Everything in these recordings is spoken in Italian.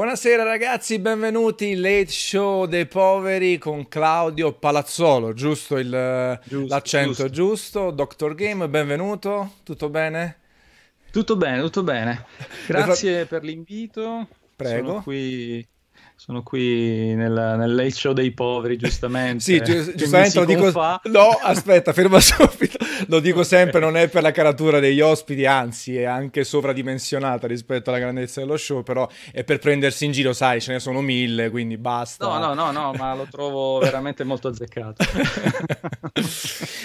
Buonasera ragazzi, benvenuti Late Show dei Poveri con Claudio Palazzolo, giusto, il, giusto l'accento giusto. giusto. Dr. Game, benvenuto, tutto bene? Tutto bene, tutto bene. Grazie per l'invito. Prego. Sono qui sono qui nel, nel show dei poveri, giustamente. sì, gi- giustamente lo dico. Fa. No, aspetta, ferma subito. Lo dico sempre, non è per la caratura degli ospiti, anzi, è anche sovradimensionata rispetto alla grandezza dello show, però è per prendersi in giro, sai, ce ne sono mille, quindi basta. No, no, no, no, ma lo trovo veramente molto azzeccato.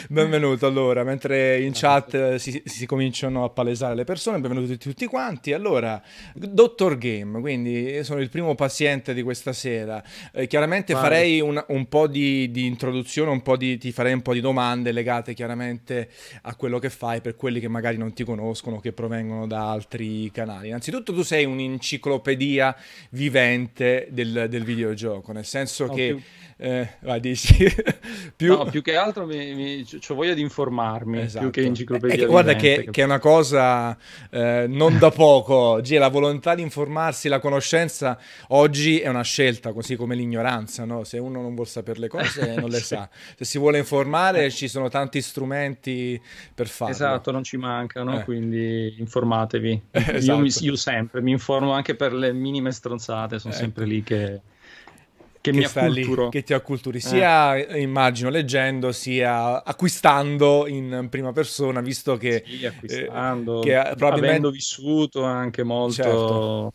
Benvenuto allora, mentre in chat si, si, cominciano a palesare le persone, benvenuti tutti quanti. Allora, Dottor Game, quindi sono il primo paziente di questa sera. Eh, chiaramente Vai. farei un, un, po' di, di introduzione, un po' di, ti farei un po' di domande legate chiaramente a quello che fai per quelli che magari non ti conoscono, che provengono da altri canali. Innanzitutto tu sei un'enciclopedia vivente del, del videogioco, nel senso no, che... Eh, vai, dici. più... No, più che altro mi, mi, ho voglia di informarmi, esatto. più che enciclopedia. Eh, guarda che, che, è una cosa eh, non da poco oggi, la volontà di informarsi, la conoscenza oggi è una scelta, così come l'ignoranza, no? Se uno non vuole sapere le cose non le sa. Se si vuole informare ci sono tanti strumenti per farlo. Esatto, non ci mancano, eh. quindi informatevi. Esatto. Io, io sempre mi informo anche per le minime stronzate, sono ecco. sempre lì che che, che mi acculturo. Lì, che ti acculturi, sia eh. immagino leggendo, sia acquistando in prima persona, visto che... Sì, acquistando, eh, che probabilmente... avendo vissuto anche molto... Certo.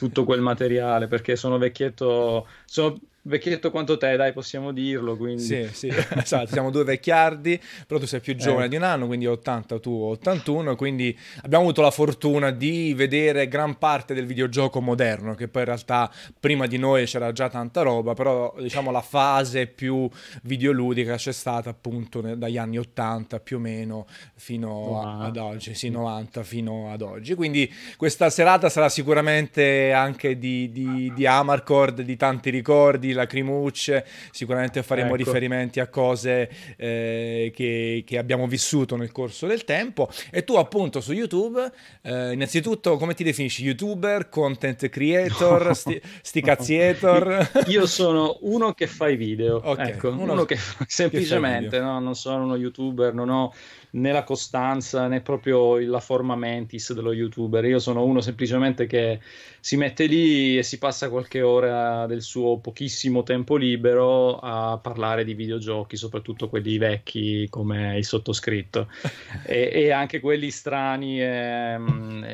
Tutto quel materiale perché sono vecchietto, sono Vecchietto quanto te, dai, possiamo dirlo. Quindi. Sì, sì, esatto, siamo due vecchiardi, però tu sei più giovane eh. di un anno, quindi 80, tu 81, quindi abbiamo avuto la fortuna di vedere gran parte del videogioco moderno, che poi in realtà prima di noi c'era già tanta roba, però diciamo la fase più videoludica c'è stata appunto dagli anni 80 più o meno fino wow. ad oggi, sì, 90 fino ad oggi. Quindi questa serata sarà sicuramente anche di, di, di Amarcord, di tanti ricordi lacrimucce, sicuramente faremo ecco. riferimenti a cose eh, che, che, abbiamo vissuto nel corso del tempo. E tu appunto su YouTube, eh, innanzitutto come ti definisci? YouTuber, content creator, no. sti, sti cazziator? Io sono uno che fa i video, okay. ecco, uno, uno che fa, semplicemente, che no? non sono uno YouTuber, non ho né la costanza né proprio la forma mentis dello youtuber. Io sono uno semplicemente che si mette lì e si passa qualche ora del suo pochissimo tempo libero a parlare di videogiochi, soprattutto quelli vecchi come il sottoscritto e, e, anche quelli strani e,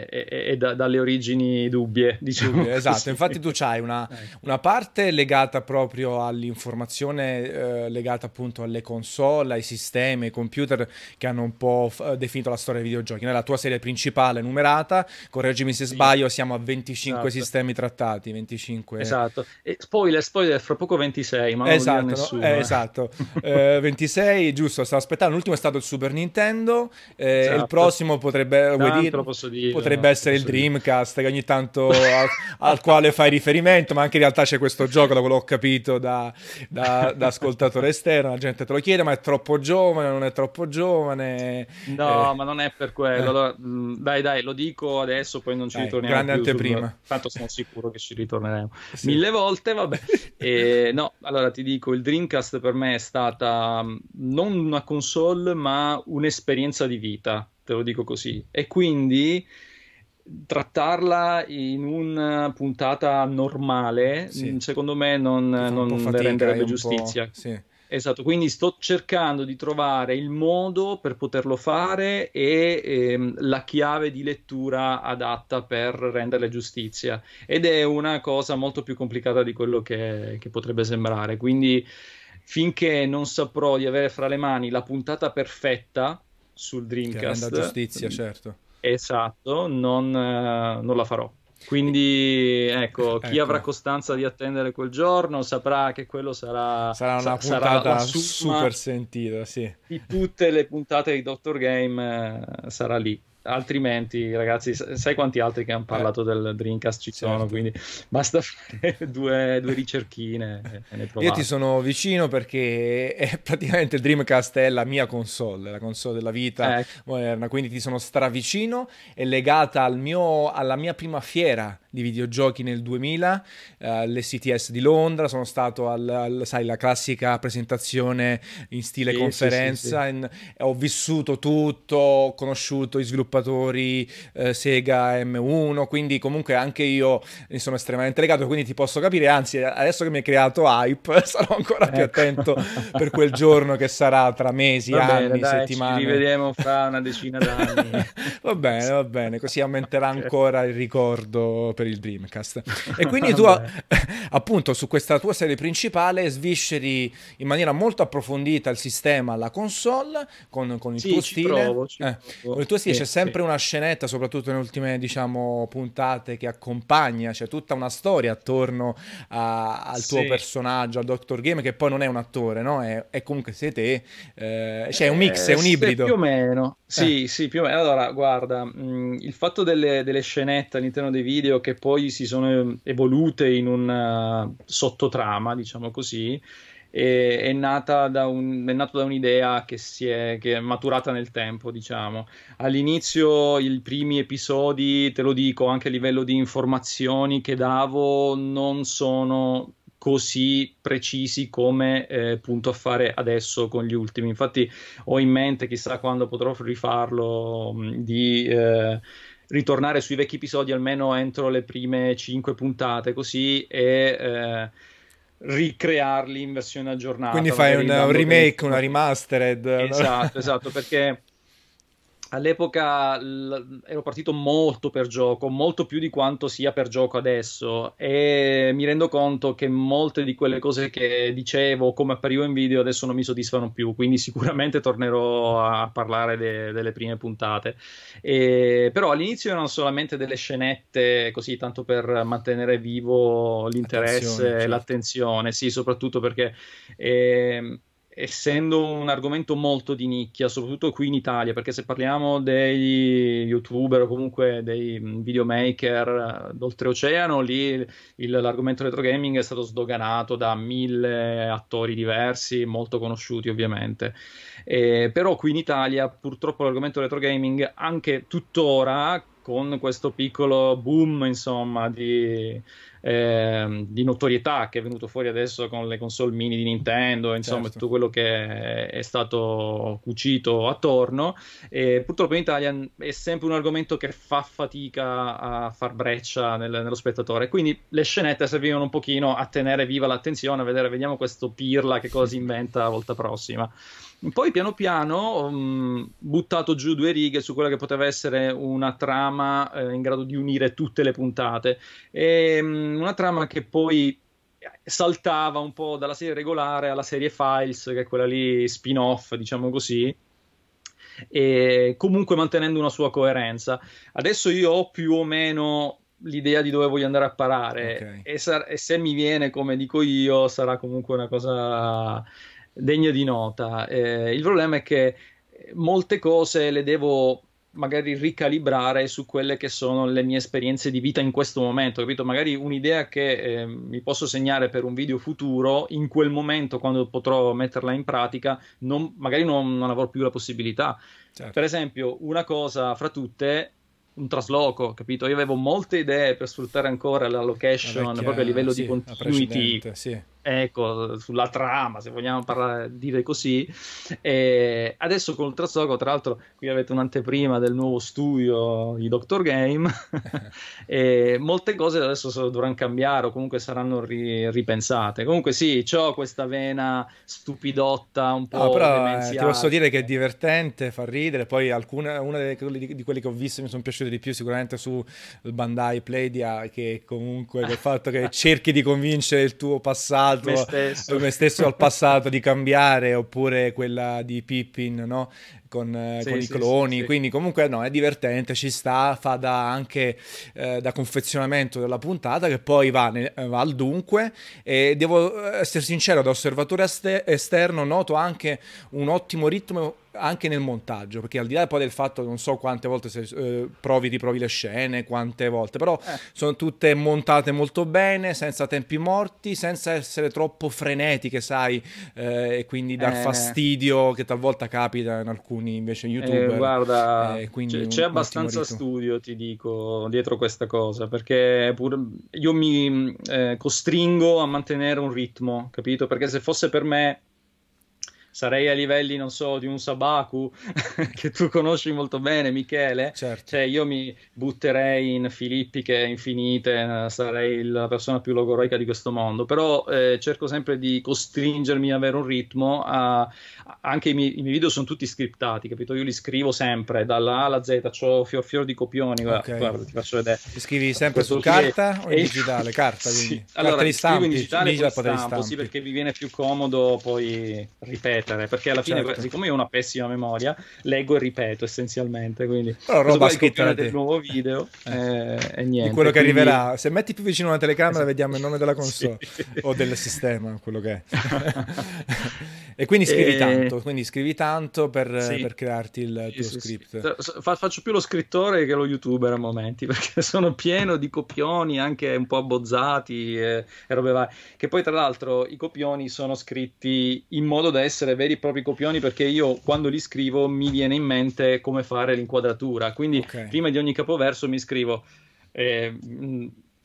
e, e da, dalle origini dubbie. Diciamo esatto, così. infatti tu hai una, ecco. una, parte legata proprio all'informazione, eh, legata appunto alle console, ai sistemi, ai computer che hanno un po' f- definito la storia dei videogiochi. Nella tua serie principale numerata, correggimi se sbaglio, siamo a 25 esatto. sistemi trattati. 25... Esatto. E spoiler, spoiler, fra poco 26, ma non esatto, lo nessuno. Eh, esatto. eh, 26, giusto, stavo aspettando. L'ultimo è stato il Super Nintendo. Eh, esatto. Il prossimo potrebbe, dire, dire, potrebbe essere il Dreamcast, dire. che ogni tanto al, al, quale fai riferimento, ma anche in realtà c'è questo gioco, da quello che ho capito da, da, da ascoltatore esterno. La gente te lo chiede, ma è troppo giovane, non è troppo giovane No, eh, ma non è per quello. Eh. Allora, mm, dai, dai, lo dico adesso, poi non ci dai, ritorniamo grande. Anteprima. Sul... Tanto sono sicuro che ci ritorneremo sì. mille volte, vabbè. e, no, allora ti dico, il Dreamcast per me è stata mm, non una console, ma un'esperienza di vita, te lo dico così. E quindi trattarla in una puntata normale, sì. Mm, secondo me non, non renderebbe giustizia. Sì. Esatto, quindi sto cercando di trovare il modo per poterlo fare e ehm, la chiave di lettura adatta per renderle giustizia. Ed è una cosa molto più complicata di quello che, che potrebbe sembrare. Quindi finché non saprò di avere fra le mani la puntata perfetta sul Dreamcast... Che giustizia, certo. Esatto, non, uh, non la farò. Quindi ecco, chi ecco. avrà costanza di attendere quel giorno saprà che quello sarà, sarà una sa- puntata super sentita, sì. Di tutte le puntate di Doctor Game eh, sarà lì. Altrimenti, ragazzi, sai quanti altri che hanno eh. parlato eh. del Dreamcast ci certo. sono, quindi basta fare due, due ricerchine e ne Io ti sono vicino perché è praticamente il Dreamcast è la mia console, la console della vita eh. moderna, quindi ti sono stravicino, è legata al mio, alla mia prima fiera di videogiochi nel 2000, uh, all'STS di Londra, sono stato al, al, sai, la classica presentazione in stile sì, conferenza, sì, sì, in, ho vissuto tutto, ho conosciuto i sviluppatori eh, Sega M1, quindi comunque anche io mi sono estremamente legato, quindi ti posso capire, anzi adesso che mi hai creato hype sarò ancora più ecco. attento per quel giorno che sarà tra mesi, va anni, bene, dai, settimane. Ci rivedremo fra una decina d'anni. va bene, va bene, così aumenterà ancora il ricordo per il Dreamcast. E quindi tu appunto su questa tua serie principale svisceri in maniera molto approfondita il sistema, la console, con, con il sì, tuo stile. Provo, eh, con il tuo stile sì, c'è sempre sì. una scenetta, soprattutto nelle ultime diciamo puntate, che accompagna, c'è tutta una storia attorno a, al tuo personaggio, al Dr. Game, che poi non è un attore, no? È, è comunque sei te, eh, c'è un mix, è un eh, ibrido. più o meno, sì, eh. sì, più o meno. Allora, guarda, mh, mm, il fatto delle, delle scenette all'interno dei video che poi si sono evolute in un sottotrama, diciamo così, è, è, nata da un, è nato da un'idea che, si è, che è maturata nel tempo, diciamo. All'inizio i primi episodi, te lo dico, anche a livello di informazioni che davo, non sono così precisi come eh, punto a fare adesso con gli ultimi. Infatti ho in mente, chissà quando potrò rifarlo, di... Eh, ritornare sui vecchi episodi almeno entro le prime cinque puntate così e eh, ricrearli in versione aggiornata. Quindi fai un, un remake, una remastered. Esatto, esatto, perché all'epoca l- ero partito molto per gioco, molto più di quanto sia per gioco adesso e mi rendo conto che molte di quelle cose che dicevo come apparivo in video adesso non mi soddisfano più, quindi sicuramente tornerò a parlare de- delle prime puntate. E, però all'inizio erano solamente delle scenette così tanto per mantenere vivo l'interesse e certo. l'attenzione, sì, soprattutto perché eh, essendo un argomento molto di nicchia, soprattutto qui in Italia, perché se parliamo degli youtuber o comunque dei videomaker d'oltreoceano, lì il, l'argomento retro gaming è stato sdoganato da mille attori diversi, molto conosciuti ovviamente. Eh, però qui in Italia purtroppo l'argomento retro gaming anche tuttora con questo piccolo boom insomma di eh, di notorietà che è venuto fuori adesso con le console mini di Nintendo, insomma certo. tutto quello che è stato cucito attorno. E purtroppo in Italia è sempre un argomento che fa fatica a far breccia nel, nello spettatore, quindi le scenette servivano un pochino a tenere viva l'attenzione, a vedere, vediamo questo pirla che cosa inventa la volta prossima. Poi piano piano ho um, buttato giù due righe su quella che poteva essere una trama eh, in grado di unire tutte le puntate. E, um, una trama che poi saltava un po' dalla serie regolare alla serie Files, che è quella lì spin-off, diciamo così, e comunque mantenendo una sua coerenza. Adesso io ho più o meno l'idea di dove voglio andare a parare okay. e, sar- e, se mi viene come dico io sarà comunque una cosa degna di nota. Eh, il problema è che molte cose le devo magari ricalibrare su quelle che sono le mie esperienze di vita in questo momento, capito? Magari un'idea che eh, mi posso segnare per un video futuro, in quel momento, quando potrò metterla in pratica, non, magari non, non, avrò più la possibilità. Certo. Per esempio, una cosa fra tutte un trasloco, capito? Io avevo molte idee per sfruttare ancora la location vecchia, proprio a livello sì, di continuity. Sì ecco, sulla trama, se vogliamo parlare, dire così. E adesso col trasloco, tra l'altro, qui avete un'anteprima del nuovo studio di Doctor Game, e molte cose adesso dovranno cambiare o comunque saranno ri- ripensate. Comunque sì, ho questa vena stupidotta, un po' no, però, eh, ti posso dire che è divertente, fa ridere, poi alcune, una di, di quelli che ho visto mi sono piaciute di più sicuramente su Bandai Playdia, che comunque il fatto che cerchi di convincere il tuo passato passato, me stesso. me stesso al passato di cambiare, oppure quella di Pippin, no? Con, eh, sì, con, i cloni, sì, quindi comunque no, è divertente, ci sta, fa da anche eh, da confezionamento della puntata che poi va, ne, va, al dunque e devo essere sincero, da osservatore esterno noto anche un ottimo ritmo anche nel montaggio, perché al di là poi del fatto non so quante volte se, eh, provi, riprovi le scene, quante volte, però eh. sono tutte montate molto bene, senza tempi morti, senza essere troppo frenetiche, sai, eh, e quindi dar eh. fastidio che talvolta capita in alcuni invece youtuber. Eh, guarda, c'è, un, c'è abbastanza studio, ti dico, dietro questa cosa, perché pure io mi eh, costringo a mantenere un ritmo, capito? Perché se fosse per me sarei a livelli, non so, di un Sabaku che tu conosci molto bene, Michele. Certo. Cioè, io mi butterei in filippiche infinite, sarei la persona più logoroica di questo mondo. Però eh, cerco sempre di costringermi ad avere un ritmo. A... Anche i miei, i miei, video sono tutti scriptati, capito? Io li scrivo sempre dalla A alla Z, ho fior fior di copioni. Okay. guarda, ti faccio vedere. Li scrivi sempre su carta o in digitale? Carta, quindi. Sì. Allora, carta stampi, in digitale, digitale stampo, sì, perché mi viene più comodo poi ripetere ripetere, perché alla fine, certo. siccome io ho una pessima memoria, leggo e ripeto essenzialmente. Quindi, però roba scritta del nuovo video eh. e niente. Di quello che quindi... arriverà. Se metti più vicino una telecamera, vediamo il nome della console sì. o del sistema, quello che è. e quindi scrivi e... tanto, quindi scrivi tanto per, sì. per crearti il tuo sì, script. Faccio più lo scrittore che lo youtuber a momenti, perché sono pieno di copioni anche un po' abbozzati e, e robe varie. Che poi, tra l'altro, i copioni sono scritti in modo da essere veri e propri copioni perché io quando li scrivo mi viene in mente come fare l'inquadratura. Quindi okay. prima di ogni capoverso mi scrivo eh,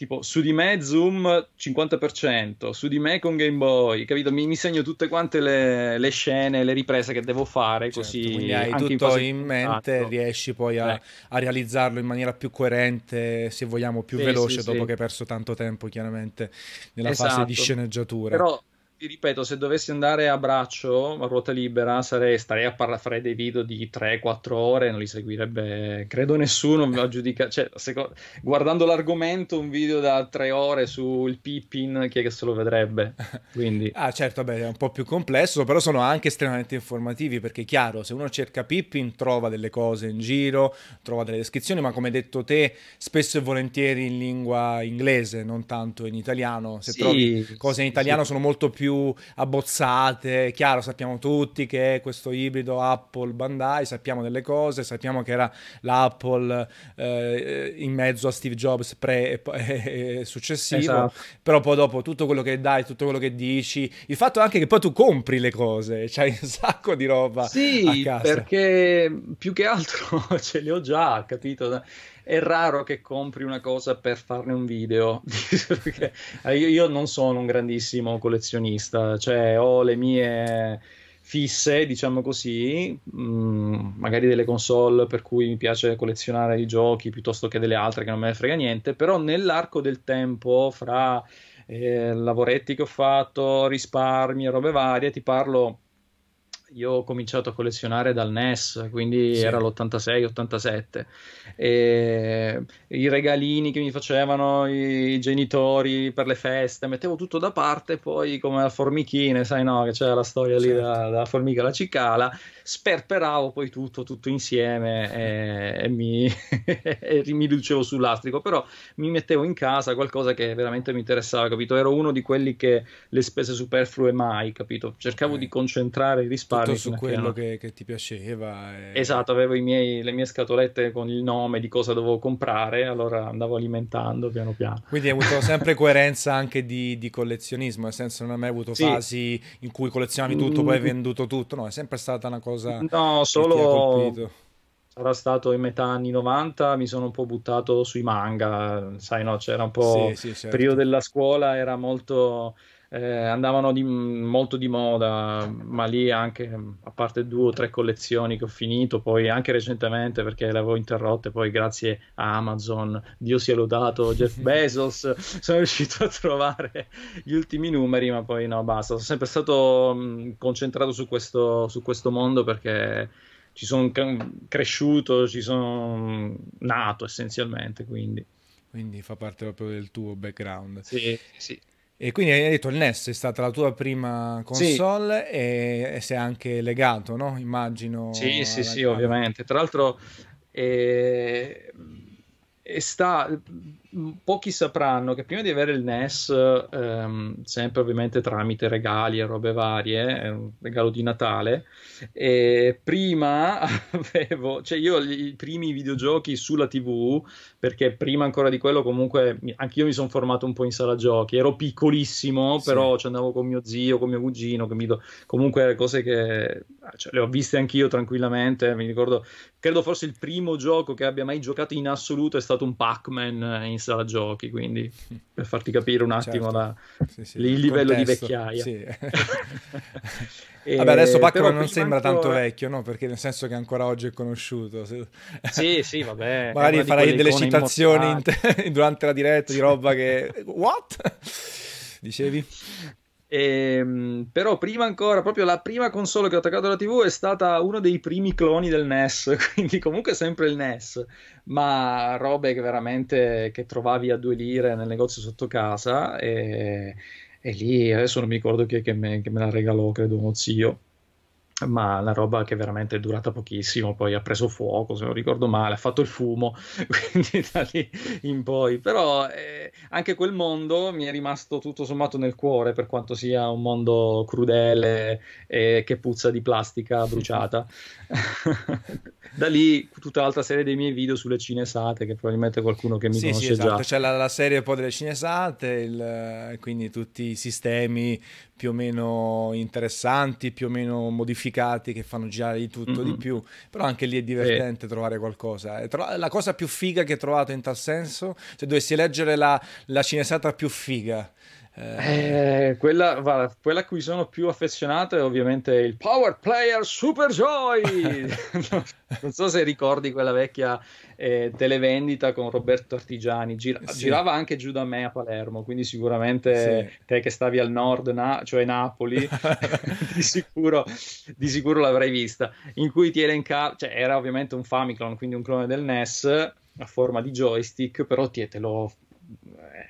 tipo su di me zoom 50%, su di me con Game Boy, capito? Mi, mi segno tutte quante le, le, scene, le riprese che devo fare, certo, così hai tutto in, in mente, riesci poi a, eh. a, realizzarlo in maniera più coerente, se vogliamo più sì, veloce, sì, dopo sì. che hai perso tanto tempo chiaramente nella esatto. fase di esatto. sceneggiatura. Però ripeto, se dovessi andare a braccio, a ruota libera, sarei, starei a parlare, farei dei video di 3-4 ore, non li seguirebbe, credo nessuno a giudicare, cioè, secondo, guardando l'argomento, un video da 3 ore sul Pippin, chi è che se lo vedrebbe? Quindi... ah, certo, beh, è un po' più complesso, però sono anche estremamente informativi, perché chiaro, se uno cerca Pippin, trova delle cose in giro, trova delle descrizioni, ma come hai detto te, spesso e volentieri in lingua inglese, non tanto in italiano, se sì, trovi cose in italiano sì. sono molto più più abbozzate. Chiaro, sappiamo tutti che questo ibrido Apple-Bandai, sappiamo delle cose, sappiamo che era l'Apple eh, in mezzo a Steve Jobs pre e, e successivo, esatto. però poi dopo tutto quello che dai, tutto quello che dici, il fatto anche che poi tu compri le cose, c'hai un sacco di roba sì, perché più che altro ce le ho già, capito? È raro che compri una cosa per farne un video. io, io, non sono un grandissimo collezionista, cioè ho le mie fisse, diciamo così, mh, mm, magari delle console per cui mi piace collezionare i giochi piuttosto che delle altre che non me ne frega niente, però nell'arco del tempo fra eh, lavoretti che ho fatto, risparmi e robe varie, ti parlo io ho cominciato a collezionare dal NES, quindi sì. era l'86-87. E I regalini che mi facevano i genitori per le feste, mettevo tutto da parte, poi come la formichine, sai no, che c'era la storia lì certo. della, della formica alla cicala, sperperavo poi tutto, tutto insieme e, e, mi, e riducevo sull'astrico, però mi mettevo in casa qualcosa che veramente mi interessava, capito? Ero uno di quelli che le spese superflue mai, capito? Cercavo eh. di concentrare i risparmi tutto su quello che, che, ti piaceva. E... Esatto, avevo miei, le mie scatolette con il nome di cosa dovevo comprare, allora andavo alimentando piano piano. Quindi hai avuto sempre coerenza anche di, di, collezionismo, nel senso non hai mai avuto sì. fasi in cui collezionavi tutto, mm. poi hai venduto tutto, no, è sempre stata una cosa... No, solo sarà stato in metà anni 90, mi sono un po' buttato sui manga, sai no, c'era un po' il sì, sì, certo. periodo della scuola, era molto eh, andavano di, molto di moda, ma lì anche a parte due o tre collezioni che ho finito, poi anche recentemente perché le avevo interrotte, poi grazie a Amazon, Dio sia lodato, Jeff Bezos, sono riuscito a trovare gli ultimi numeri, ma poi no, basta. Sono sempre stato mh, concentrato su questo, su questo mondo perché ci sono cresciuto, ci sono nato essenzialmente, quindi. Quindi fa parte proprio del tuo background. Sì, sì. E quindi hai detto il NES è stata la tua prima console sì. e, e sei anche legato, no? Immagino. Sì, sì, sì, ovviamente. Tra l'altro è sta... pochi sapranno che prima di avere il NES, ehm, sempre ovviamente tramite regali e robe varie, un regalo di Natale, e prima avevo, cioè io i primi videogiochi sulla TV, perché prima ancora di quello comunque anch'io mi sono formato un po' in sala giochi, ero piccolissimo, sì. però ci andavo con mio zio, con mio cugino, che mi do... comunque cose che cioè, le ho viste anch'io tranquillamente, mi ricordo, credo forse il primo gioco che abbia mai giocato in assoluto è stato un Pac-Man in sala giochi, quindi per farti capire un attimo certo. la, sì, sì, il livello contesto. di vecchiaia. Sì. e, Vabbè, adesso Pac-Man non sembra ancora... tanto vecchio, no? Perché nel senso che ancora oggi è conosciuto. Sì, sì, vabbè. Magari farai delle citazioni te... durante la diretta di roba che... What? Dicevi? E, ehm, però prima ancora, proprio la prima console che ho attaccato alla TV è stata uno dei primi cloni del NES, quindi comunque sempre il NES, ma robe che veramente che trovavi a due lire nel negozio sotto casa e, e lì adesso non mi ricordo chi è che me, che me la regalò, credo uno zio ma la roba che veramente è durata pochissimo, poi ha preso fuoco, se non ricordo male, ha fatto il fumo, quindi da lì in poi. Però eh, anche quel mondo mi è rimasto tutto sommato nel cuore, per quanto sia un mondo crudele e che puzza di plastica bruciata. da lì tutta l'altra serie dei miei video sulle cinesate, che probabilmente qualcuno che mi sì, conosce sì, esatto. già. C'è la, la serie poi delle cinesate, il, quindi tutti i sistemi più o meno interessanti, più o meno modificati, che fanno girare di tutto mm-hmm. di più, però anche lì è divertente sì. trovare qualcosa. La cosa più figa che ho trovato in tal senso, se dovessi leggere la, la cinesata più figa, eh, quella, va, quella, a cui sono più affezionato è ovviamente il Power Player Super Joy. non so se ricordi quella vecchia eh, televendita con Roberto Artigiani. Gira, sì. Girava anche giù da me a Palermo, quindi sicuramente sì. te che stavi al nord, na- cioè Napoli, di, sicuro, di, sicuro, l'avrai vista. In cui ti elenca, cioè era ovviamente un Famiclone, quindi un clone del NES a forma di joystick, però ti, te lo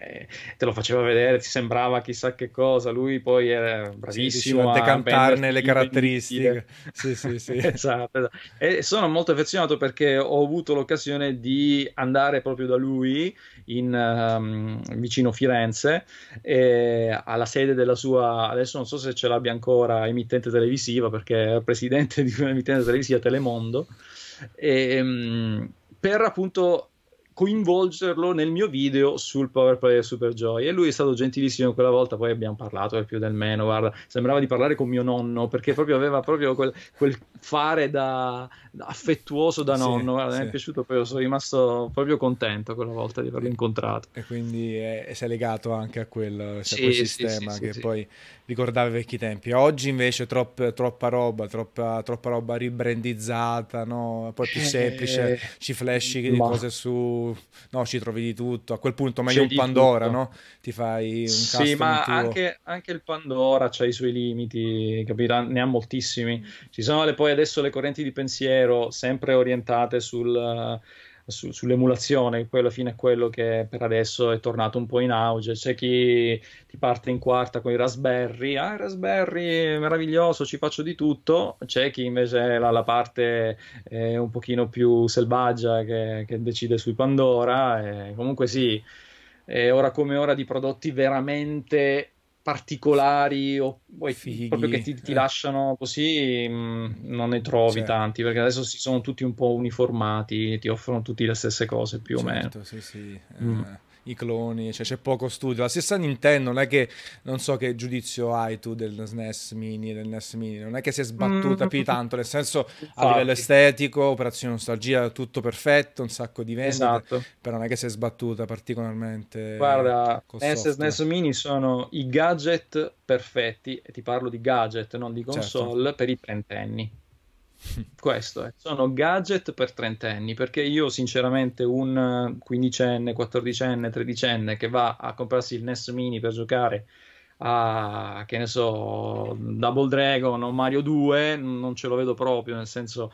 eh, te lo faceva vedere, ti sembrava chissà che cosa. Lui poi era bravissimo sì, a decantarne le caratteristiche. Sì, sì, sì. esatto, esatto. E sono molto affezionato perché ho avuto l'occasione di andare proprio da lui in, um, vicino Firenze alla sede della sua, adesso non so se ce l'abbia ancora, emittente televisiva perché è presidente di un'emittente televisiva Telemondo. E, um, per appunto coinvolgerlo nel mio video sul Power Player Super Joy e lui è stato gentilissimo quella volta poi abbiamo parlato del più del meno guarda sembrava di parlare con mio nonno perché proprio aveva proprio quel, quel fare da, da, affettuoso da nonno sì, guarda, sì. mi è piaciuto poi sono rimasto proprio contento quella volta di averlo incontrato e quindi è, è, sei legato anche a quel, cioè, sì, quel sistema che poi ricordava i vecchi tempi oggi invece tropp, troppa roba troppa, troppa roba ribrandizzata no? poi più semplice eh, ci flashy di cose su no, ci trovi di tutto. A quel punto meglio c'è un Pandora, tutto. no? Ti fai un Sì, ma anche, anche, il Pandora ha i suoi limiti, capito? Ne ha moltissimi. Ci sono le, poi adesso le correnti di pensiero sempre orientate sul su, sull'emulazione, poi alla fine è quello che per adesso è tornato un po' in auge. C'è chi ti parte in quarta con i Raspberry, ah, Raspberry meraviglioso, ci faccio di tutto. C'è chi invece ha la parte eh, un pochino più selvaggia che, che decide sui Pandora. Comunque sì, è ora come ora di prodotti veramente particolari o Fighi, proprio che ti, ti eh. lasciano così mh, mm, non ne trovi certo. tanti perché adesso si sono tutti un po' uniformati ti offrono tutti le stesse cose più certo, o meno sì, sì. Mm. Eh i cloni, cioè c'è poco studio. La stessa Nintendo, non è che non so che giudizio hai tu del SNES Mini, del NES Mini, non è che si è sbattuta mm. più tanto, nel senso Infatti. a livello estetico, operazione nostalgia, tutto perfetto, un sacco di vendite, esatto. però non è che si è sbattuta particolarmente. Guarda, NES e SNES Mini sono i gadget perfetti, e ti parlo di gadget, non di certo. console, certo. per i trentenni. Questo è. Sono gadget per trentenni perché io sinceramente un quindicenne, quattordicenne, tredicenne che va a comprarsi il NES Mini per giocare a, che ne so, Double Dragon o Mario 2 non ce lo vedo proprio, nel senso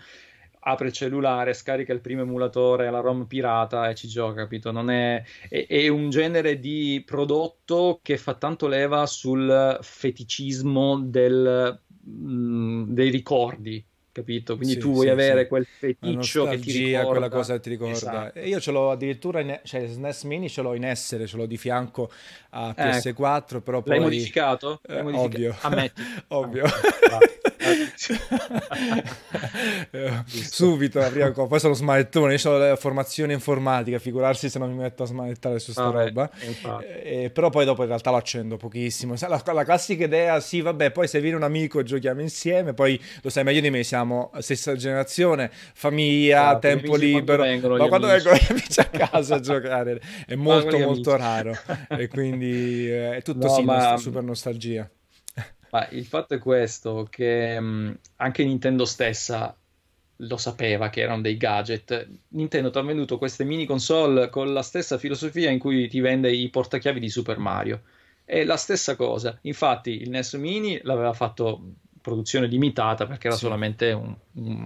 apre il cellulare, scarica il primo emulatore, la ROM pirata e ci gioca, capito? È, è, è, un genere di prodotto che fa tanto leva sul feticismo del, mh, dei ricordi, capito? Quindi sì, tu vuoi sì, avere sì. quel feticcio che ti ricorda quella cosa che ti ricorda. Esatto. E io ce l'ho addirittura in, cioè SNES Mini ce l'ho in essere, ce l'ho di fianco a PS4, ecco. però poi L'hai modificato? L'hai eh, modificato? Ovvio. Ammetti. ovvio. Ah, Subito la prima cosa. Poi sono smanettone, io ho la formazione informatica, figurarsi se non mi metto a smanettare su sta ah, roba. Eh, eh, però poi dopo in realtà lo accendo pochissimo. La, la, classica idea, sì, vabbè, poi se viene un amico giochiamo insieme, poi lo sai meglio di me, siamo stessa generazione, famiglia, ah, tempo libero. Ma quando vengono gli amici a casa a giocare è molto molto raro e quindi eh, è tutto no, sì, ma... super nostalgia. Ma il fatto è questo, che mh, anche Nintendo stessa lo sapeva che erano dei gadget. Nintendo ti ha venduto queste mini console con la stessa filosofia in cui ti vende i portachiavi di Super Mario. È la stessa cosa. Infatti, il NES Mini l'aveva fatto produzione limitata perché era sì. solamente un, un,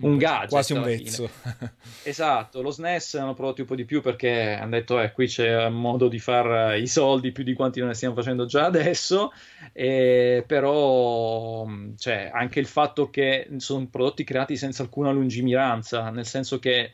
un gadget. Quasi un vezzo. esatto, lo SNES hanno prodotto un po' di più perché hanno detto eh, qui c'è un modo di fare i soldi più di quanti ne stiamo facendo già adesso, e, però cioè, anche il fatto che sono prodotti creati senza alcuna lungimiranza, nel senso che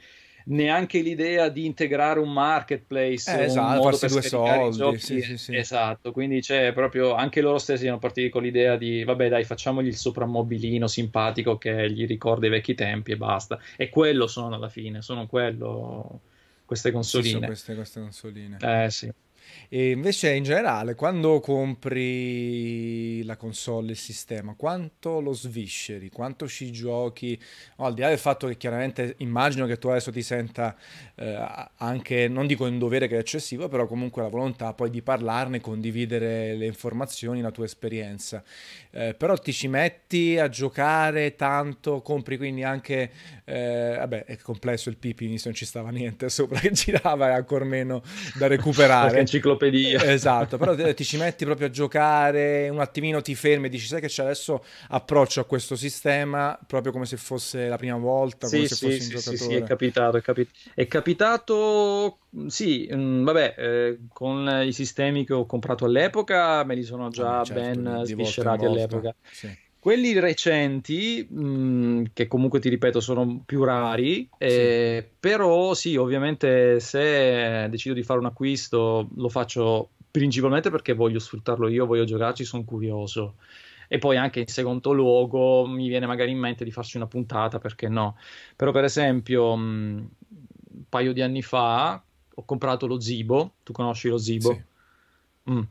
neanche l'idea di integrare un marketplace, eh, esatto, un farsi due soldi, sì, sì, sì. esatto, quindi c'è proprio anche loro stessi hanno partito con l'idea di vabbè dai facciamogli il soprammobilino simpatico che gli ricorda i vecchi tempi e basta, e quello sono alla fine, sono quello queste consoline. Queste, queste consoline. Eh sì. E invece in generale, quando compri la console, il sistema, quanto lo svisceri, quanto ci giochi? Oh, al di là del fatto che chiaramente immagino che tu adesso ti senta eh, anche, non dico in dovere che è eccessivo, però comunque la volontà poi di parlarne, condividere le informazioni, la tua esperienza. Eh, però ti ci metti a giocare tanto, compri quindi anche, eh, vabbè è complesso il pipi, non ci stava niente sopra che girava e ancora meno da recuperare enciclopedia. Esatto, però ti ci metti proprio a giocare, un attimino ti fermi e dici, sai che c'è adesso approccio a questo sistema proprio come se fosse la prima volta, sì, come sì, se fossi sì, un sì, giocatore. Sì, è capitato, è, capi- è capitato, sì, mh, mm, vabbè, eh, con i sistemi che ho comprato all'epoca me li sono già ah, certo, ben sviscerati all'epoca. Sì. Quelli recenti, mh, mm, che comunque ti ripeto sono più rari, eh, sì. però sì, ovviamente se decido di fare un acquisto lo faccio principalmente perché voglio sfruttarlo io, voglio giocarci, sono curioso. E poi anche in secondo luogo mi viene magari in mente di farci una puntata, perché no? Però per esempio mh, mm, un paio di anni fa ho comprato lo Zibo, tu conosci lo Zibo? Sì. Mm.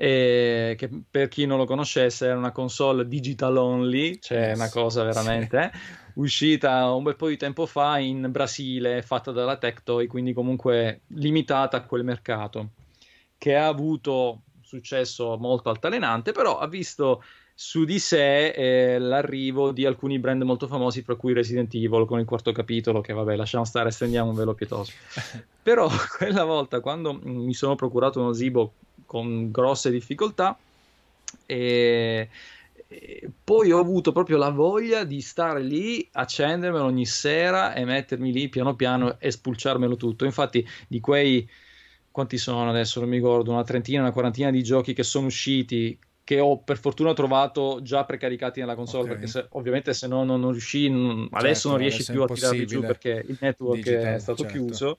E che per chi non lo conoscesse era una console digital only, cioè una cosa veramente sì. uscita un bel po' di tempo fa in Brasile, fatta dalla Tectoy, quindi comunque limitata a quel mercato, che ha avuto successo molto altalenante, però ha visto su di sé eh, l'arrivo di alcuni brand molto famosi, tra cui Resident Evil con il quarto capitolo, che vabbè, lasciamo stare, stendiamo un velo pietoso. Però quella volta, quando mi sono procurato uno Zibo con grosse difficoltà, e, e poi ho avuto proprio la voglia di stare lì, accendermelo ogni sera e mettermi lì piano piano e spulciarmelo tutto. Infatti, di quei quanti sono adesso? Non mi ricordo, una trentina, una quarantina di giochi che sono usciti che ho per fortuna trovato già precaricati nella console okay. perché se, ovviamente se no non, non riuscì non, certo, adesso non riesci più a tirarli giù perché il network Digital, è stato certo. chiuso.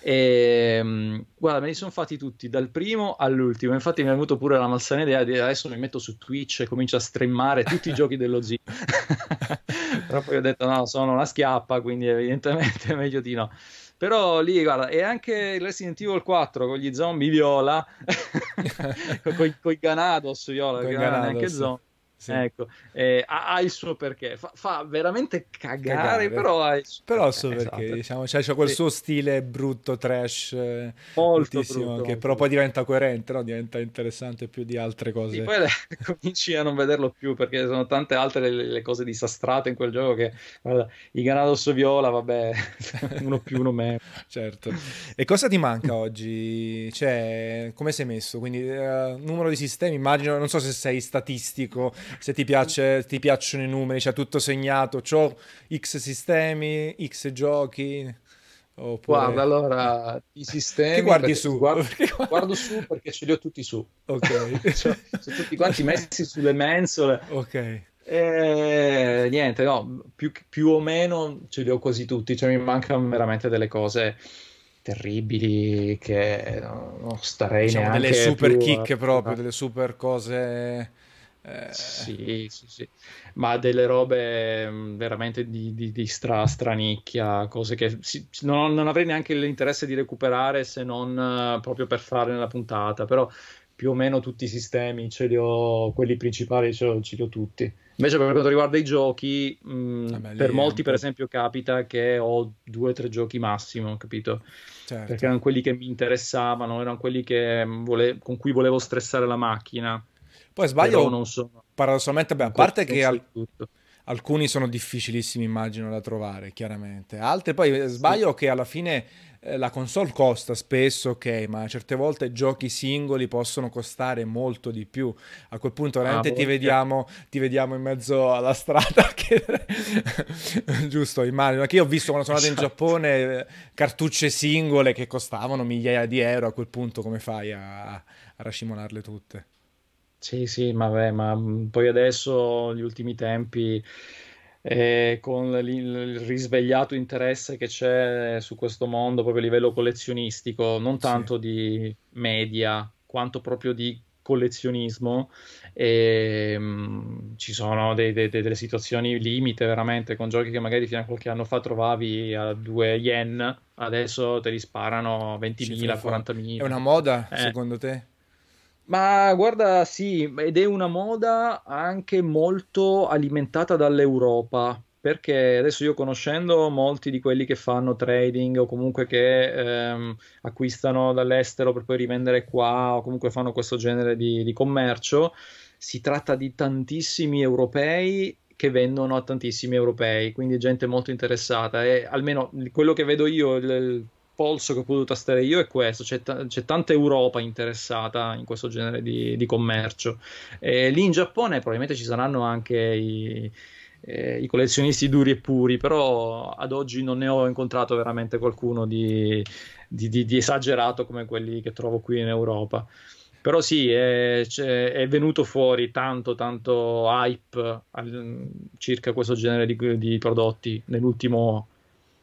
E ehm, guarda me li sono fatti tutti dal primo all'ultimo. Infatti mi è venuto pure la malsana idea di adesso mi metto su Twitch e comincio a streamare tutti i giochi dello Z però poi ho detto no sono una schiappa quindi evidentemente è meglio di no però lì, guarda, e anche Resident Evil 4 con gli zombie viola, con i Ganados viola, che non è neanche zombie. Sì. Ecco, eh, ha, ha, il suo perché, fa, fa veramente cagare, cagare, però ha il suo però so perché, esatto. diciamo, cioè, c'è quel sì. suo stile brutto, trash, eh, molto brutto, che però poi diventa coerente, no? diventa interessante più di altre cose. Sì, poi le, cominci a non vederlo più perché sono tante altre le, le cose disastrate in quel gioco che, guarda, i Ganados Viola, vabbè, uno più, uno meno. certo. E cosa ti manca oggi? Cioè, come sei messo? Quindi, uh, numero di sistemi, immagino, non so se sei statistico, se ti, piace, ti piacciono i numeri, c'è tutto segnato, ho X sistemi, X giochi. Oppure... Guarda, allora i sistemi. Che guardi su? Guardo, guardo, su perché ce li ho tutti su. Ok. cioè, sono tutti quanti messi sulle mensole. Ok. Eh, niente, no, più, più, o meno ce li ho quasi tutti, cioè mi mancano veramente delle cose terribili che non starei diciamo neanche delle super kick proprio, delle super cose eh... Sì, sì, sì, ma delle robe mm, veramente di, di, di stra, stranicchia, cose che si, non, non, avrei neanche l'interesse di recuperare se non uh, proprio per fare nella puntata, però più o meno tutti i sistemi ce li ho, quelli principali ce li ho, ce li ho tutti. Invece per quanto riguarda i giochi, mh, ah, per molti per esempio capita che ho due o tre giochi massimo, capito? Certo. Perché erano quelli che mi interessavano, erano quelli che mm, vole- con cui volevo stressare la macchina. Poi sbaglio, non sono... paradossalmente, beh, a parte che al... alcuni sono difficilissimi, immagino, da trovare, chiaramente. Altri poi sbaglio sì. che alla fine eh, la console costa spesso, ok, ma certe volte giochi singoli possono costare molto di più. A quel punto veramente ah, ti, vediamo, ti, vediamo, in mezzo alla strada. Che... Giusto, immagino. Che io ho visto quando sono andato in esatto. Giappone cartucce singole che costavano migliaia di euro. A quel punto come fai a, a rascimonarle tutte? Sì, sì, ma, beh, ma mm, poi adesso, negli ultimi tempi, eh, con il, il risvegliato interesse che c'è su questo mondo proprio a livello collezionistico, non tanto sì. di media, quanto proprio di collezionismo, e, mh, mm, ci sono dei, dei, delle situazioni limite veramente con giochi che magari fino a qualche anno fa trovavi a 2 yen, adesso te li sparano 20.000, 40.000. È una moda, eh. secondo te? Ma guarda, sì, ed è una moda anche molto alimentata dall'Europa, perché adesso io conoscendo molti di quelli che fanno trading o comunque che ehm, acquistano dall'estero per poi rivendere qua o comunque fanno questo genere di, di commercio, si tratta di tantissimi europei che vendono a tantissimi europei, quindi gente molto interessata. E almeno quello che vedo io, il, polso che ho potuto tastare io è questo, c'è, t- c'è tanta Europa interessata in questo genere di, di commercio. E lì in Giappone probabilmente ci saranno anche i, eh, i, collezionisti duri e puri, però ad oggi non ne ho incontrato veramente qualcuno di, di, di esagerato come quelli che trovo qui in Europa. Però sì, è, è, venuto fuori tanto, tanto hype al, circa questo genere di, di prodotti nell'ultimo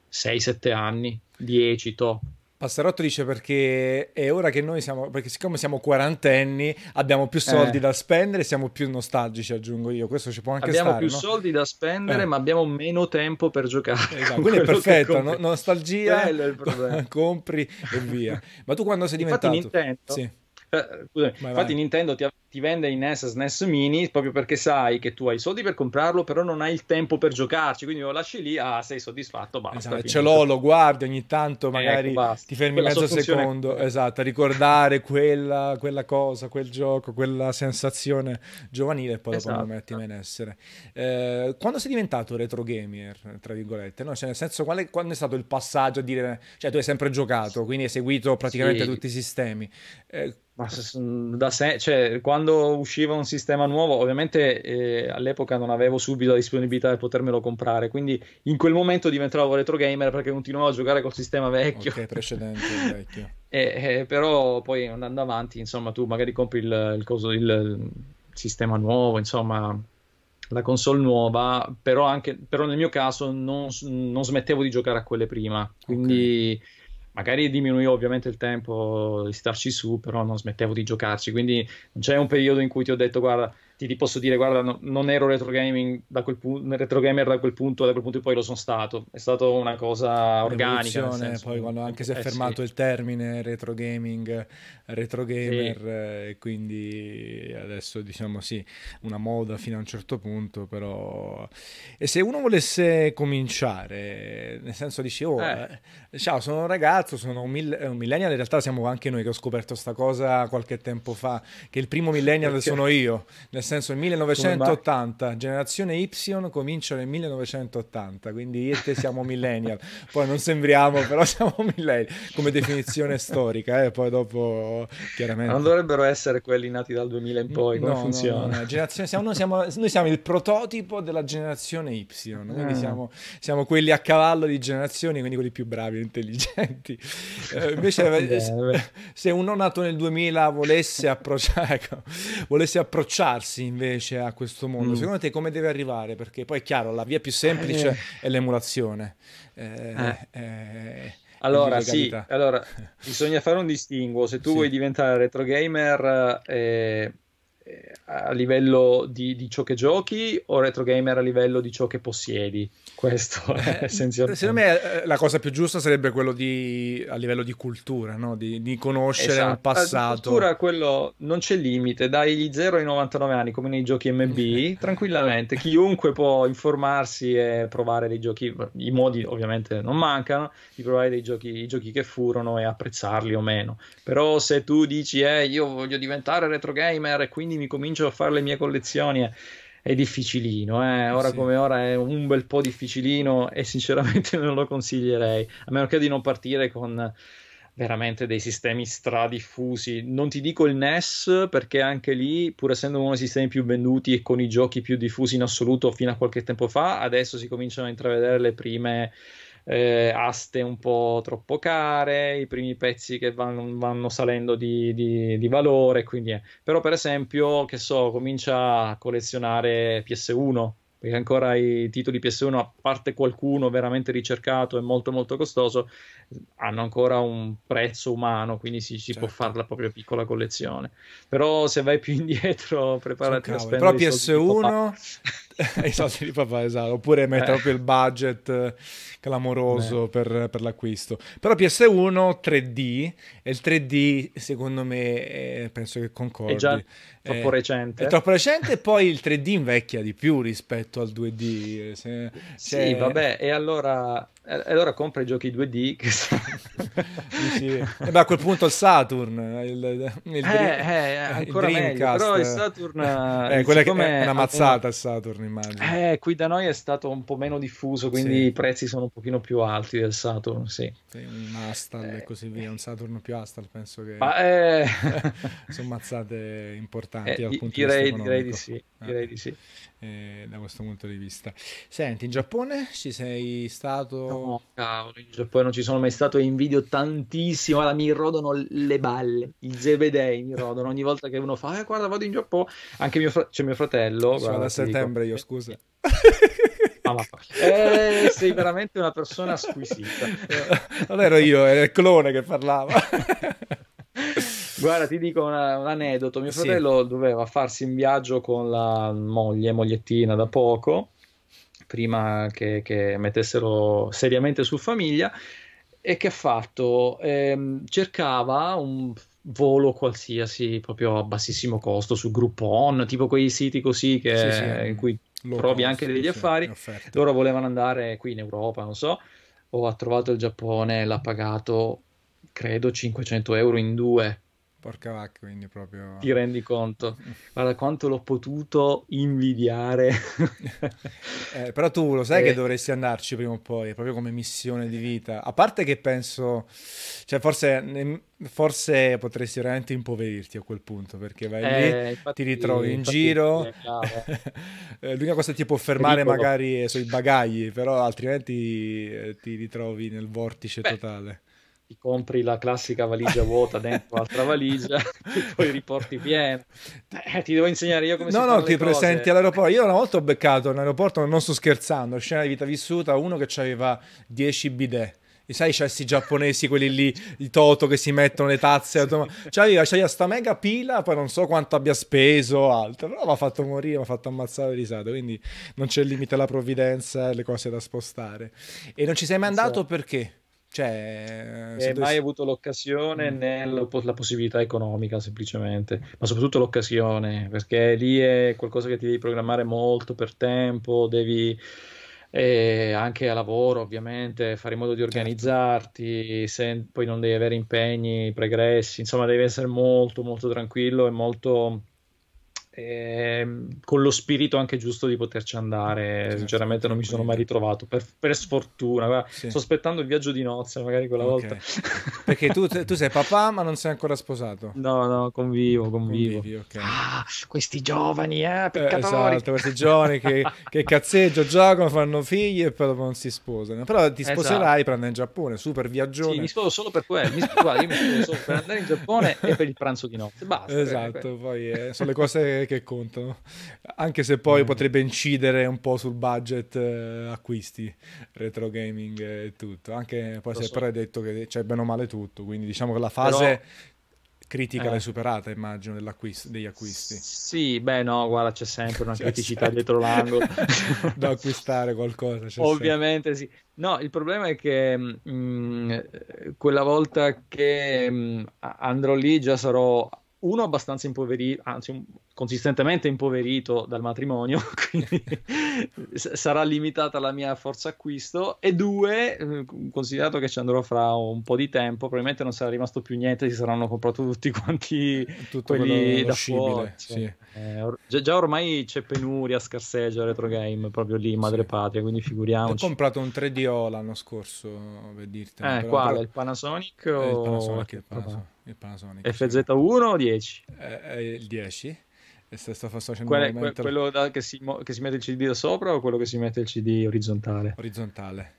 6-7 anni, 10 to. Passerotto dice perché è ora che noi siamo, perché siccome siamo quarantenni abbiamo più soldi eh. da spendere siamo più nostalgici, aggiungo io, questo ci può anche abbiamo stare. Abbiamo più no? soldi da spendere eh. ma abbiamo meno tempo per giocare. Esatto. Quindi è perfetto, no? nostalgia, compri e via. Ma tu quando sei diventato... Infatti Nintendo... Sì scusami, vai, infatti vai. Nintendo ti, ti, vende i NES SNES Mini proprio perché sai che tu hai i soldi per comprarlo, però non hai il tempo per giocarci, quindi lo lasci lì, ah, sei soddisfatto, basta. Esatto, ce l'ho, lo guardi ogni tanto, ecco, magari ecco, ti fermi quella mezzo secondo, esatto, a ricordare quella, quella, cosa, quel gioco, quella sensazione giovanile e poi esatto. dopo lo metti in essere. Eh, quando sei diventato retro gamer, tra virgolette, no? cioè, nel senso, qual è, quando è stato il passaggio a dire, cioè tu hai sempre giocato, quindi hai seguito praticamente sì. tutti i sistemi. Eh, ma da se- cioè, quando usciva un sistema nuovo, ovviamente eh, all'epoca non avevo subito la disponibilità per potermelo comprare, quindi in quel momento diventavo retro gamer perché continuavo a giocare col sistema vecchio. Ok, precedente, vecchio. e, e, però poi andando avanti, insomma, tu magari compri il, il, coso, il, il sistema nuovo, insomma, la console nuova, però, anche, però nel mio caso non, non, smettevo di giocare a quelle prima, quindi... Okay magari diminuivo ovviamente il tempo di starci su, però non smettevo di giocarci, quindi non c'è un periodo in cui ti ho detto guarda ti, ti, posso dire, guarda, no, non ero retro, gaming da quel pu- retro gamer da quel punto, da quel punto in poi lo sono stato. È stata una cosa organica. Poi quando anche si è eh, fermato sì. il termine retro gaming, retro gamer, sì. eh, e quindi adesso diciamo sì, una moda fino a un certo punto, però... E se uno volesse cominciare, nel senso dici, oh, eh. eh ciao, sono un ragazzo, sono un, mill- un millennial, in realtà siamo anche noi che ho scoperto questa cosa qualche tempo fa, che il primo millennial Perché? sono io, nel senso il 1980, generazione Y comincia nel 1980, quindi io e te siamo millennial, poi non sembriamo, però siamo millennial come definizione storica, eh? poi dopo chiaramente... Non dovrebbero essere quelli nati dal 2000 in poi, come no, funziona? No, no, generazione, siamo, noi, siamo, noi, siamo, il prototipo della generazione Y, quindi mm. siamo, siamo, quelli a cavallo di generazioni, quindi quelli più bravi, intelligenti. Eh, invece se, se uno nato nel 2000 volesse, approcciare, ecco, volesse approcciarsi avvicinarsi invece a questo mondo? Mm. Secondo te come deve arrivare? Perché poi è chiaro, la via più semplice eh. è l'emulazione. Eh, eh. allora, sì, allora, bisogna fare un distinguo. Se tu sì. vuoi diventare retro gamer eh, a livello di, di, ciò che giochi o retro gamer a livello di ciò che possiedi? Questo è eh, essenzialmente. Secondo me eh, la cosa più giusta sarebbe quello di a livello di cultura, no? di, di, conoscere esatto. il passato. La cultura, quello non c'è limite, dai gli 0 ai 99 anni come nei giochi MB, tranquillamente, chiunque può informarsi e provare dei giochi, i modi ovviamente non mancano, di provare dei giochi, i giochi che furono e apprezzarli o meno. Però se tu dici, eh, io voglio diventare retro gamer e quindi mi comincio a fare le mie collezioni... Eh, è difficilino, eh? ora sì. come ora è un bel po' difficilino e sinceramente non lo consiglierei, a meno che di non partire con veramente dei sistemi stradiffusi. Non ti dico il NES perché anche lì, pur essendo uno dei sistemi più venduti e con i giochi più diffusi in assoluto fino a qualche tempo fa, adesso si cominciano a intravedere le prime eh, aste un po' troppo care, i primi pezzi che vanno, vanno salendo di, di, di valore, quindi è. però per esempio, che so, comincia a collezionare PS1 perché ancora i titoli PS1, a parte qualcuno veramente ricercato e molto molto costoso, hanno ancora un prezzo umano, quindi si, si certo. può fare la propria piccola collezione. Però se vai più indietro, preparati a spendere Però PS1 i soldi di papà, esatto, oppure mettere eh. proprio il budget clamoroso per, per, l'acquisto. Però PS1 3D, e il 3D secondo me è, penso che concordi. È già troppo recente. È troppo recente e poi il 3D invecchia di più rispetto al 2D. Se, sì, cioè... vabbè, e allora e allora compra i giochi 2D che sono... sì. E beh, a quel punto il Saturn il, il, il, eh, eh, ancora il meglio, però il Saturn eh, quella che è una mazzata il Saturn immagino. Eh, qui da noi è stato un po' meno diffuso quindi sì. i prezzi sono un pochino più alti del Saturn sì, sì un Astal eh, e così via un Saturn più Astal penso che Ma, eh... sono mazzate importanti eh, direi, di vista direi di sì direi di sì eh, da questo punto di vista. Senti, in Giappone ci sei stato? No, cavolo, in Giappone non ci sono mai stato e invidio tantissimo. Allora, mi rodono le balle, i zebedei mi rodono ogni volta che uno fa, eh, guarda, vado in Giappone. Anche mio fra- c'è mio fratello. Sono da settembre dico, io, scusa. Eh, sei veramente una persona squisita. non ero io, era il clone che parlava. Guarda, ti dico una, un aneddoto. Mio fratello sì. doveva farsi in viaggio con la moglie, mogliettina da poco, prima che, che mettessero seriamente su famiglia. E che ha fatto? Eh, cercava un volo qualsiasi proprio a bassissimo costo su Groupon, tipo quei siti così che, sì, sì. in cui Low trovi cost, anche degli affari. Loro volevano andare qui in Europa, non so. O ha trovato il Giappone, l'ha pagato credo 500 euro in due Porca vacca, quindi proprio... Ti rendi conto? Guarda quanto l'ho potuto invidiare. eh, però tu lo sai eh. che dovresti andarci prima o poi, proprio come missione di vita. A parte che penso, cioè forse, forse potresti veramente impoverirti a quel punto, perché vai eh, lì, infatti, ti ritrovi in giro. Eh, l'unica cosa che ti può fermare magari sono i bagagli, però altrimenti eh, ti ritrovi nel vortice Beh. totale ti compri la classica valigia vuota dentro l'altra valigia e poi riporti pieno. Eh, ti devo insegnare io come no, si. No, no, ti presenti all'aeroporto. Io una volta ho beccato in aeroporto, non sto scherzando, scena di vita vissuta, uno che aveva 10 bidet. E sai, c'è questi giapponesi, quelli lì, i Toto che si mettono le tazze automatiche. C'aveva, c'aveva sta mega pila, poi non so quanto abbia speso o altro, però mi ha fatto morire, mi ha fatto ammazzare risate, quindi non c'è limite alla provvidenza e le cose da spostare. E non ci sei mai andato so. perché? Cioè, eh, mai avuto l'occasione mm. né la possibilità economica, semplicemente, ma soprattutto l'occasione, perché lì è qualcosa che ti devi programmare molto per tempo, devi eh, anche a lavoro, ovviamente, fare in modo di certo. organizzarti, se, poi non devi avere impegni pregressi, insomma, devi essere molto, molto tranquillo e molto eh, con lo spirito anche giusto di poterci andare. Certo, Sinceramente, non mi sono mai ritrovato per, per sfortuna. Guarda, sì. Sto aspettando il viaggio di nozze, magari quella okay. volta. Perché tu, tu, sei papà, ma non sei ancora sposato. No, no, convivo, convivo. Convivi, okay. ah, questi giovani, eh. Eh, esatto, questi giovani che, che cazzeggio, giocano, fanno figli e poi dopo non si sposano. Però ti esatto. sposerai esatto. per andare in Giappone, super viaggione. Sì, mi sposo solo per quello. Mi, guarda, io mi sposo solo per andare in Giappone e per il pranzo di notte. Basta. Esatto, poi eh, sono le cose eh, che contano. Anche se poi Mm. potrebbe incidere un po' sul budget eh, acquisti, retro gaming e tutto. Anche poi Lo si è so. però detto che c'è bene o male tutto, quindi diciamo che la fase critica Eh. l'hai superata, immagino, degli acquisti. Sì, beh, no, guarda, c'è sempre una C'è criticità sempre. dietro l'angolo. da acquistare qualcosa. Ovviamente sì. No, il problema è che mm, eh, quella volta che mm, a- andrò lì già sarò uno abbastanza impoverito, anzi un- consistentemente impoverito dal matrimonio, quindi s- sarà limitata la mia forza acquisto e due, eh, considerato che ci andrò fra un po' di tempo, probabilmente non sarà rimasto più niente, si saranno comprato tutti quanti. Tutto quelli da scibile, fuori. cioè, sì. eh, or- già, ormai c'è penuria, scarseggia retro game proprio lì in madrepatria, quindi Ho figuriamoci. comprato un 3DO l'anno scorso, per dirti. Eh, quale? però- Il Panasonic eh, il o Panasonic, il Panasonic, il Panasonic, sì. FZ1 o 10? Eh, eh, il 10 e sto, facendo Qual è- que- quello da- che, si, che si mette il CD da sopra o quello che si mette il CD orizzontale? orizzontale.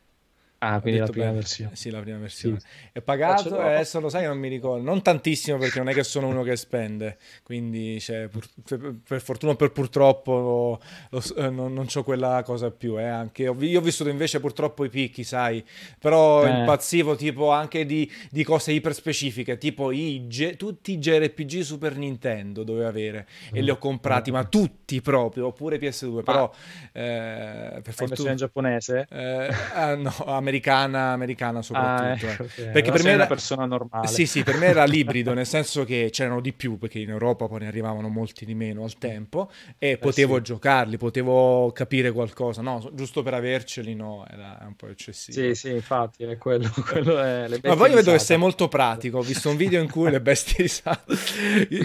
Ah, quindi la prima bene. versione. Sì, la prima versione. Sì. È pagato Faccio- adesso lo sai che non mi ricordo. Non tantissimo perché non è che sono uno che spende, quindi cioè, pur- per, per fortuna o per purtroppo lo s- eh, non, non ho quella cosa più. eh, anche, io ho vissuto invece purtroppo i picchi, sai, però Eh. impazzivo tipo anche di, di cose iper specifiche, tipo i G- tutti i JRPG Super Nintendo dovevo avere e li ho comprati, ma tutti proprio, oppure PS2, però eh, per in fortuna... versione giapponese? Eh, ah, no, americana, americana Ah, soprattutto. ecco, eh. ok. Perché per me una era... persona normale. Sì, sì, per me era l'ibrido, nel senso che c'erano di più, perché in Europa poi ne arrivavano molti di meno al tempo, e potevo sì. giocarli, potevo capire qualcosa, no, giusto per averceli, no, era un po' eccessivo. Sì, sì, infatti, è quello, quello è Ma poi vedo che sei molto pratico. Ho visto un video in cui le bestie risate,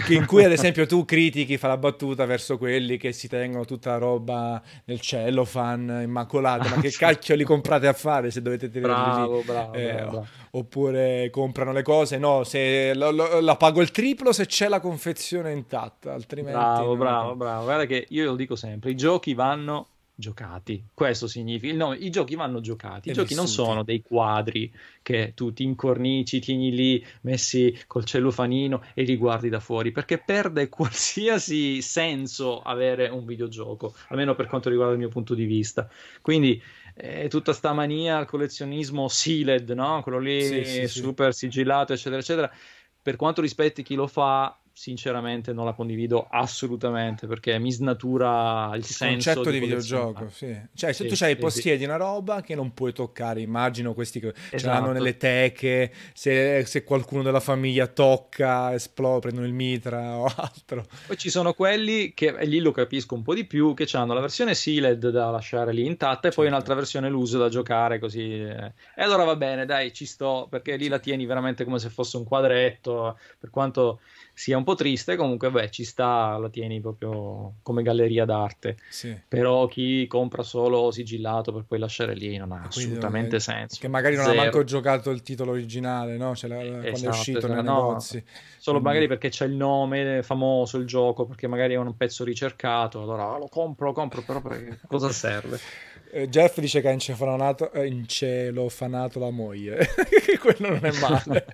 in cui ad esempio tu critichi, fa la battuta verso quelli che si tengono tutta la roba nel cellophane immacolata. Ma che cacchio li comprate a fare se dovete tenerli lì? Bravo, bravo, Eh, bravo, bravo. Oppure comprano le cose, no, se lo- lo- la pago il triplo se c'è la confezione intatta, altrimenti Bravo, no. bravo, bravo. Guarda che io lo dico sempre, i giochi vanno giocati. Questo significa, no, i giochi vanno giocati. I E giochi non vissuti. sono dei quadri che tu ti incornici, tieni lì messi col cellofanino e li guardi da fuori, perché perde qualsiasi senso avere un videogioco, almeno per quanto riguarda il mio punto di vista. Quindi eh, tutta sta mania al collezionismo sealed, no? Quello lì Sì, sì, super sigillato, eccetera, eccetera. Per quanto rispetti chi lo fa, sinceramente non la condivido assolutamente perché mi snatura il Il senso concetto di collezionare. videogioco, sì. Cioè, se Sì, tu c'hai sì, possiedi una roba che non puoi toccare, immagino questi che ce l'hanno Esatto. nelle teche, se, se qualcuno della famiglia tocca, esplode, prendono il mitra o altro. Poi ci sono quelli che, lì lo capisco un po' di più, che hanno la versione sealed da lasciare lì intatta e poi Certo. un'altra versione loose da giocare così. eh. E allora va bene, dai, ci sto, perché lì la tieni veramente come se fosse un quadretto, per quanto sia un po' triste, comunque beh, ci sta, la tieni proprio come galleria d'arte. Sì. Però chi compra solo sigillato per poi lasciare lì non ha assolutamente non- senso. Che magari non ha Zero. manco giocato il titolo originale, no? Cioè, la- quando è Esatto, uscito esatto. nei No, negozi. Solo Quindi- magari perché c'è il nome famoso, il gioco, perché magari è un pezzo ricercato, allora lo compro, lo compro, però cosa serve? Eh, Jeff dice che ha incefanato, eh, incelofanato la moglie. Quello non è male.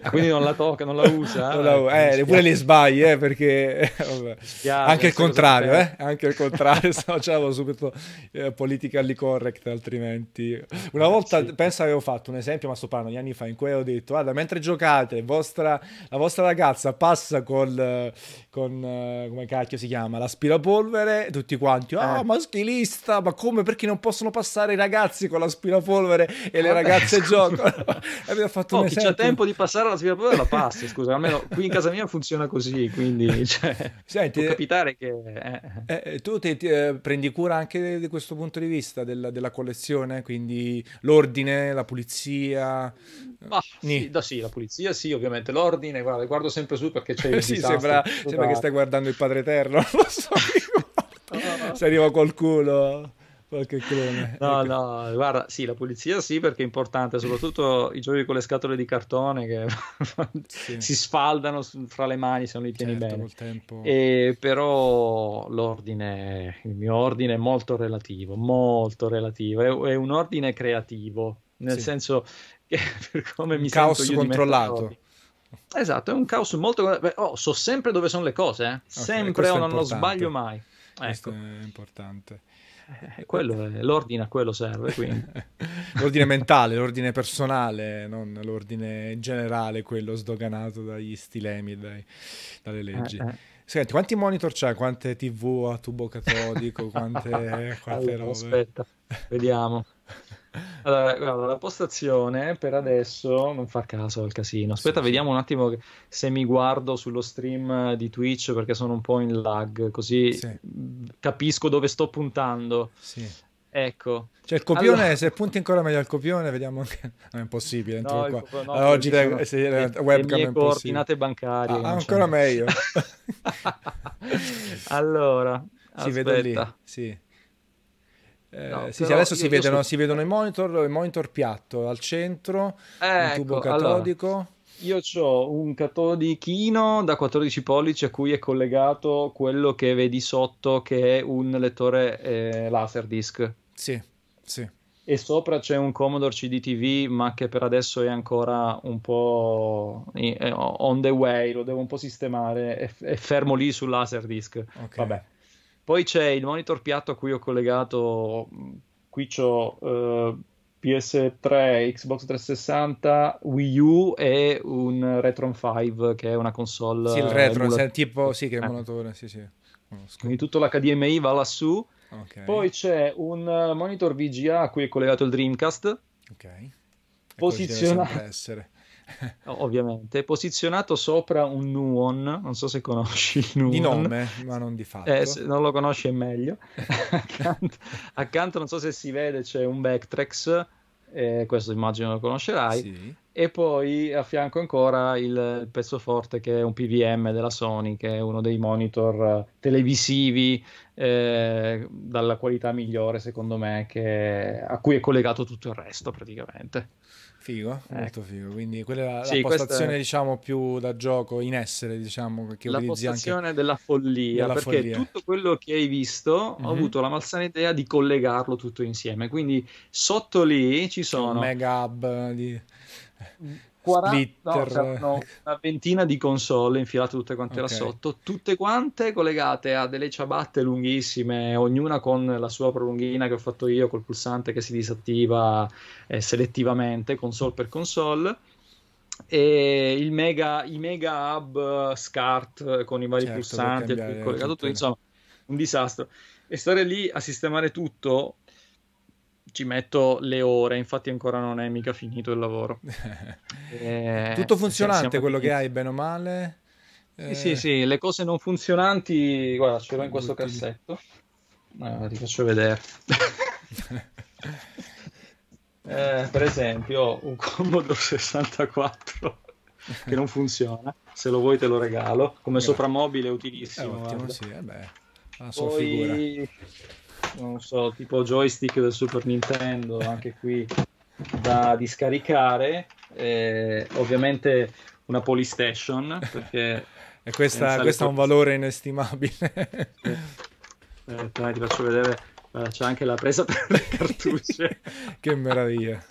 Ah, quindi non la tocca, non la usa? Non la- Eh, eh, pure li sbagli, eh, perché vabbè. spiace, anche il contrario, eh? Anche il contrario, facciamo subito eh, politically correct, altrimenti. Una volta, Sì. penso avevo fatto un esempio, ma sto parlando di anni fa, in cui avevo detto, guarda, mentre giocate, vostra- la vostra ragazza passa col, eh, con, eh, come cacchio si chiama, l'aspirapolvere, tutti quanti, ah, Eh. maschilista, ma come, perché non possono passare i ragazzi con l'aspirapolvere e le Vabbè, ragazze giocano? Abbiamo fatto Oh, un chi c'ha tempo di passare l'aspirapolvere la passi, scusa, almeno qui in casa mia funziona così, quindi cioè, Senti, può capitare che... eh, Eh, eh, tu ti, ti, eh, prendi cura anche di questo punto di vista della, della collezione, quindi l'ordine, la pulizia. Ma sì, da, sì, la pulizia sì, ovviamente l'ordine, guarda, guardo sempre su perché c'è il sì, sembra, sembra che stai guardando il Padre Eterno, non lo so. Se arriva qualcuno, qualche clone. No, Ecco. no, guarda, sì, la pulizia sì perché è importante, soprattutto i giochi con le scatole di cartone che Sì. si sfaldano fra le mani se non li tieni Certo, bene. E però l'ordine, il mio ordine è molto relativo, molto relativo, è, è un ordine creativo, nel Sì. senso che per come Un mi caos sento mettere controllato. Esatto, è un caos molto... Oh, so sempre dove sono le cose, eh? sempre o non lo sbaglio mai. Questo ecco. è importante. Eh, quello è, l'ordine a quello serve, l'ordine mentale, l'ordine personale, non l'ordine generale, quello sdoganato dagli stilemi, dai, dalle leggi. Eh, eh. Senti, quanti monitor c'hai? Quante TV a tubo catodico? Quante, quante allora, Aspetta, vediamo. Allora, guarda, la postazione per adesso non fa caso al casino. Aspetta, sì, vediamo sì. un attimo se mi guardo sullo stream di Twitch perché sono un po' in lag, così sì. capisco dove sto puntando. Sì. Ecco. Cioè il copione, allora... se punti ancora meglio al copione, vediamo anche... Non è impossibile. No, qua. Copione, no, allora, oggi le, se, le, le webcam le coordinate bancarie. Ah, ancora meglio. allora, si vede lì. Sì. Eh, sì, sì, adesso si vedono, so... si vedono, i monitor, il monitor piatto al centro, eh, un tubo ecco, catodico. Allora, io ho un catodichino da 14 pollici a cui è collegato quello che vedi sotto che è un lettore eh, Laserdisc. Sì, sì. E sopra c'è un Commodore CDTV, ma che per adesso è ancora un po' on the way, lo devo un po' sistemare, è, è fermo lì sul Laserdisc. Okay. Vabbè. Poi c'è il monitor piatto a cui ho collegato, qui c'ho uh, PS3, Xbox 360, Wii U e un Retron 5 che è una console. Sì, il Retron, emula... tipo, sì, che è emulatore, sì, sì. Conosco. Quindi tutto l'HDMI va lassù. Okay. Poi c'è un monitor VGA a cui è collegato il Dreamcast. Ok. Posizionato. ovviamente, posizionato sopra un Nuon, non so se conosci il Nuon. Di nome, ma non di fatto. Eh, se non lo conosci è meglio. accanto, accanto, non so se si vede, c'è un Backtrax, eh, questo immagino lo conoscerai. Sì. E poi a fianco ancora il pezzo forte che è un PVM della Sony, che è uno dei monitor televisivi eh, dalla qualità migliore, secondo me, che, a cui è collegato tutto il resto praticamente. Figo, ecco. molto figo. Quindi quella è la, sì, la postazione, è... diciamo, più da gioco in essere, diciamo, che la utilizzi postazione anche... della follia, della perché follia. tutto quello che hai visto, mm-hmm. ho mhm. avuto la malsana idea di collegarlo tutto insieme. Quindi sotto lì ci sono... Un mega hub di... Mm. 40, no, cioè, una ventina di console infilate tutte quante okay. là sotto, tutte quante collegate a delle ciabatte lunghissime, ognuna con la sua prolunghina che ho fatto io col pulsante che si disattiva eh, selettivamente, console per console. E il mega, i mega hub SCART con i vari certo, pulsanti, collegato tutto, insomma, un disastro. E stare lì a sistemare tutto ci metto le ore, infatti ancora non è mica finito il lavoro. eh, Tutto funzionante quello finiti. che hai, bene o male? Eh... Sì, sì, le cose non funzionanti, guarda, ce l'ho in questo cassetto. Eh, ti faccio vedere. eh, per esempio, un Commodore 64 che non funziona. Se lo vuoi te lo regalo. Come soprammobile è utilissimo. È ottimo, sì, vabbè. Eh la sua Poi... figura non so, tipo joystick del Super Nintendo, anche qui da discaricare. Eh, ovviamente una Polystation, perché... e questa, questo ha un valore inestimabile. eh, dai, ti faccio vedere, c'è anche la presa per le cartucce. che meraviglia.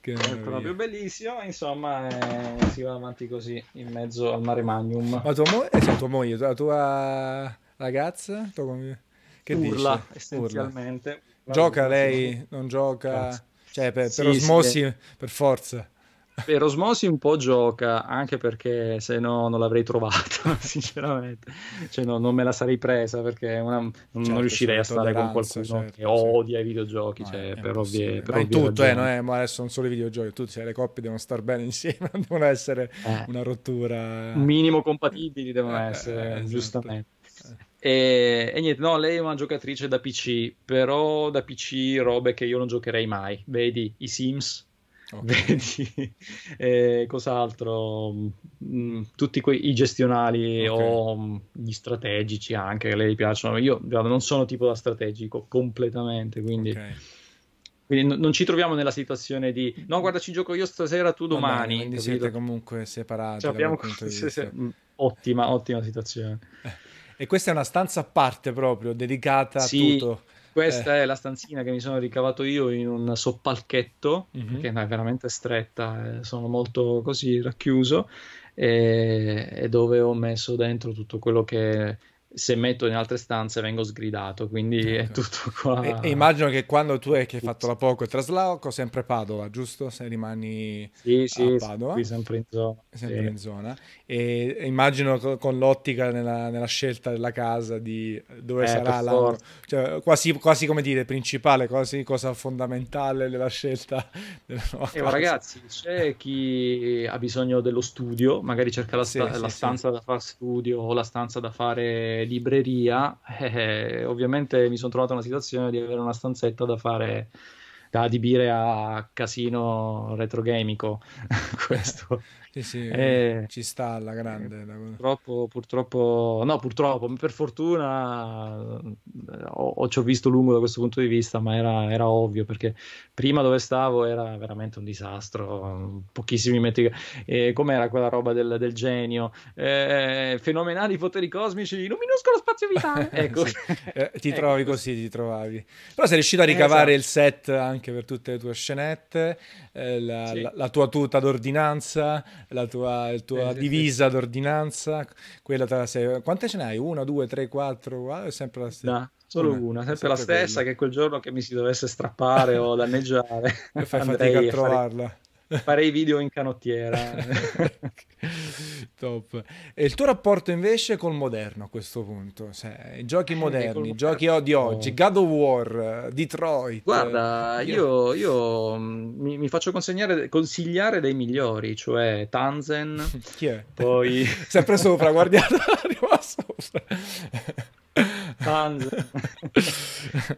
È proprio bellissimo, insomma, eh, si va avanti così in mezzo al mare magnum. Ma tua, mo- eh, cioè, tua moglie, la tua ragazza? Tua... Che urla dice? essenzialmente. Urla. Gioca lei, non gioca, cioè per, sì, per osmosi, sì. per forza. Per osmosi un po' gioca, anche perché se no non l'avrei trovata, sinceramente. Cioè no, non me la sarei presa perché una, non, certo, non riuscirei a stare con qualcuno certo, che odia sì. i videogiochi, no, cioè, per ovvie, per Ma in tutto, eh, non è, ma adesso non solo i videogiochi, tutti, cioè, le coppie devono stare bene insieme, non devono essere eh. una rottura. Un minimo compatibili devono eh, essere, eh, esatto. giustamente. E, e, niente, no, lei è una giocatrice da PC, però da PC robe che io non giocherei mai. Vedi i Sims, Okay. Vedi, eh, cos'altro? Mm, tutti quei, i gestionali okay. o mm, gli strategici anche che le piacciono. Io non sono tipo da strategico completamente, quindi, okay. quindi n- non ci troviamo nella situazione di no, guarda, ci gioco io stasera, tu domani. Vabbè, quindi siete comunque separati. Cioè, abbiamo... se, ottima, ottima situazione. E questa è una stanza a parte proprio, dedicata sì, a tutto. Questa eh. è la stanzina che mi sono ricavato io in un soppalchetto, mm-hmm. che è veramente stretta, eh, sono molto così racchiuso. e, e dove ho messo dentro tutto quello che se metto in altre stanze vengo sgridato, quindi ecco. è tutto qua. E, e, immagino che quando tu hai, che hai fatto da poco il trasloco, sempre Padova, giusto? Se rimani sì, sì, a Padova. Sì, sempre in zona. Sempre sì. in zona. E, e immagino con l'ottica nella, nella, scelta della casa di dove eh, sarà la... Cioè, quasi, quasi, come dire, principale, quasi cosa fondamentale della scelta della nuova eh, ragazzi, c'è chi ha bisogno dello studio, magari cerca la, sta- la stanza da fare studio o la stanza da fare libreria, eh, ovviamente mi sono trovato una situazione di avere una stanzetta da fare da adibire a casino retrogamico. Questo sì, sì, eh, ci sta alla grande. Purtroppo, purtroppo, no, purtroppo, per fortuna ho, ho, ci ho visto lungo da questo punto di vista, ma era, era, ovvio perché prima dove stavo era veramente un disastro, pochissimi metri. Eh, com'era quella roba del, del genio? Eh, fenomenali poteri cosmici in un minuscolo spazio vitale. Ecco. sì, eh, ti ecco. trovi così, ti trovavi. Però sei riuscito a ricavare esatto. il set anche per tutte le tue scenette, eh, la, sì. la, la tua tuta d'ordinanza la tua, la tua eh, divisa sì. d'ordinanza, quella te la sei... Quante ce n'hai? Una, due, tre, quattro? Ah, è sempre la stessa. No, solo una, una sempre, sempre, la stessa, quella. che quel giorno che mi si dovesse strappare o danneggiare. E fai fatica a trovarla. Fare farei video in canottiera. Top. E il tuo rapporto invece col moderno a questo punto? Cioè, giochi eh, moderni, giochi di oggi, God of War, Detroit. Guarda, io, io mm, mi, mi, faccio consigliare dei migliori, cioè Tanzen. Chi è? Poi... Sempre sopra, guardiamo, arriva sopra.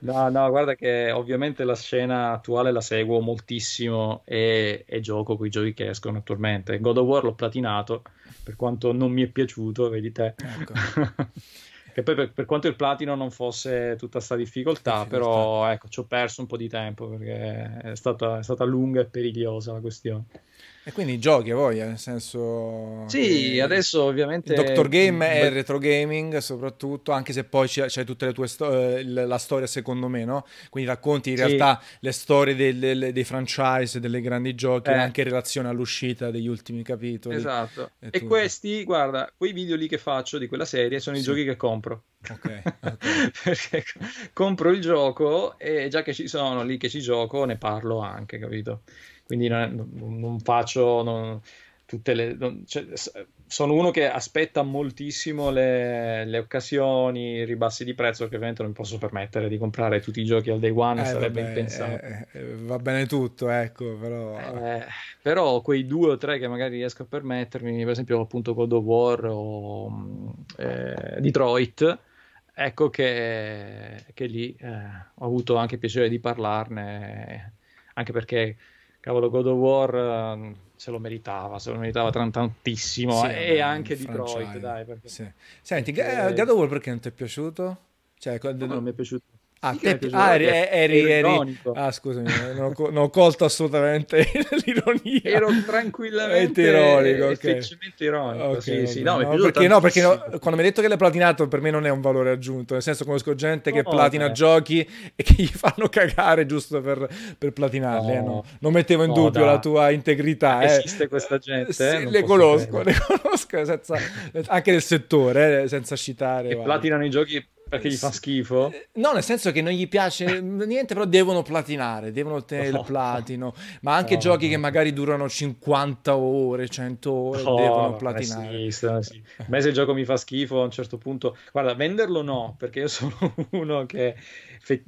No, no, guarda che ovviamente la scena attuale la seguo moltissimo e, e gioco con i giochi che escono attualmente. God of War l'ho platinato, per quanto non mi è piaciuto, vedi te. Ecco. che poi per, per, quanto il platino non fosse tutta questa difficoltà, difficoltà, però ecco, ci ho perso un po' di tempo perché è stata, è stata lunga e perigliosa la questione. E quindi giochi a voglia, nel senso... Sì, adesso ovviamente... Doctor Game è il retro gaming soprattutto, anche se poi c'è, c'è tutte le tue storie, la storia secondo me, no? Quindi racconti in sì. realtà le storie dei, dei, dei, franchise, delle grandi giochi, eh. anche in relazione all'uscita degli ultimi capitoli. Esatto. E, e questi, guarda, quei video lì che faccio di quella serie sono sì. i giochi che compro. Ok, okay. perché compro il gioco e già che ci sono lì che ci gioco ne parlo anche, capito? Quindi non, non faccio non, tutte le... Non, cioè, sono uno che aspetta moltissimo le, le, occasioni, i ribassi di prezzo che ovviamente non mi posso permettere di comprare tutti i giochi al day one, eh, sarebbe vabbè, impensato. Eh, eh, va bene tutto, ecco, però... Eh, però quei due o tre che magari riesco a permettermi, per esempio appunto God of War o eh, Detroit, ecco che, che lì eh, ho avuto anche piacere di parlarne, anche perché cavolo, God of War uh, se lo meritava, se lo meritava tantissimo. Sì, e anche Detroit, dai. Perché... Sì. Senti, perché... God of War perché non ti è piaciuto? Cioè, quando... no, non mi è piaciuto. Ah, te, ah eri, eri, eri, ah, scusami, non ho, non ho colto assolutamente l'ironia. Ero tranquillamente ironico, okay. ironico. Okay, sì, sì. No, no, perché, no, perché no, quando mi hai detto che l'hai platinato, per me non è un valore aggiunto. Nel senso, conosco gente che platina beh. giochi e che gli fanno cagare giusto per, per platinarli. Eh, no. Non mettevo in dubbio da. la tua integrità. Eh. Esiste questa gente? Sì, eh? le conosco, le conosco senza, anche nel settore, eh, senza citare. E platinano i giochi perché gli fa schifo? Eh, no, nel senso che non gli piace niente, però devono platinare, devono ottenere oh. il platino. Ma anche oh. giochi che magari durano 50 ore, 100 ore, oh, devono platinare. Sì, sì. A me se il gioco mi fa schifo a un certo punto, guarda, venderlo no, perché io sono uno che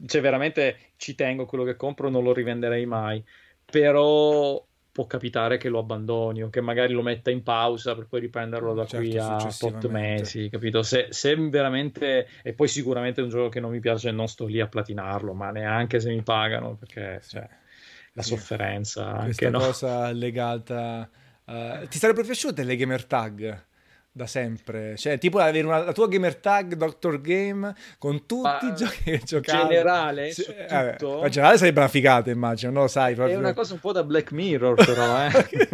cioè, veramente ci tengo quello che compro, non lo rivenderei mai. Però può capitare che lo abbandoni o che magari lo metta in pausa per poi riprenderlo da certo, qui a tot mesi, capito? Se, se, veramente, e poi sicuramente è un gioco che non mi piace, non sto lì a platinarlo, ma neanche se mi pagano, perché cioè, la sofferenza. Questa anche, cosa no? legata... Uh, ti sarebbero piaciute le gamer tag? Da sempre. Cioè, tipo avere una, la tua gamer tag Doctor Game con tutti Ma, i giochi che giocavi. In generale, sì, eh, in generale sarebbe una figata, immagino, no? Sai, proprio... È una cosa un po' da Black Mirror, però, eh.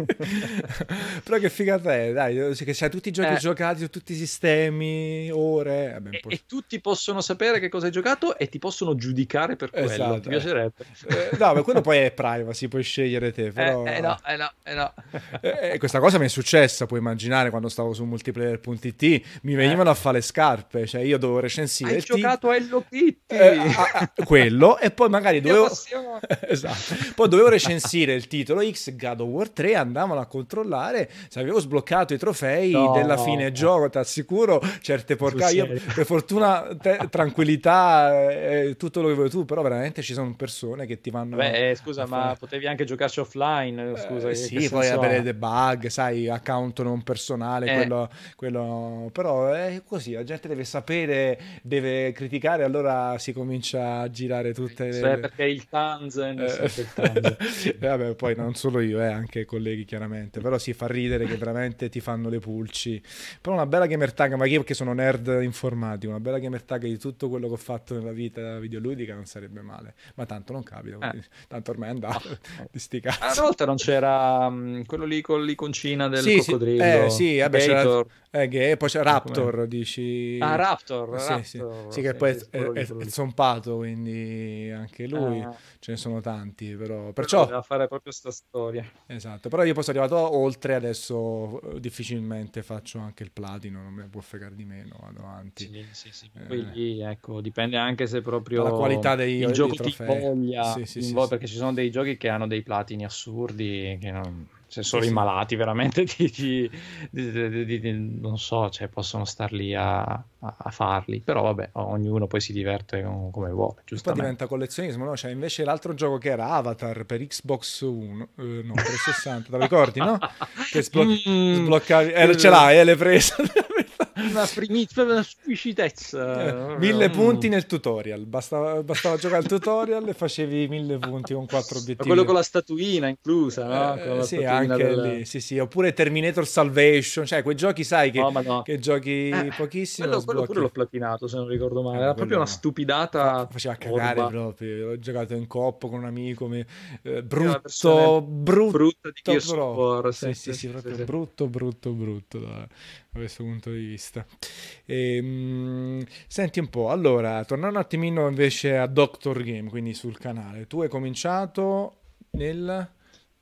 però che figata è, dai, che c'hai tutti i giochi eh. giocati su tutti i sistemi, ore... Vabbè, e, e, tutti possono sapere che cosa hai giocato e ti possono giudicare per quello. Esatto, ti piacerebbe? Eh, no, ma quello poi è privacy, puoi scegliere te, però... Eh, no, eh no, eh no. Eh, questa cosa mi è successa, puoi immaginare, quando stavo su multi multiplayer.it mi venivano eh. a fare le scarpe, cioè io dovevo recensire. Hai giocato a Hello Kitty? Eh, a, a, quello, e poi magari dovevo... esatto. Poi dovevo recensire il titolo X God of War 3, andavano a controllare se avevo sbloccato i trofei no. della fine gioco, ti assicuro, certe porcate. Per fortuna, te, tranquillità, eh, tutto lo che vuoi tu, però veramente ci sono persone che ti vanno... Beh, scusa, ma fare... potevi anche giocarci offline, scusa. Eh, sì, poi avere dei bug, sai, account non personale, eh. quello quello, però è così, la gente deve sapere, deve criticare, allora si comincia a girare tutte le... Cioè, perché il Tanzen, eh, il Tanzen. Vabbè, poi non solo io, eh, anche i colleghi chiaramente, però si fa ridere che veramente ti fanno le pulci. Però una bella gamer tag, ma io che sono nerd informatico, una bella gamer tag di tutto quello che ho fatto nella vita videoludica non sarebbe male, ma tanto non capita, eh. tanto ormai è andato, oh. di sti cazzi. Una volta non c'era um, quello lì con l'iconcina del sì, coccodrillo. Sì, eh, sì vabbè, c'era, eh, che poi c'è Raptor, Come? dici... Ah, Raptor, sì, Raptor, sì. sì che poi è, è, è, zompato, quindi anche lui, ah. ce ne sono tanti, però... Perciò... Doveva fare proprio questa storia. Esatto, però io poi sono arrivato oltre, adesso eh, difficilmente faccio anche il platino, non me ne può fregare di meno, vado avanti. Sì, sì, sì. Eh. Lì, ecco, dipende anche se proprio... La qualità dei, il gioco ti voglia, sì, sì, sì, perché ci sono dei giochi che hanno dei platini assurdi che non se sono sì, i malati veramente di, di, di, di, non so, cioè possono star lì a, a, a, farli, però vabbè, ognuno poi si diverte come vuole. Poi diventa collezionismo, no? Cioè invece l'altro gioco che era Avatar per Xbox 1, eh, no, 360, te lo ricordi, no? Che sblo- mm, sbloccavi, eh, ce l'hai, eh, l'hai presa. una primizia, una squisitezza. Eh, mille punti nel tutorial, bastava, bastava giocare al tutorial e facevi mille punti con quattro obiettivi. quello con la statuina inclusa, no? Eh, sì, anche del... lì, sì, sì. Oppure Terminator Salvation, cioè quei giochi, sai, che, oh, no. che giochi eh, pochissimo. Quello, quello pure l'ho platinato, se non ricordo male. Era proprio una stupidata. Faceva cagare orba. proprio. Ho giocato in coppa con un amico, mi... eh, brutto, brutto. Brutta di Gears War, sì, sì, sì, proprio brutto, brutto, brutto da questo punto di vista. E, mh, senti un po', allora, tornando un attimino invece a Doctor Game, quindi sul canale, tu hai cominciato nel...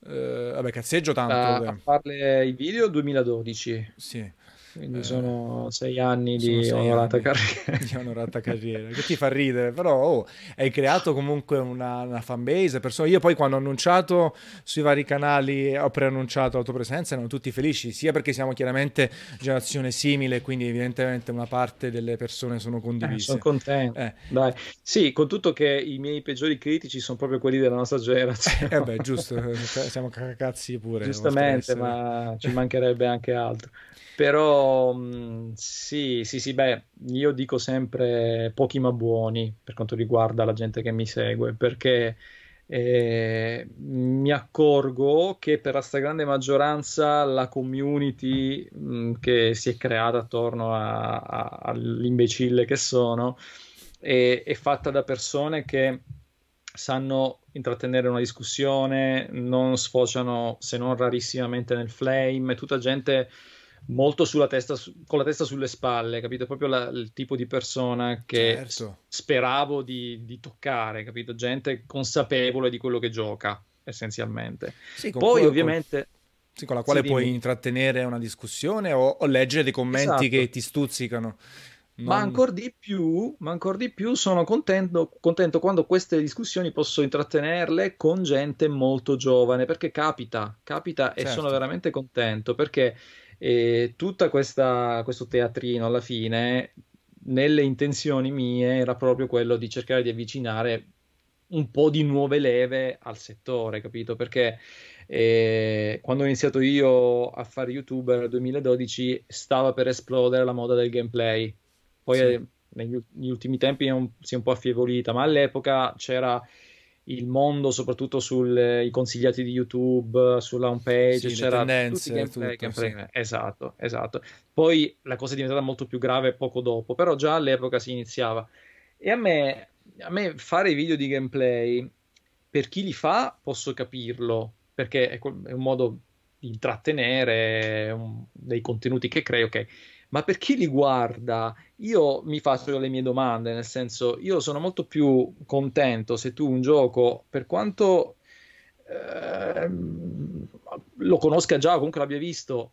Uh, vabbè, cazzeggio tanto. A, a farle i video 2012. Sì. Quindi eh, sono sei anni di sei onorata anni carriera. Di onorata carriera, che ti fa ridere, però oh, hai creato comunque una, una fanbase. Persone... Io poi quando ho annunciato sui vari canali, ho preannunciato la tua presenza, erano tutti felici, sia perché siamo chiaramente generazione simile, quindi evidentemente una parte delle persone sono condivise. Eh, sono contento. Eh. Dai. Sì, con tutto che i miei peggiori critici sono proprio quelli della nostra generazione. Eh beh, giusto, siamo cacazzi pure. Giustamente, ma ci mancherebbe anche altro. Però mm, sì, sì, sì, beh, io dico sempre pochi ma buoni per quanto riguarda la gente che mi segue, perché eh, mi accorgo che per la stragrande maggioranza la community mh, mm, che si è creata attorno a, a, all'imbecille che sono è, è fatta da persone che sanno intrattenere una discussione, non sfociano se non rarissimamente nel flame, è tutta gente molto sulla testa, con la testa sulle spalle, capito? Proprio la, il tipo di persona che certo. speravo di, di, toccare, capito? Gente consapevole di quello che gioca, essenzialmente. Sì, Poi, quello, ovviamente. Con, sì, con la quale puoi dimmi. intrattenere una discussione o, o leggere dei commenti esatto. che ti stuzzicano. Non... Ma ancora di più, ma ancora di più sono contento, contento quando queste discussioni posso intrattenerle con gente molto giovane, perché capita, capita certo. e sono certo. veramente contento, perché e tutta questa, questo teatrino alla fine, nelle intenzioni mie, era proprio quello di cercare di avvicinare un po' di nuove leve al settore, capito? Perché eh, quando ho iniziato io a fare youtuber nel 2012 stava per esplodere la moda del gameplay. Poi sì. eh, negli, negli, ultimi tempi un, si è un po' affievolita, ma all'epoca c'era il mondo, soprattutto sui consigliati di YouTube, sulla home page, sì, c'era tendenze, gameplay, tutto, gameplay. Sì. Esatto, esatto. Poi la cosa è diventata molto più grave poco dopo, però già all'epoca si iniziava. E a me, a me fare i video di gameplay, per chi li fa, posso capirlo, perché è, è un modo di intrattenere un, dei contenuti che crei, ok ma per chi li guarda, io mi faccio le mie domande, nel senso, io sono molto più contento se tu un gioco, per quanto eh, lo conosca già o comunque l'abbia visto,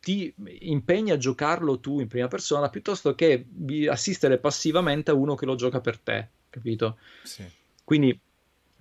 ti impegni a giocarlo tu in prima persona piuttosto che assistere passivamente a uno che lo gioca per te, capito? Sì. Quindi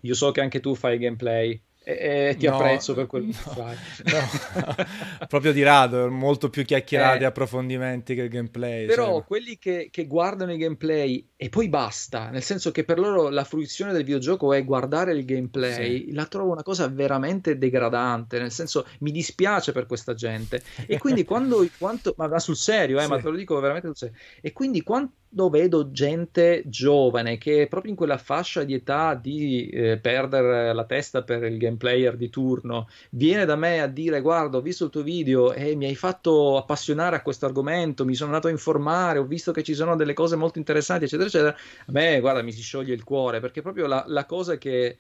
io so che anche tu fai gameplay, e, ti no, apprezzo per quel no, che fai. No, proprio di rado, molto più chiacchierate e eh, approfondimenti che il gameplay. Però cioè... quelli che, che, guardano i gameplay e poi basta, nel senso che per loro la fruizione del videogioco è guardare il gameplay, sì. la trovo una cosa veramente degradante, nel senso mi dispiace per questa gente. E quindi quando, quanto, ma, ma sul serio, eh, sì. ma te lo dico veramente sul serio, e quindi quanto vedo gente giovane che è proprio in quella fascia di età di eh, perdere la testa per il game player di turno viene da me a dire guarda ho visto il tuo video e mi hai fatto appassionare a questo argomento mi sono andato a informare ho visto che ci sono delle cose molto interessanti eccetera eccetera. A me guarda mi si scioglie il cuore perché proprio la, la cosa che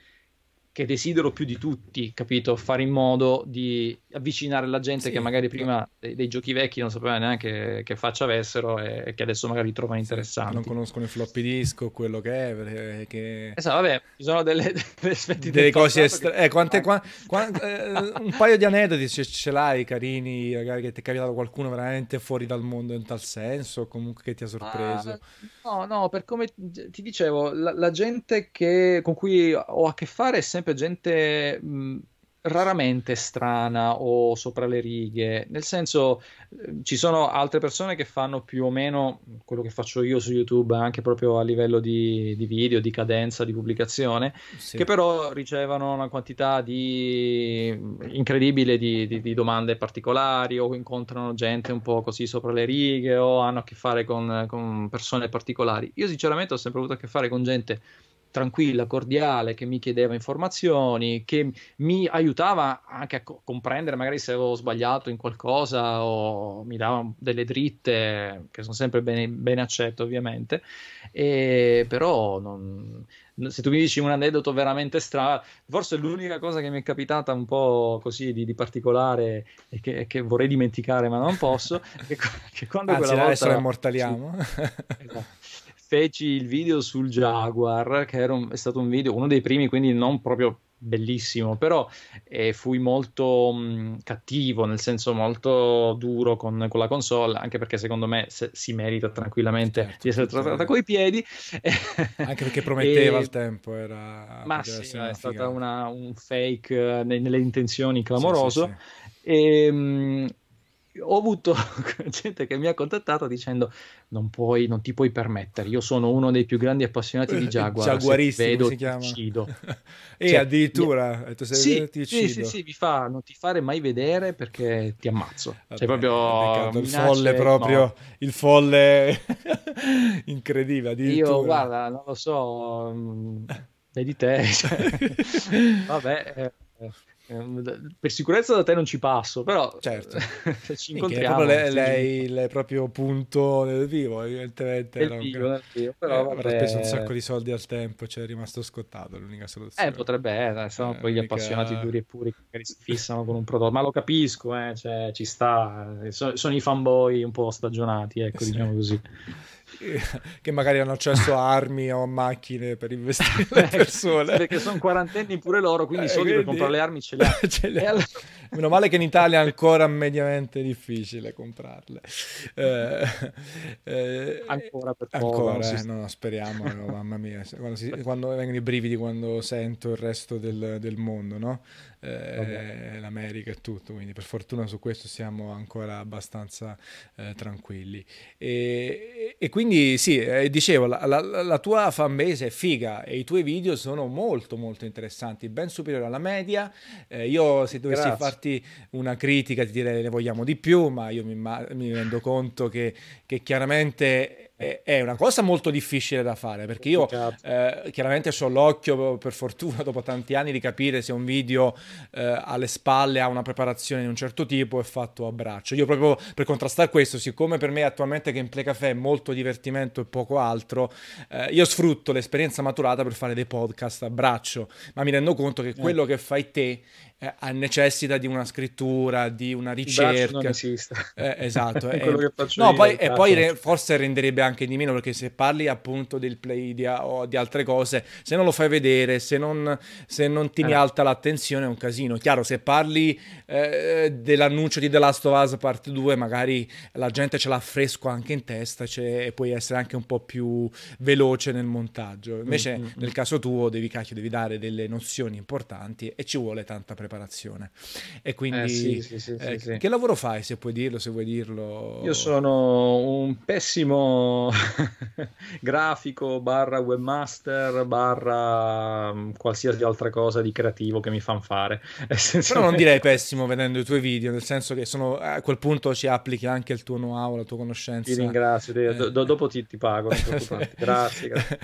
che desidero più di tutti, capito? Fare in modo di avvicinare la gente sì, che magari prima dei, dei, giochi vecchi non sapeva neanche che faccia avessero e, e che adesso magari trovano interessanti. non conoscono il floppy disk o quello che è. Perché... Esatto, vabbè, ci sono delle, delle, delle cose estra... eh, quante, qua, qua, eh, un paio di aneddoti ce, ce l'hai carini, magari che ti è capitato qualcuno veramente fuori dal mondo in tal senso, o comunque che ti ha sorpreso. Ah, no, no, per come ti dicevo, la, la gente che, con cui ho a che fare è sempre gente mh, raramente strana o sopra le righe, nel senso eh, ci sono altre persone che fanno più o meno quello che faccio io su YouTube, anche proprio a livello di, di video, di cadenza, di pubblicazione, sì. che però ricevono una quantità di, incredibile di, di, di, domande particolari o incontrano gente un po' così sopra le righe o hanno a che fare con, con persone particolari. Io sinceramente ho sempre avuto a che fare con gente tranquilla, cordiale, che mi chiedeva informazioni, che mi aiutava anche a co- comprendere magari se avevo sbagliato in qualcosa o mi dava delle dritte, che sono sempre bene, bene accetto ovviamente, e, però non, se tu mi dici un aneddoto veramente strano, forse l'unica cosa che mi è capitata un po' così di, di particolare e che, che, vorrei dimenticare ma non posso, è che, che quando Anzi, quella adesso volta... la immortaliamo. Sì, esatto feci il video sul Jaguar, che un, è stato un video, uno dei primi, quindi non proprio bellissimo, però eh, fui molto mh, cattivo, nel senso molto duro con, con, la console, anche perché secondo me se, si merita tranquillamente certo, di essere trattata certo. coi piedi. anche perché prometteva e... il tempo, era... Ma sì, è stata una, un fake nelle intenzioni clamoroso. Sì, sì, sì. E, ho avuto gente che mi ha contattato dicendo non, puoi, non ti puoi permettere, io sono uno dei più grandi appassionati di Jaguar, Jaguaristi, vedo si chiama. uccido. e cioè, addirittura, mi... sì, ti sì, sì, sì, mi fa, non ti fare mai vedere perché ti ammazzo. Vabbè, cioè proprio il folle proprio, no. il folle incredibile, addirittura. Io guarda, non lo so, mm, vedi te, cioè, vabbè... Eh, Ehm, per sicurezza da te non ci passo, però certo. se ci incontriamo. Lei, lei, lei, è proprio punto nel vivo, evidentemente. Nel vivo, nel vivo, però eh, avrà speso un sacco di soldi al tempo, cioè è rimasto scottato l'unica soluzione. Eh, potrebbe essere, sono eh, poi gli mica... appassionati duri e puri che si fissano con un prodotto, ma lo capisco, eh, cioè, ci sta, sono, sono, i fanboy un po' stagionati, ecco, sì. diciamo così. che magari hanno accesso a armi o macchine per investire le persone. Perché sono quarantenni pure loro, quindi i soldi quindi... per comprare le armi ce li ha. ce li allora... Meno male che in Italia è ancora mediamente difficile comprarle. Eh, eh, ancora per poco. Ancora, eh, no, speriamo, no, mamma mia. Quando, si, quando, vengono i brividi quando sento il resto del, del mondo, no? Eh, l'America e tutto, quindi per fortuna su questo siamo ancora abbastanza eh, tranquilli. E, e, quindi sì, eh, dicevo, la, la, la, tua fanbase è figa e i tuoi video sono molto molto interessanti, ben superiori alla media. Eh, io se dovessi Grazie. farti una critica ti direi ne vogliamo di più, ma io mi, mi rendo conto che, che chiaramente è una cosa molto difficile da fare perché io eh, chiaramente ho l'occhio per fortuna dopo tanti anni di capire se un video eh, alle spalle ha una preparazione di un certo tipo è fatto a braccio. Io proprio per contrastare questo, siccome per me attualmente Gameplay Café è molto divertimento e poco altro, eh, io sfrutto l'esperienza maturata per fare dei podcast a braccio, ma mi rendo conto che quello che fai te eh, necessita di una scrittura, di una ricerca. non esiste. Eh, esatto. è quello che faccio no, io, poi, e poi re, forse renderebbe anche di meno perché se parli appunto del play di, o di altre cose, se non lo fai vedere, se non, se non ti eh. alta l'attenzione è un casino. Chiaro, se parli eh, dell'annuncio di The Last of Us Part 2, magari la gente ce l'ha fresco anche in testa cioè, e puoi essere anche un po' più veloce nel montaggio. Invece mm-hmm. nel caso tuo devi, cacchio, devi dare delle nozioni importanti e ci vuole tanta preparazione preparazione. E quindi, eh, sì, sì, sì, eh, che lavoro fai, se puoi dirlo, se vuoi dirlo? Io sono un pessimo grafico, barra webmaster, barra mm, qualsiasi altra cosa di creativo che mi fanno fare. Però non direi pessimo vedendo i tuoi video, nel senso che sono, a quel punto ci applichi anche il tuo know-how, la tua conoscenza. Ti ringrazio, eh. do, dopo ti, ti pago. grazie, grazie.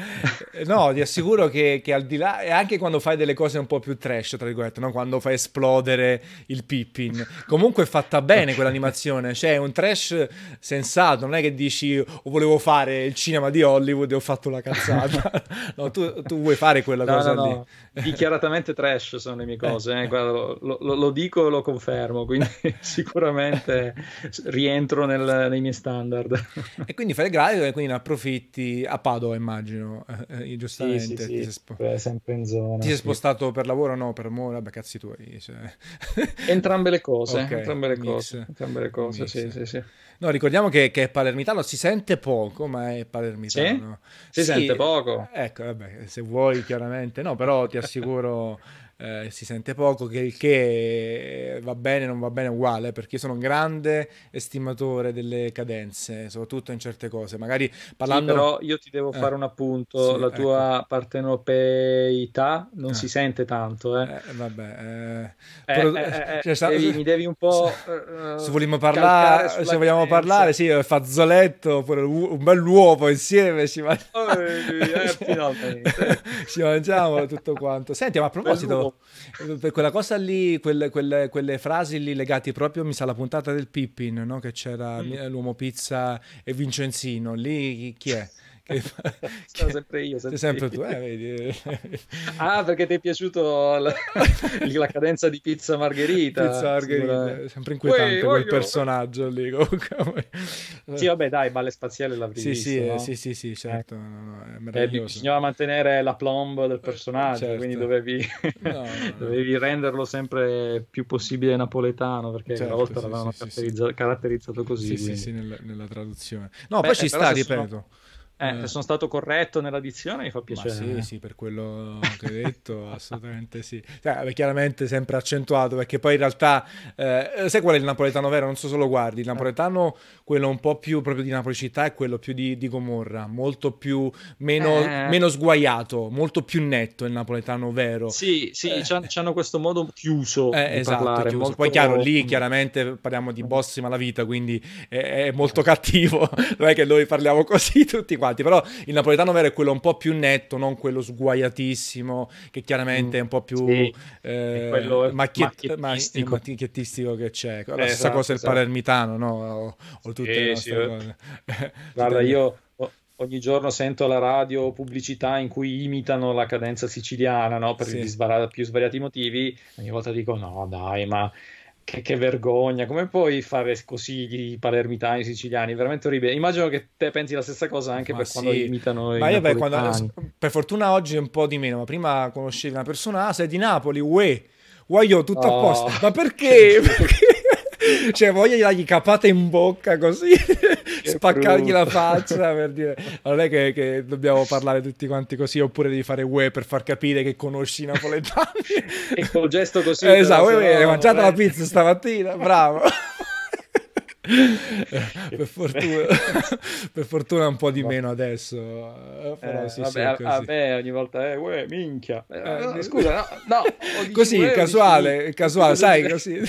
no, ti assicuro che, che, al di là, e anche quando fai delle cose un po' più trash, tra virgolette, no? quando fai esplodere il Pippin. Comunque è fatta bene quell'animazione, cioè è un trash sensato, non è che dici oh, volevo fare il cinema di Hollywood e ho fatto una cazzata. no, tu, tu, vuoi fare quella no, cosa no, no. lì. Dichiaratamente trash sono le mie cose, eh, eh. Guarda, lo, lo, lo, dico e lo confermo, quindi sicuramente rientro nel, nei miei standard. e quindi fai il grafico e quindi ne approfitti a Padova immagino, eh, eh giustamente. Sì, sì, sì. Spo- sempre in zona. Ti sei spostato per lavoro o no? Per amore? Vabbè, cazzi tuoi. Cioè... entrambe le cose, okay, entrambe le cose, entrambe le cose, sì, sì, sì. No, ricordiamo che, che, è palermitano, si sente poco, ma è palermitano. Sì? Si sì, sente poco? Ecco, vabbè, se vuoi chiaramente, no, però ti assicuro eh, si sente poco, che il che va bene, non va bene uguale, perché io sono un grande estimatore delle cadenze, soprattutto in certe cose. Magari parlando... Sì, però io ti devo eh, fare un appunto, sì, la tua ecco. partenopeità non eh. si sente tanto. Eh. eh vabbè, eh. Però, cioè, devi, mi devi un po'... se vogliamo parlare, se vogliamo parlare, sì, fazzoletto, oppure un bel uovo insieme ci, man... oh, ci mangiamo tutto quanto. Senti, ma a proposito per quella cosa lì, quelle, quelle, quelle, frasi lì legate proprio, mi sa, alla puntata del Pippin, no? che c'era mm. l'uomo pizza e Vincenzino, lì chi è? Che... Sono sempre io. Sempre, sempre tu, eh, vedi. ah, perché ti è piaciuto la, la cadenza di pizza margherita. Pizza margherita, sempre inquietante Uè, quel voglio... personaggio lì. Comunque. Sì, vabbè, dai, balle spaziale l'avrei sì, visto, sì, no? sì, sì, sì, certo. Eh. No, no, eh, bisognava mantenere la plomb del personaggio, certo. quindi dovevi, dovevi, renderlo sempre più possibile napoletano, perché certo, una volta sì, l'avevano sì, caratterizzato, caratterizzato così. Sì, sì, sì, nella, nella traduzione. No, Beh, poi ci sta, ripeto. Sono eh, eh. sono stato corretto nella dizione, mi fa piacere. Ma sì, sì, per quello che hai detto, assolutamente sì. Cioè, chiaramente sempre accentuato, perché poi in realtà, eh, sai qual è il napoletano vero? Non so se lo guardi, il napoletano, quello un po' più proprio di Napoli città, è quello più di, di Gomorra, molto più, meno, eh. meno, sguaiato, molto più netto il napoletano vero. Sì, sì, eh. hanno questo modo chiuso eh, di esatto, parlare. Chiuso. Molto... Poi chiaro, lì chiaramente parliamo di boss malavita, quindi è, è molto cattivo, non è che noi parliamo così tutti quanti quanti, però il napoletano vero è quello un po' più netto, non quello sguaiatissimo, che chiaramente è un po' più sì, eh, macchiet- macchiettistico. Ma- macchiettistico che c'è. La eh, stessa esatto, cosa esatto. il palermitano, no? O, o tutte sì, le nostre sì, cose. Guarda, io ogni giorno sento alla radio pubblicità in cui imitano la cadenza siciliana, no? Per sì. gli svara- più svariati motivi, ogni volta dico no, dai, ma che, che, vergogna, come puoi fare così i palermitani, i siciliani? Veramente orribile. Immagino che te pensi la stessa cosa anche ma per sì. quando imitano ma io beh, quando, per fortuna oggi un po' di meno, ma prima conoscevi una persona, ah, sei di Napoli, uè, uè, tutto oh. a posto. Ma perché? perché? cioè voglio dargli capate in bocca così spaccargli la faccia per dire non è che, che, dobbiamo parlare tutti quanti così oppure devi fare UE per far capire che conosci i napoletani. E col gesto così eh, esatto no, hai mangiato la pizza stamattina bravo. Per, fortuna, per fortuna un po' di meno adesso eh, però eh, sì, vabbè, sì, a, a, me ogni volta è uè minchia. Eh, scusa no, no così casuale così, casuale sai così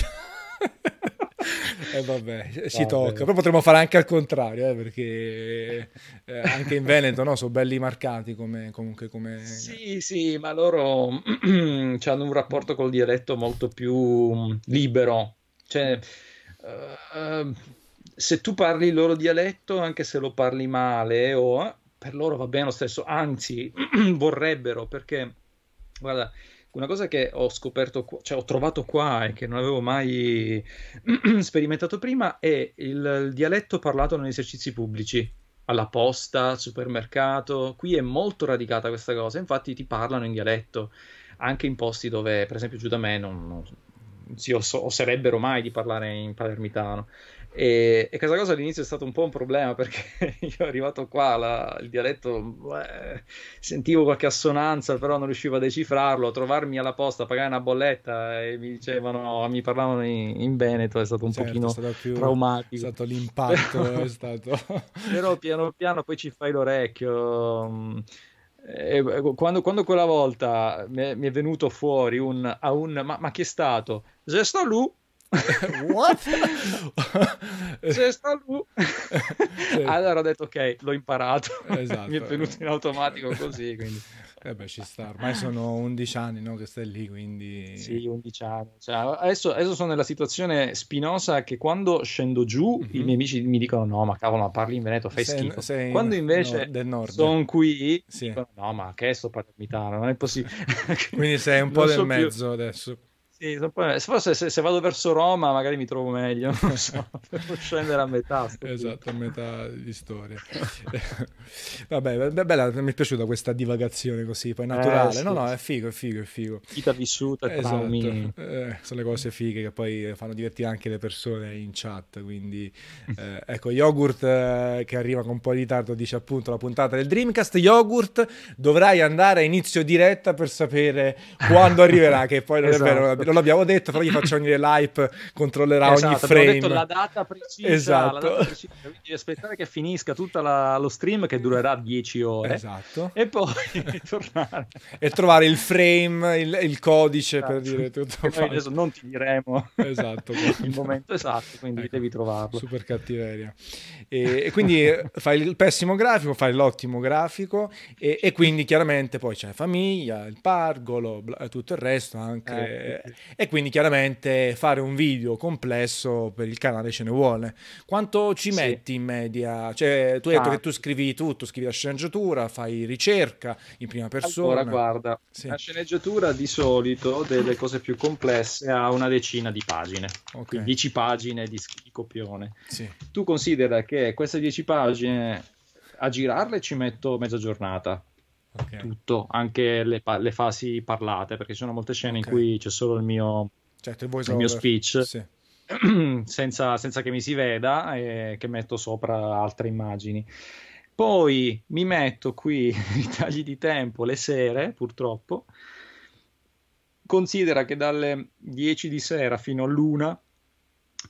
eh, vabbè, si vabbè. tocca. Poi potremmo fare anche al contrario, eh, perché eh, anche in Veneto no, sono belli marcati come, comunque come... Sì, sì, ma loro hanno un rapporto col dialetto molto più libero. Cioè, uh, se tu parli il loro dialetto, anche se lo parli male, o, per loro va bene lo stesso, anzi vorrebbero, perché, guarda una cosa che ho scoperto, cioè ho trovato qua e che non avevo mai sperimentato prima è il, il dialetto parlato negli esercizi pubblici alla posta, al supermercato. Qui è molto radicata questa cosa, infatti ti parlano in dialetto, anche in posti dove, per esempio, giù da me non, non si oserebbero mai di parlare in palermitano. E, e, questa cosa all'inizio è stato un po' un problema perché io arrivato qua, la, il dialetto, beh, sentivo qualche assonanza, però non riuscivo a decifrarlo. A trovarmi alla posta a pagare una bolletta e mi dicevano, mi parlavano in, in Veneto, è stato un certo, pochino stato più, traumatico. È stato l'impatto, è stato. però piano piano poi ci fai l'orecchio. Mm, quando, quando, quella volta mi è, mi è, venuto fuori un, a un ma, ma chi è stato? Lui What? C'è sta lui. Sì. Allora ho detto ok, l'ho imparato. Esatto. Mi è venuto in automatico così, quindi... Eh beh, ci sta. Ormai sono 11 anni no, che stai lì, quindi... Sì, 11 anni. Cioè, adesso, adesso, sono nella situazione spinosa che quando scendo giù mm-hmm. i miei amici mi dicono no, ma cavolo, ma parli in Veneto, fai sei, schifo. Sei quando invece no, sono qui, sì. dicono, no, ma che sto palermitano, non è possibile. quindi sei un po' nel so mezzo più. adesso. Sì, forse se, se, vado verso Roma magari mi trovo meglio, non so, per scendere a metà. Esatto, a metà di storia. Vabbè, bella, mi è piaciuta questa divagazione così, poi naturale. Eh, sì, no, no, è figo, è figo, è figo. Vita vissuta, esatto. Eh, sono le cose fighe che poi fanno divertire anche le persone in chat, quindi eh, ecco, Yogurt eh, che arriva con un po' di ritardo dice appunto la puntata del Dreamcast, Yogurt dovrai andare a inizio diretta per sapere quando arriverà, che poi non esatto. è vero non l'abbiamo detto, però gli faccio venire l'hype, controllerà esatto, ogni frame. detto la data precisa, esatto. la data precisa, quindi aspettare che finisca tutto lo stream che durerà 10 ore. Esatto. E poi tornare. E trovare il frame, il, il codice esatto. per dire tutto. Noi adesso non ti diremo esatto, il momento esatto, quindi ecco, devi trovarlo. Super cattiveria. E, e, quindi fai il pessimo grafico, fai l'ottimo grafico e, e quindi chiaramente poi c'è famiglia, il pargolo, tutto il resto anche. Eh, e quindi chiaramente fare un video complesso per il canale ce ne vuole. Quanto ci sì. metti in media? Cioè, tu hai detto ah. che tu scrivi tutto, scrivi la sceneggiatura, fai ricerca in prima persona. Allora, guarda, sì. la sceneggiatura di solito delle cose più complesse ha una decina di pagine, okay. 10 pagine di, di copione. Sì. Tu considera che queste 10 pagine a girarle ci metto mezza giornata okay. tutto, anche le, le, fasi parlate, perché ci sono molte scene okay. in cui c'è solo il mio, certo, il mio speech. Sì. Senza, senza, che mi si veda e che metto sopra altre immagini. Poi mi metto qui i tagli di tempo le sere, purtroppo. Considera che dalle 10 di sera fino all'una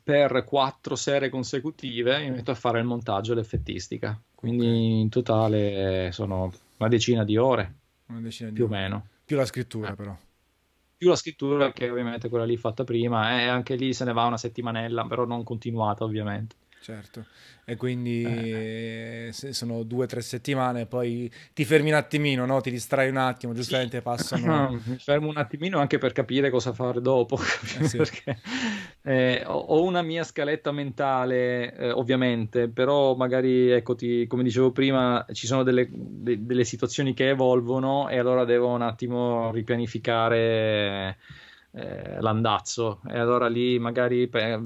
per quattro sere consecutive mi metto a fare il montaggio e l'effettistica. Quindi in totale sono una decina di ore, decina di più o meno. Più la scrittura, eh. però. Più la scrittura, che ovviamente quella lì fatta prima, e anche lì se ne va una settimanella, però non continuata, ovviamente. Certo e quindi eh. sono due o tre settimane, poi ti fermi un attimino, no? ti distrai un attimo, giustamente sì. passano... mi fermo un attimino anche per capire cosa fare dopo, eh sì. perché eh, ho una mia scaletta mentale, eh, ovviamente, però magari, ecco, ti, come dicevo prima, ci sono delle, de, delle situazioni che evolvono e allora devo un attimo ripianificare eh, l'andazzo e allora lì magari... Per,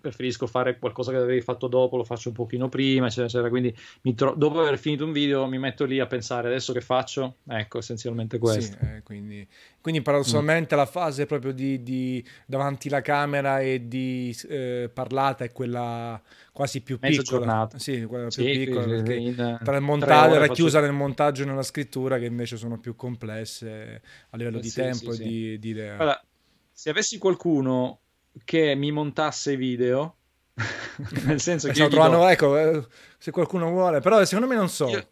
preferisco fare qualcosa che avevi fatto dopo, lo faccio un pochino prima, eccetera, eccetera. Quindi tro- dopo aver finito un video mi metto lì a pensare adesso che faccio, ecco, essenzialmente questo. Sì, eh, quindi, quindi paradossalmente mm. la fase proprio di, di, davanti alla camera e di eh, parlata è quella quasi più Mezza piccola. Giornata. Sì, quella più sì, piccola, perché in, tra il montaggio, era chiusa nel montaggio e nella scrittura che invece sono più complesse a livello eh, di sì, tempo sì, e di, di idea. Guarda, se avessi qualcuno che mi montasse video. Nel senso che. Stiamo trovando, dico... ecco, eh, se qualcuno vuole, però secondo me non so. Io...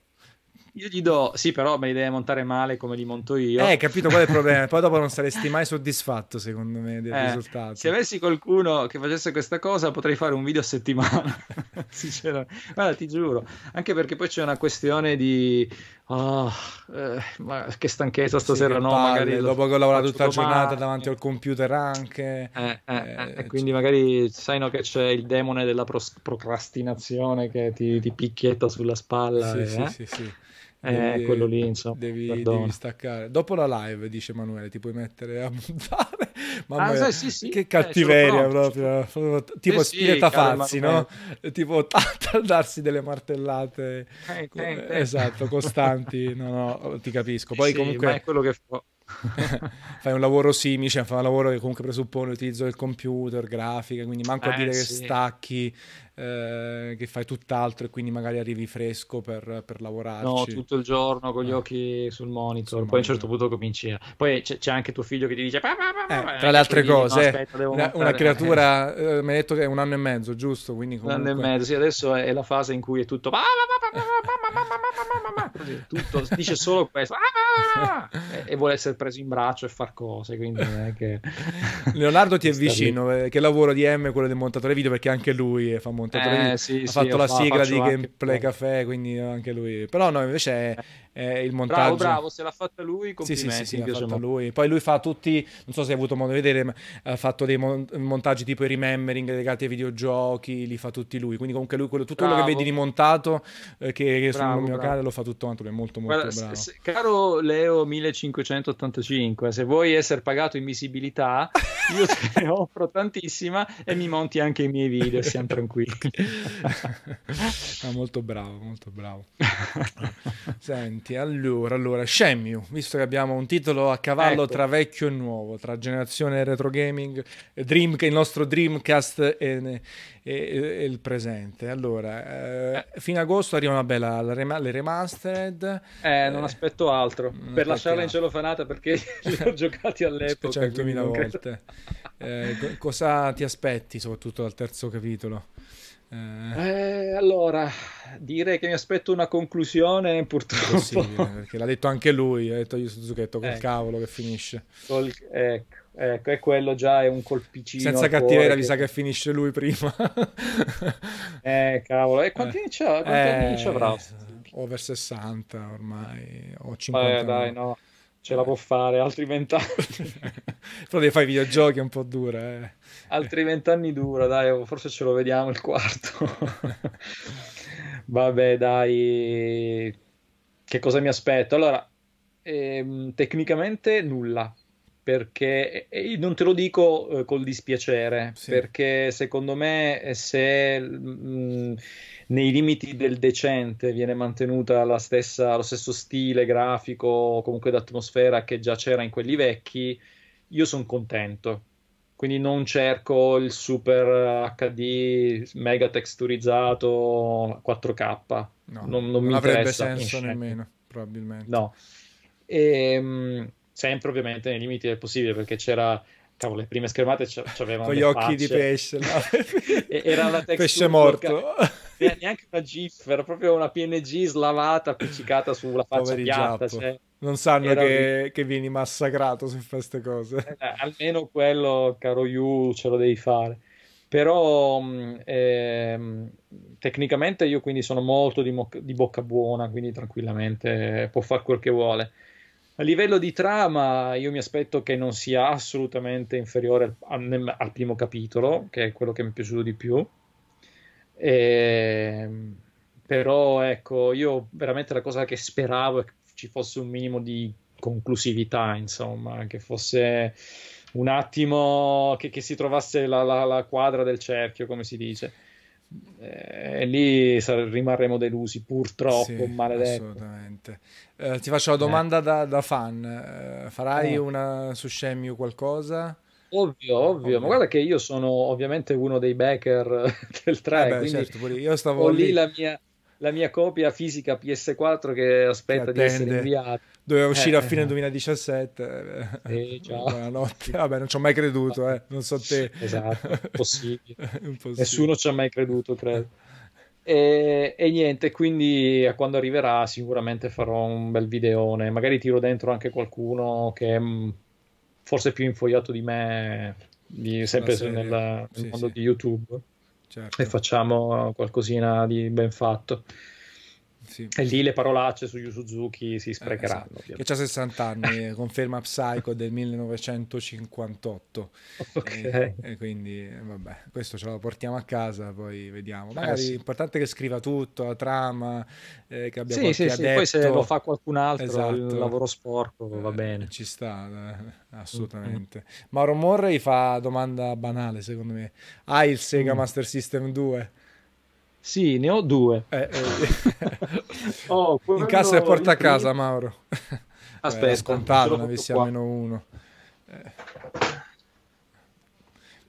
io gli do, sì, però me li deve montare male come li monto io. Eh, capito qual è il problema? Poi dopo non saresti mai soddisfatto, secondo me, del eh, risultato. Se avessi qualcuno che facesse questa cosa, potrei fare un video a settimana. Sinceramente, guarda, ti giuro. Anche perché poi c'è una questione di. Oh, eh, ma che stanchezza stasera, sì, no? Palle, magari dopo che ho lavorato tutta la giornata davanti al computer anche. Eh, eh, eh, e quindi magari sai no, che c'è il demone della pros- procrastinazione che ti, ti, picchietta sulla spalla. Sì, sì, eh? sì, sì. Eh, quello lì, insomma. Devi, devi, staccare. Dopo la live, dice Emanuele, ti puoi mettere a montare. Mamma ah, sì, sì, che cattiveria proprio. Tipo sì, stile Tafazzi, no? Tipo darsi delle martellate. Eh, eh, esatto, costanti. No, no, ti capisco. Poi comunque... Ma è quello che fa fai un lavoro simile, cioè fai un lavoro che comunque presuppone l'utilizzo del computer, grafica, quindi manco a Eh, dire che sì. stacchi, eh, che fai tutt'altro e quindi magari arrivi fresco per, per lavorarci. No, tutto il giorno con gli eh. occhi sul monitor, sul poi monitor. a un certo punto cominci a... Poi c'è, c'è, anche tuo figlio che ti dice... Pa, pa, pa, eh, tra le altre quindi, cose, no, aspetta, una, una, creatura, eh. mi hai detto che è un anno e mezzo, giusto? Quindi comunque... Un anno e mezzo, sì, adesso è la fase in cui è tutto... tutto, dice solo questo ah, ah, e, vuole essere preso in braccio e far cose quindi è che Leonardo ti è vicino eh, che lavoro di M quello del montatore video perché anche lui è famoso montatore Eh, video. sì, ha sì, fatto la sigla di anche Gameplay quello. Caffè, quindi anche lui. Però no, invece è, è il montaggio. Bravo, bravo, se l'ha fatta lui, Sì, complimenti. sì, sì, sì, piace fatta lui. Poi lui fa tutti, non so se hai avuto modo di vedere, ma ha fatto dei mon- montaggi tipo i remembering legati ai videogiochi, li fa tutti lui. Quindi comunque lui, quello- tutto quello che Bravo. vedi rimontato, eh, che, che sul Bravo, mio bravo. canale lo fa tutto quanto lui, è molto molto Guarda, bravo. se- se- caro Leo 1585, se vuoi essere pagato in visibilità, io te ne offro tantissima e mi monti anche i miei video, siamo tranquilli. Ah, molto bravo, molto bravo. Senti, allora, allora, Shenmue, visto che abbiamo un titolo a cavallo Ecco. tra vecchio e nuovo, tra generazione retro gaming, Dream, il nostro Dreamcast e, e- e- il presente. Allora, eh, fino ad agosto arrivano vabbè, la- la le remastered. Eh, non aspetto altro non per lasciarla in aspetti celofanata perché li ho giocati all'epoca. 100.000 quindi non credo- volte. Eh, co- cosa ti aspetti soprattutto dal terzo capitolo? Eh, Eh, allora, dire che mi aspetto una conclusione purtroppo. possibile, perché l'ha detto anche lui, ha detto io Suzuchetto col Ecco. cavolo che finisce. Col- ecco, ecco, e quello già è un colpicino. Senza cattiveria, che- mi sa che finisce lui prima. Eh, cavolo, e quanti anni c'ha? Quanti anni ci avrà? Over 60 ormai, o 50. Eh, dai, no, ce la può fare, altri vent'anni. Però devi fare i videogiochi è un po' dura, eh. Altri vent'anni dura, dai, forse ce lo vediamo il quarto. Vabbè, dai, che cosa mi aspetto? Allora, ehm, tecnicamente nulla, perché e io non te lo dico eh, col dispiacere, Sì. perché secondo me eh, se mm, nei limiti del decente viene mantenuta la stessa, lo stesso stile grafico, comunque d'atmosfera che già c'era in quelli vecchi, io sono contento. Quindi non cerco il super HD mega texturizzato 4K. No, Non- non mi avrebbe senso nemmeno, probabilmente. No. Ehm, sempre ovviamente nei limiti del possibile perché c'era, cavolo, le prime schermate c'a- c'avevano Con gli le occhi di facce. pesce. E- era la texture pesce morto. E neanche una GIF, era proprio una PNG slavata, appiccicata sulla faccia Poveri piatta. Cioè, Non sanno che, che vieni massacrato se fai queste cose. Eh, almeno quello, caro Yu, ce lo devi fare. Però mh, ehm, tecnicamente io quindi sono molto di, mo- di bocca buona, quindi tranquillamente può fare quel che vuole. A livello di trama, io mi aspetto che non sia assolutamente inferiore al, al- primo capitolo, che è quello che mi è piaciuto di più. Ehm, però ecco, io veramente la cosa che speravo che ci fosse un minimo di conclusività, insomma, che fosse un attimo che, che si trovasse la, la- la quadra del cerchio, come si dice. Eh, E lì sar- rimarremo delusi, purtroppo, Sì, maledetto. assolutamente. Eh, ti faccio la domanda da, da fan. Eh, farai Eh. una su Shenmue qualcosa? Ovvio, ovvio, Ovvio. ma guarda che io sono ovviamente uno dei backer del 3, Eh beh, quindi certo, io stavo ho lì lì, la mia, la mia copia fisica PS4 che aspetta di essere inviata. doveva uscire Eh, a fine eh. 2017. Eh. Buonanotte. Vabbè, non ci ho mai creduto, eh. Non so te. Esatto, impossibile. Impossibile. Nessuno ci ha mai creduto, credo. E, e, niente, quindi a quando arriverà sicuramente farò un bel videone. Magari tiro dentro anche qualcuno che è mm, forse più infogliato di me, di, sempre nel, nel sì, mondo sì. di YouTube. Certo. E facciamo qualcosina di ben fatto. Sì. E lì le parolacce su Yu Suzuki si sprecheranno. Eh, esatto. Che ha 60 anni, conferma Psycho del 1958. Okay. E, e, quindi, vabbè, questo ce lo portiamo a casa, poi vediamo. Eh, Magari eh, sì. l'importante è che scriva tutto, la trama, eh, che abbia sì, sì, sì. Poi se lo fa qualcun altro, esatto. il lavoro sporco, va eh, bene. Ci sta, eh, assolutamente. Mm-hmm. Mauro Morrey fa domanda banale, secondo me. Hai il Sega mm. Master System 2? Sì, ne ho due. Eh, eh. oh, In casa e porta a casa, primo... Mauro. Aspetta, Beh, scontato, ne avessi almeno uno. Eh.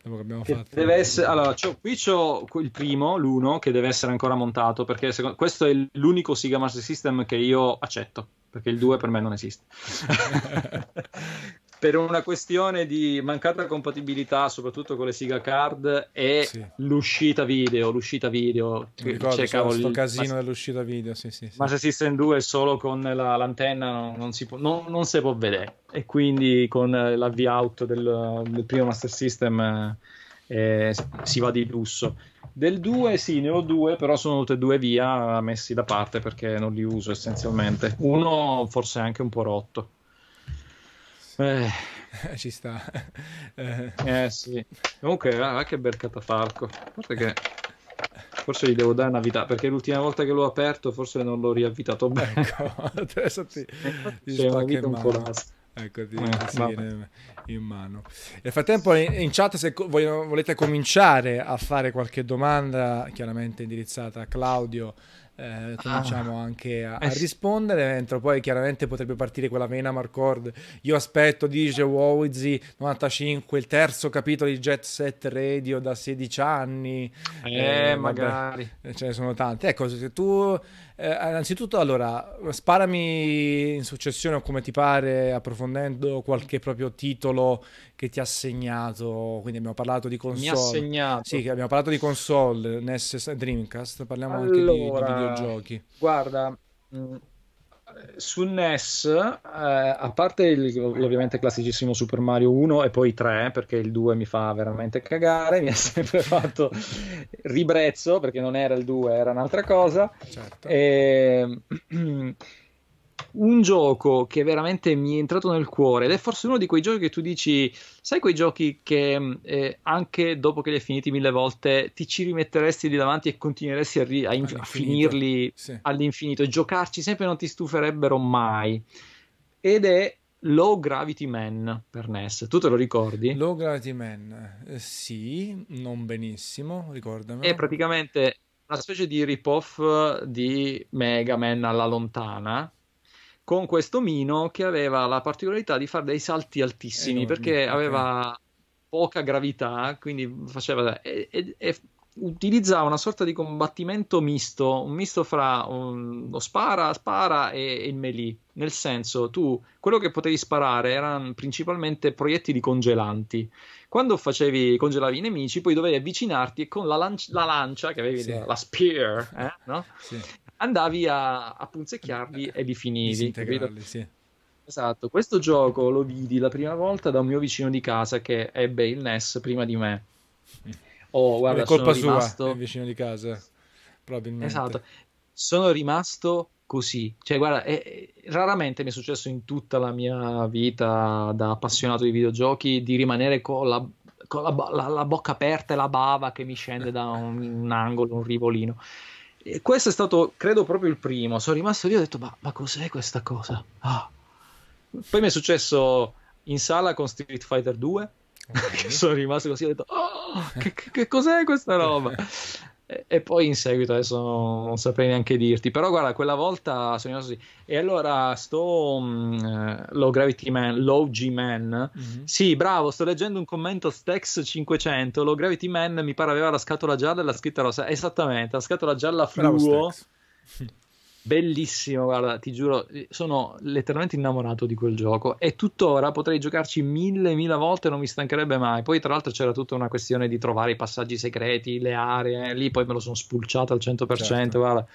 Dopo che abbiamo che fatto. Deve essere... Allora, c'ho... qui c'ho il primo, l'uno, che deve essere ancora montato, perché secondo... questo è l'unico Sega Master System che io accetto, perché il 2 per me non esiste. per una questione di mancata compatibilità, soprattutto con le Siga Card, e sì. l'uscita video. L'uscita video. Mi ricordo c'è questo casino ma... dell'uscita video. Sì, sì, sì. Ma se System 2 solo con la, l'antenna non, non, si può, non, non, si può vedere. E quindi con l'avvio out del, del primo Master System eh, si va di lusso. Del 2 sì, ne ho due, però sono tutti e due via messi da parte perché non li uso essenzialmente. Uno forse anche un po' rotto. Eh. Ci sta. Eh. eh sì. Comunque, ah, che bel catafalco. Forse che forse gli devo dare una vita perché l'ultima volta che l'ho aperto forse non l'ho riavvitato bene. Ecco, adesso ti, ti C'è una vita un po' lasta. Ecco, ti, eh, si viene in mano. Nel frattempo in chat se volete cominciare a fare qualche domanda, chiaramente indirizzata a Claudio, eh, cominciamo ah. anche a, a, eh rispondere. Entro poi chiaramente potrebbe partire quella vena Marcord. Io aspetto, dice Wowizy 95, il terzo capitolo di Jet Set Radio da 16 anni. Eh, eh magari. Vabbè, ce ne sono tanti. Ecco, se tu eh, innanzitutto, allora, sparami in successione o come ti pare, approfondendo qualche proprio titolo che ti ha segnato. Quindi abbiamo parlato di console. Mi ha segnato. Sì, abbiamo parlato di console, NES Dreamcast, parliamo allora, anche di, di videogiochi. Guarda, mh, sul NES, eh, a parte il, ovviamente classicissimo Super Mario 1 e poi 3, perché il 2 mi fa veramente cagare, mi ha sempre fatto ribrezzo perché non era il 2, era un'altra cosa. Certo. E... un gioco che veramente mi è entrato nel cuore ed è forse uno di quei giochi che tu dici, sai quei giochi che eh, anche dopo che li hai finiti mille volte ti ci rimetteresti lì davanti e continueresti a, ri- a, inf- a finirli sì. all'infinito giocarci sempre non ti stuferebbero mai. Ed è Low Gravity Man per NES, tu te lo ricordi? Low Gravity Man, eh, sì, non benissimo, ricordami. È praticamente una specie di rip-off di Mega Man alla lontana con questo Mino che aveva la particolarità di fare dei salti altissimi Enormi, perché okay. aveva poca gravità, quindi faceva e, e, e, utilizzava una sorta di combattimento misto, un misto fra un, lo spara, spara e, e il melee. Nel senso, tu quello che potevi sparare erano principalmente proiettili congelanti. Quando facevi, congelavi i nemici, poi dovevi avvicinarti e con la, lanci- la lancia che avevi, sì. la, la spear, eh, no? sì andavi a, a punzecchiarli e li finivi. Sì. Esatto, questo gioco lo vidi la prima volta da un mio vicino di casa che ebbe il NES prima di me. Oh, guarda, è colpa sua, rimasto... il vicino di casa, probabilmente. Esatto, sono rimasto così. Cioè, guarda, è, raramente mi è successo in tutta la mia vita da appassionato di videogiochi di rimanere con la, con la, la, la bocca aperta e la bava che mi scende da un, un angolo, un rivolino. E questo è stato, credo, proprio il primo. Sono rimasto lì e ho detto, ma, ma cos'è questa cosa? Ah. Poi mi è successo in sala con Street Fighter 2. Okay. sono rimasto così, ho detto, oh, che, che cos'è questa roba? E, e, poi in seguito adesso non, saprei neanche dirti però guarda quella volta sono così e allora sto um, Low Gravity Man Low G Man. Mm-hmm. sì bravo sto leggendo un commento Stex 500 Low Gravity Man mi pare aveva la scatola gialla e la scritta rossa. Esattamente la scatola gialla fluo Bellissimo, guarda, ti giuro, sono letteralmente innamorato di quel gioco e tuttora potrei giocarci mille, mille volte, non mi stancherebbe mai. Poi, tra l'altro, c'era tutta una questione di trovare i passaggi segreti, le aree, lì poi me lo sono spulciato al 100%. Certo. Guarda,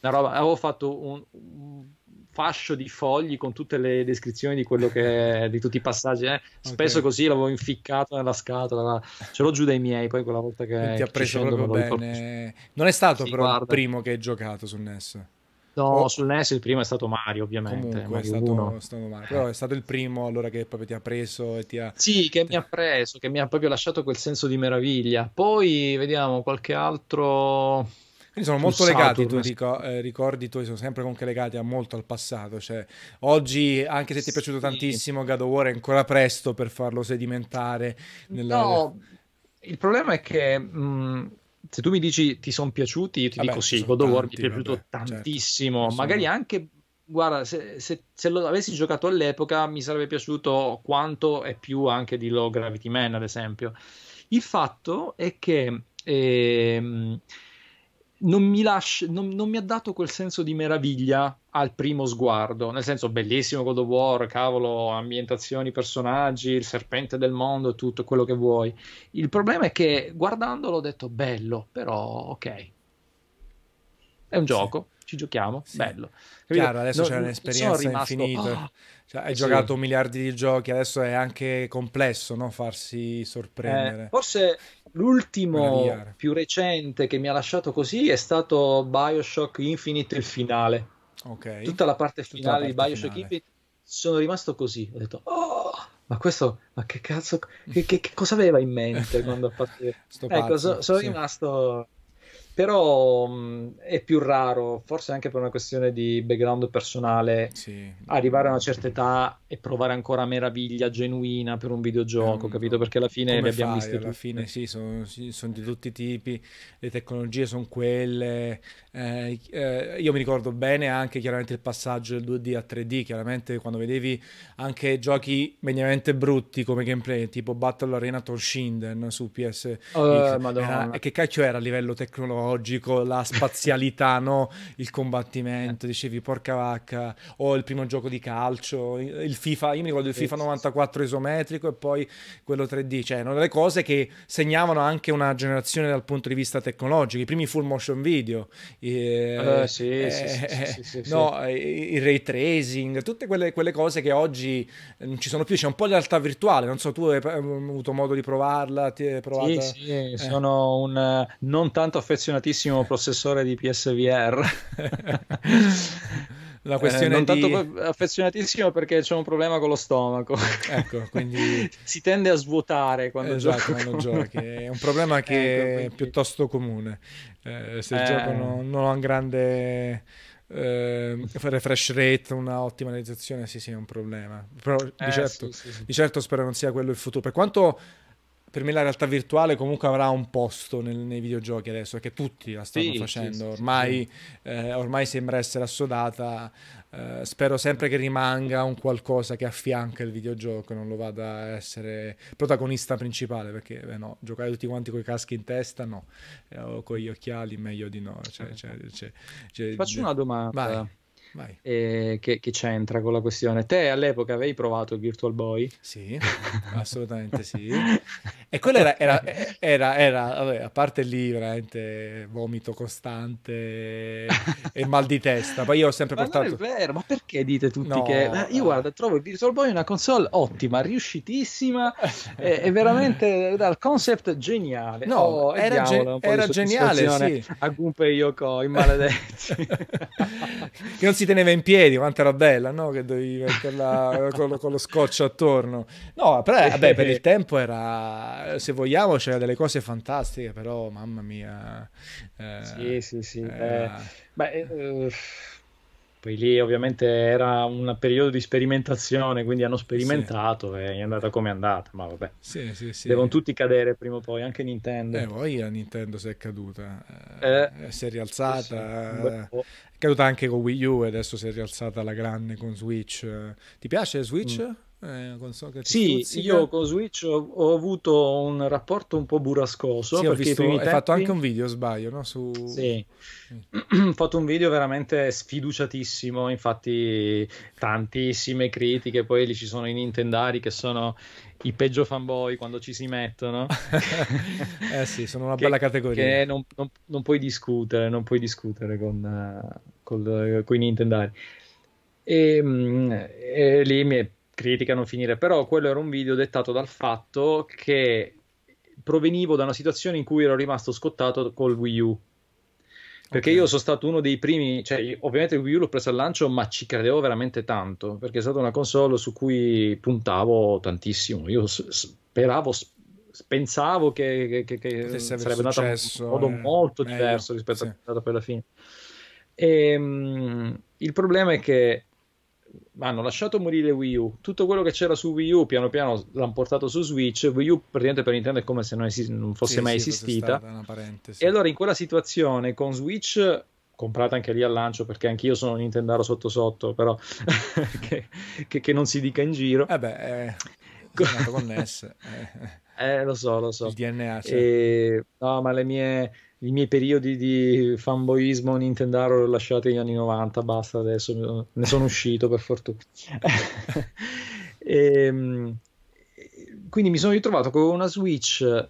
roba, avevo fatto un, un fascio di fogli con tutte le descrizioni di quello che di tutti i passaggi. Eh. Spesso okay. così l'avevo inficcato nella scatola, ce l'ho giù dai miei. Poi quella volta che ti ha preso proprio bene. Non è stato sì, però guarda. il primo che hai giocato su NES. No, oh. sul NES il primo è stato Mario, ovviamente. Comunque Mario è, stato, stato Mario. Però è stato il primo allora che proprio ti ha preso e ti ha... Sì, che mi ha preso, che mi ha proprio lasciato quel senso di meraviglia. Poi vediamo qualche altro quindi sono molto legati, tu ricor- eh, ricordi tuoi sono sempre comunque legati a molto al passato. Cioè, oggi, anche se ti è piaciuto sì. tantissimo, God of War è ancora presto per farlo sedimentare. Nella... No, il problema è che mh, se tu mi dici ti sono piaciuti, io ti vabbè, dico sì, God of War mi è piaciuto vabbè, certo. tantissimo. Certo. Magari anche guarda, se, se, se, lo avessi giocato all'epoca mi sarebbe piaciuto quanto e più anche di Low Gravity Man, ad esempio. Il fatto è che ehm, non mi, lascia, non, non mi ha dato quel senso di meraviglia al primo sguardo, nel senso bellissimo God of War, cavolo, ambientazioni, personaggi, il serpente del mondo, tutto quello che vuoi. Il problema è che guardandolo ho detto bello, però ok. È un gioco, sì. ci giochiamo, sì. bello. Chiaro, adesso no, c'è un'esperienza rimasto... infinita. Oh, cioè, hai sì. giocato miliardi di giochi, adesso è anche complesso no? farsi sorprendere. Eh, forse L'ultimo più recente che mi ha lasciato così è stato Bioshock Infinite il finale. Okay. Tutta la parte finale la parte di Bioshock finale. Infinite sono rimasto così. Ho detto, oh, ma questo, ma che cazzo, che, che, che cosa aveva in mente quando ha fatto... ecco, so, sono sì. rimasto però mh, è più raro, forse anche per una questione di background personale, sì. arrivare a una certa età e provare ancora meraviglia genuina per un videogioco, um, capito? Perché alla fine li abbiamo visti alla tutti. fine sì, sono, sono, di tutti i tipi, le tecnologie sono quelle. Eh, eh, io mi ricordo bene anche chiaramente il passaggio del 2D a 3D, chiaramente quando vedevi anche giochi mediamente brutti come gameplay, tipo Battle Arena Torshinden su PS. Uh, era, che cacchio era a livello tecnologico? Tecnologico, la spazialità, no? il combattimento, dicevi porca vacca, o il primo gioco di calcio, il FIFA, io mi ricordo il FIFA 94 isometrico e poi quello 3D, cioè erano delle cose che segnavano anche una generazione dal punto di vista tecnologico, i primi full motion video, eh, eh, il ray tracing, tutte quelle, quelle, cose che oggi non ci sono più, c'è un po' di realtà virtuale, non so tu hai avuto modo di provarla, ti hai provata? Sì, sì, eh. sono un non tanto affezionato affezionatissimo processore di PSVR. La questione eh, non di... tanto affezionatissimo perché c'è un problema con lo stomaco. Ecco, quindi si tende a svuotare quando esatto, gioco. giochi. È un problema che ecco, quindi... è piuttosto comune. Eh, se il gioco eh. non, non, ha un grande eh, refresh rate, una ottimizzazione, sì, sì, è un problema. Però di eh, certo, sì, sì, di certo spero non sia quello il futuro. Per quanto per me la realtà virtuale comunque avrà un posto nel, nei videogiochi adesso, perché tutti la stanno sì, facendo, ormai. Eh, ormai, sembra essere assodata, eh, spero sempre che rimanga un qualcosa che affianca il videogioco, non lo vada a essere protagonista principale, perché beh, no, giocare tutti quanti con i caschi in testa no, eh, o con gli occhiali meglio di no. Cioè, cioè, cioè, cioè Faccio una domanda. Vai eh, che, che, c'entra con la questione. Te all'epoca avevi provato il Virtual Boy? Sì, assolutamente sì. E quello era, era, era, era vabbè, a parte lì veramente vomito costante e mal di testa. Poi io ho sempre ma portato... Non è vero, ma perché dite tutti no, che... Io guarda, trovo il Virtual Boy una console ottima, riuscitissima, è, è veramente dal concept geniale. No, oh, era, ge- era geniale, sì. A Gunpei Yoko, i maledetti. che non si teneva in piedi, quanto era bella, no? Che dovevi metterla con, con, lo scotch attorno. No, però vabbè, per il tempo era, se vogliamo, c'era delle cose fantastiche, però mamma mia. Eh, sì, sì, sì. Era... Eh, beh, uh, poi lì ovviamente era un periodo di sperimentazione, quindi hanno sperimentato sì. e è andata come è andata, ma vabbè. Sì, sì, sì. Devono tutti cadere prima o poi, anche Nintendo. Eh, poi la Nintendo si è caduta, eh, eh, si è rialzata, è caduta anche con Wii U e adesso si è rialzata alla grande con Switch. Ti piace Switch? Mm. Eh, sì, io con Switch ho, ho, avuto un rapporto un po' burrascoso. Sì, ho visto, hai tempi... fatto anche un video, sbaglio, no? Su... Sì, ho fatto un video veramente sfiduciatissimo, infatti tantissime critiche, poi lì ci sono i Nintendari che sono i peggio fanboy quando ci si mettono. eh sì, sono una bella categoria. Che non, non, non, puoi discutere, non puoi discutere con, col, con i Nintendari. E, mm, e lì mi critica non finire, però quello era un video dettato dal fatto che provenivo da una situazione in cui ero rimasto scottato col Wii U. Perché okay. io sono stato uno dei primi, cioè ovviamente il Wii U l'ho preso al lancio, ma ci credevo veramente tanto, perché è stata una console su cui puntavo tantissimo. Io speravo, pensavo che, che, che sarebbe andata in modo eh, molto meglio. diverso rispetto sì. a alla fine. E, um, il problema è che hanno lasciato morire Wii U. Tutto quello che c'era su Wii U piano piano l'hanno portato su Switch. Wii U praticamente per Nintendo è come se non, esist- non fosse sì, mai sì, esistita. E allora in quella situazione con Switch comprata anche lì al lancio perché anch'io sono Nintendaro sotto sotto, però che, che, che, non si dica in giro. Eh beh, è eh, connesse. Eh. eh, lo so, lo so. Il DNA. Cioè. E, no, ma le mie i miei periodi di fanboismo Nintendaro l'ho lasciati negli anni 90, basta adesso, ne sono uscito per fortuna. e, ehm, quindi mi sono ritrovato con una Switch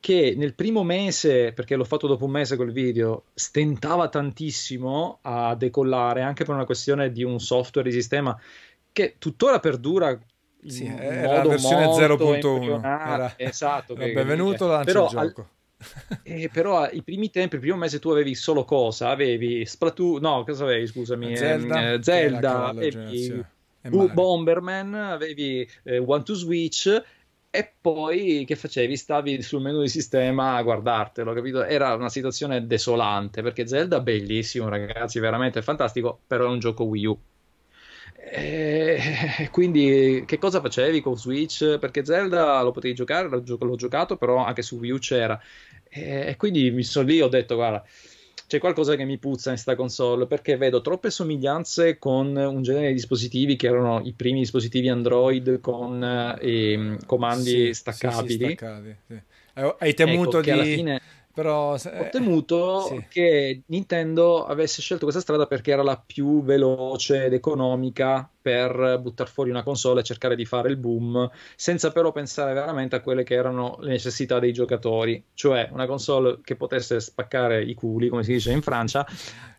che nel primo mese, perché l'ho fatto dopo un mese col video, stentava tantissimo a decollare, anche per una questione di un software di sistema che tuttora perdura sì, era la versione 0.1 era... esatto che, benvenuto lancia però, il gioco al eh, però i primi tempi, il primo mese tu avevi solo cosa? Avevi Splatoon, no, cosa avevi? Scusami, Zelda, eh, Zelda avevi uh, Bomberman, avevi eh, One to Switch e poi che facevi? Stavi sul menu di sistema a guardartelo, capito? Era una situazione desolante perché Zelda bellissimo, ragazzi, veramente fantastico, però è un gioco Wii U. E eh, quindi che cosa facevi con Switch? Perché Zelda lo potevi giocare, l'ho, gio- l'ho giocato, però anche su Wii U c'era. E, e quindi mi sono lì, ho detto, guarda, c'è qualcosa che mi puzza in sta console perché vedo troppe somiglianze con un genere di dispositivi che erano i primi dispositivi Android con eh, comandi sì, staccabili. Sì, sì, staccati, Hai temuto ecco, di... Fine però, ho eh, temuto sì. che Nintendo avesse scelto questa strada perché era la più veloce ed economica per buttare fuori una console e cercare di fare il boom, senza però pensare veramente a quelle che erano le necessità dei giocatori, cioè una console che potesse spaccare i culi, come si dice in Francia,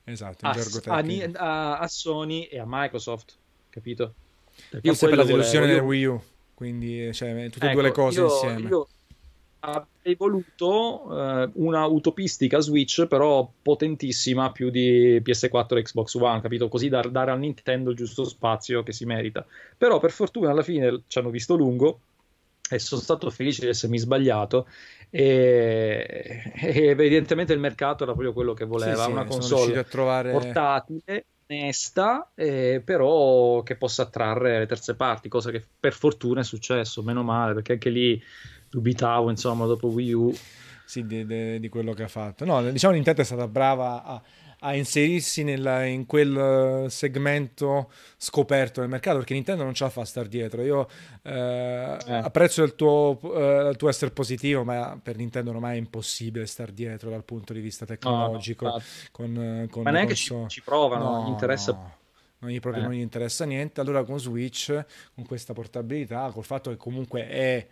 esatto, a, a, a, Sony e a Microsoft, capito? Perché Forse per la delusione del Wii U, quindi cioè, tutte e ecco, due le ecco, cose io, insieme. Io avrei voluto eh, una utopistica Switch, però potentissima più di PS4 e Xbox One, capito? Così da dare a Nintendo il giusto spazio che si merita. Però per fortuna alla fine ci hanno visto lungo e sono stato felice di essermi sbagliato e, e evidentemente il mercato era proprio quello che voleva, sì, sì, una console trovare... portatile onesta, eh, però che possa attrarre le terze parti, cosa che per fortuna è successo, meno male, perché anche lì dubitavo, insomma, dopo Wii U. Sì, di, di, di quello che ha fatto. No, diciamo Nintendo è stata brava a, a inserirsi nella, in quel segmento scoperto del mercato perché Nintendo non ce la fa a star dietro. Io eh, eh. apprezzo il tuo, eh, il tuo, essere positivo, ma per Nintendo ormai è impossibile star dietro dal punto di vista tecnologico. No, no, con, con ma neanche ci, ci, provano, no, gli interessa. Non gli, proprio, eh. non gli interessa niente. Allora con Switch, con questa portabilità, col fatto che comunque è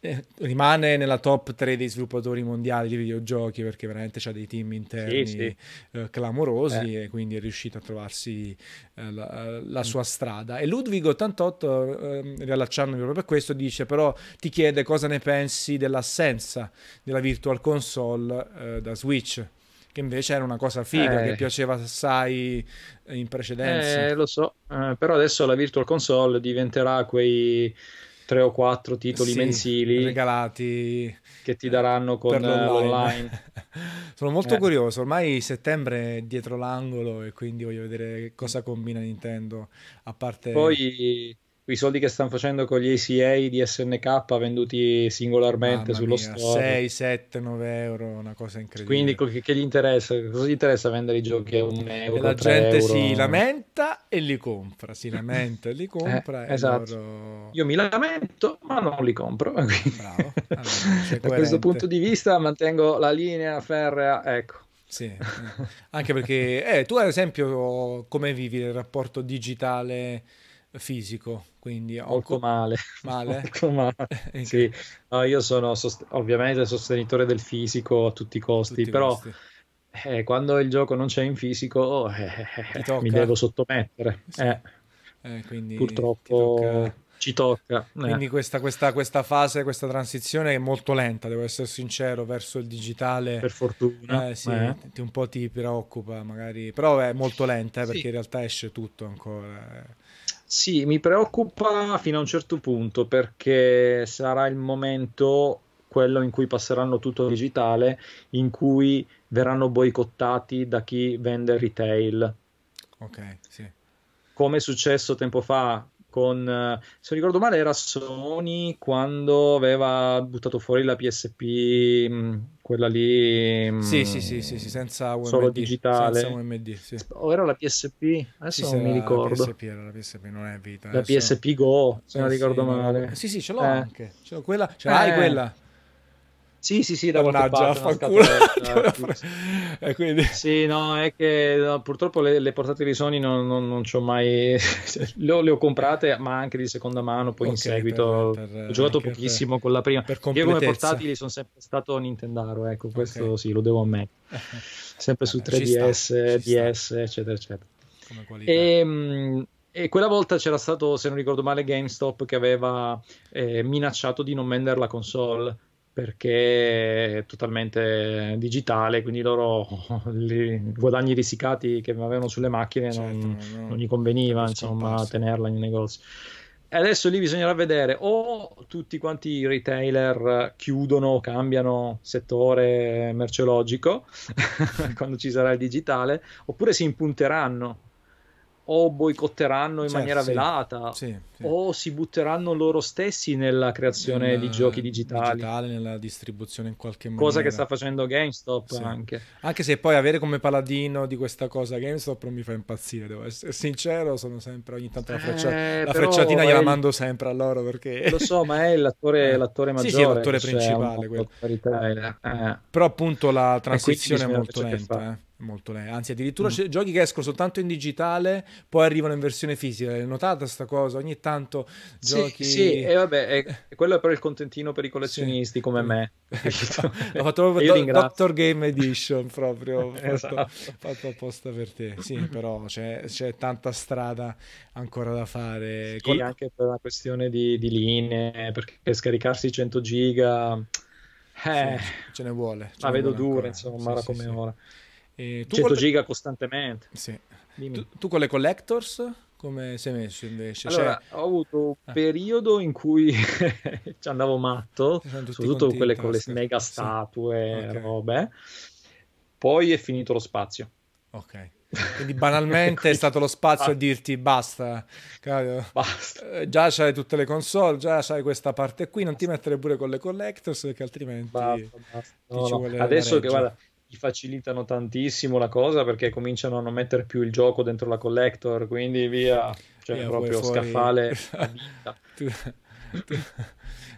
eh, rimane nella top 3 dei sviluppatori mondiali di videogiochi perché veramente ha dei team interni sì, sì. Eh, clamorosi eh. e quindi è riuscito a trovarsi eh, la, la, sua strada. E Ludwig88, eh, riallacciandomi proprio per questo, dice però ti chiede cosa ne pensi dell'assenza della Virtual Console eh, da Switch che invece era una cosa figa che piaceva assai in precedenza. lo so, però adesso la Virtual Console diventerà quei tre o quattro titoli sì, mensili regalati che ti daranno con l'online. Sono molto eh. curioso, ormai settembre è dietro l'angolo e quindi voglio vedere cosa combina Nintendo, a parte... Poi quei soldi che stanno facendo con gli ACA di SNK venduti singolarmente Mamma sullo mia, store. 6, 7, 9 euro, una cosa incredibile. Quindi che, gli interessa? Cosa gli interessa vendere i giochi a un E euro? la tre gente euro? si lamenta e li compra, si lamenta e li compra Eh, e esatto. loro... Io mi lamento, ma non li compro. Quindi, Bravo. Allora, da questo punto di vista mantengo la linea ferrea. Ecco. Sì, eh. anche perché eh, tu ad esempio come vivi il rapporto digitale fisico? Quindi ho Molto co- male. male? Molto male. Sì, No, io sono sost- ovviamente sostenitore del fisico a tutti i costi, tutti però questi. eh, quando il gioco non c'è in fisico eh, Ti tocca? mi devo sottomettere. Sì. Eh, Eh, quindi purtroppo tocca- ci tocca. Eh. Quindi questa, questa- questa fase, questa transizione è molto lenta, devo essere sincero, verso il digitale. Per fortuna. Eh, sì, eh. ti- un po' ti preoccupa magari, però è molto lenta eh, Sì. perché in realtà esce tutto ancora. Sì, mi preoccupa fino a un certo punto perché sarà il momento, quello in cui passeranno tutto al digitale, in cui verranno boicottati da chi vende retail. Ok, sì. come è successo tempo fa con, se non ricordo male, era Sony quando aveva buttato fuori la PSP, quella lì, mh, Sì, sì, sì, sì, sì, senza UMD. solo digitale. Senza UMD, sì. O era la PSP? Adesso Sì, non mi ricordo. La PSP, era la PSP, non è vita. La adesso- PSP Go, se non Eh, ricordo sì, no, male. Sì, sì, ce l'ho Eh. anche. Ce l'ho quella. Ce l'hai Eh. quella? Sì, sì, sì, da qualche Mannaggia, parte, una affanculo. scatoletta, sì. E quindi... Sì, no, è che no, purtroppo le, le portatili Sony non, non, non ci ho mai... le, ho, le ho comprate, ma anche di seconda mano, poi in Ok, seguito per- per- ho giocato anche per- pochissimo con la prima. per Io come portatili sono sempre stato Nintendaro, ecco, questo Ok. sì, lo devo ammettere. Sempre su Vabbè, ci 3DS, sta, ci sta. DS, eccetera, eccetera. Qualità. E, mh, e quella volta c'era stato, se non ricordo male, GameStop che aveva eh, minacciato di non vendere la console perché è totalmente digitale, quindi loro i guadagni risicati che avevano sulle macchine Certo, non, no, no. non gli conveniva insomma tenerla in negozio. E adesso lì bisognerà vedere o tutti quanti i retailer chiudono, cambiano settore merceologico quando ci sarà il digitale, oppure si impunteranno o boicotteranno in Certo, maniera velata Sì, sì. o si butteranno loro stessi nella creazione Nella- di giochi digitali. digitale, nella distribuzione in qualche maniera. Cosa che sta facendo GameStop Sì. anche. Anche se poi avere come paladino di questa cosa GameStop non mi fa impazzire, devo essere sincero, sono sempre ogni tanto la, freccia- Eh, la frecciatina gliela il- mando sempre a loro perché... Lo so, ma è l'attore, Eh. l'attore maggiore. sì, è l'attore c'è principale, quello. Eh. Però appunto la transizione è molto lenta, eh, molto lenta. Anzi, addirittura Mm. giochi che escono soltanto in digitale, poi arrivano in versione fisica. Hai notata sta cosa? Ogni tanto Sì, giochi... sì, e vabbè, è- quello è per il contentino per i collezionisti come Sì. me. Ho fatto proprio io Do-. Doctor Game Edition proprio fatto, Esatto. fatto apposta per te. Sì, però c'è, c'è tanta strada ancora da fare. Sì, Col- anche per una questione di, di linee, perché scaricarsi 100 giga, eh, sì, ce ne vuole. ce la vedo dura, ancora. insomma, Sì, ora sì, come sì. ora. E tu 100 con le- giga costantemente. sì. Tu, tu con le collectors come sei messo invece? Allora, Cioè, ho avuto un Ah. periodo in cui ci andavo matto, soprattutto quelle con le mega Sì. statue, Ok. robe. Poi è finito lo spazio. ok. Quindi banalmente è stato lo spazio Ah. a dirti basta, capito? Basta. Eh, Già c'hai tutte le console, già c'hai questa parte qui, non ti mettere pure con le collectors perché altrimenti... Basta, basta. No, no. Adesso che guarda, gli facilitano tantissimo la cosa perché cominciano a non mettere più il gioco dentro la collector, quindi via, cioè Via, proprio fuori- scaffale a vita. Tu- tu-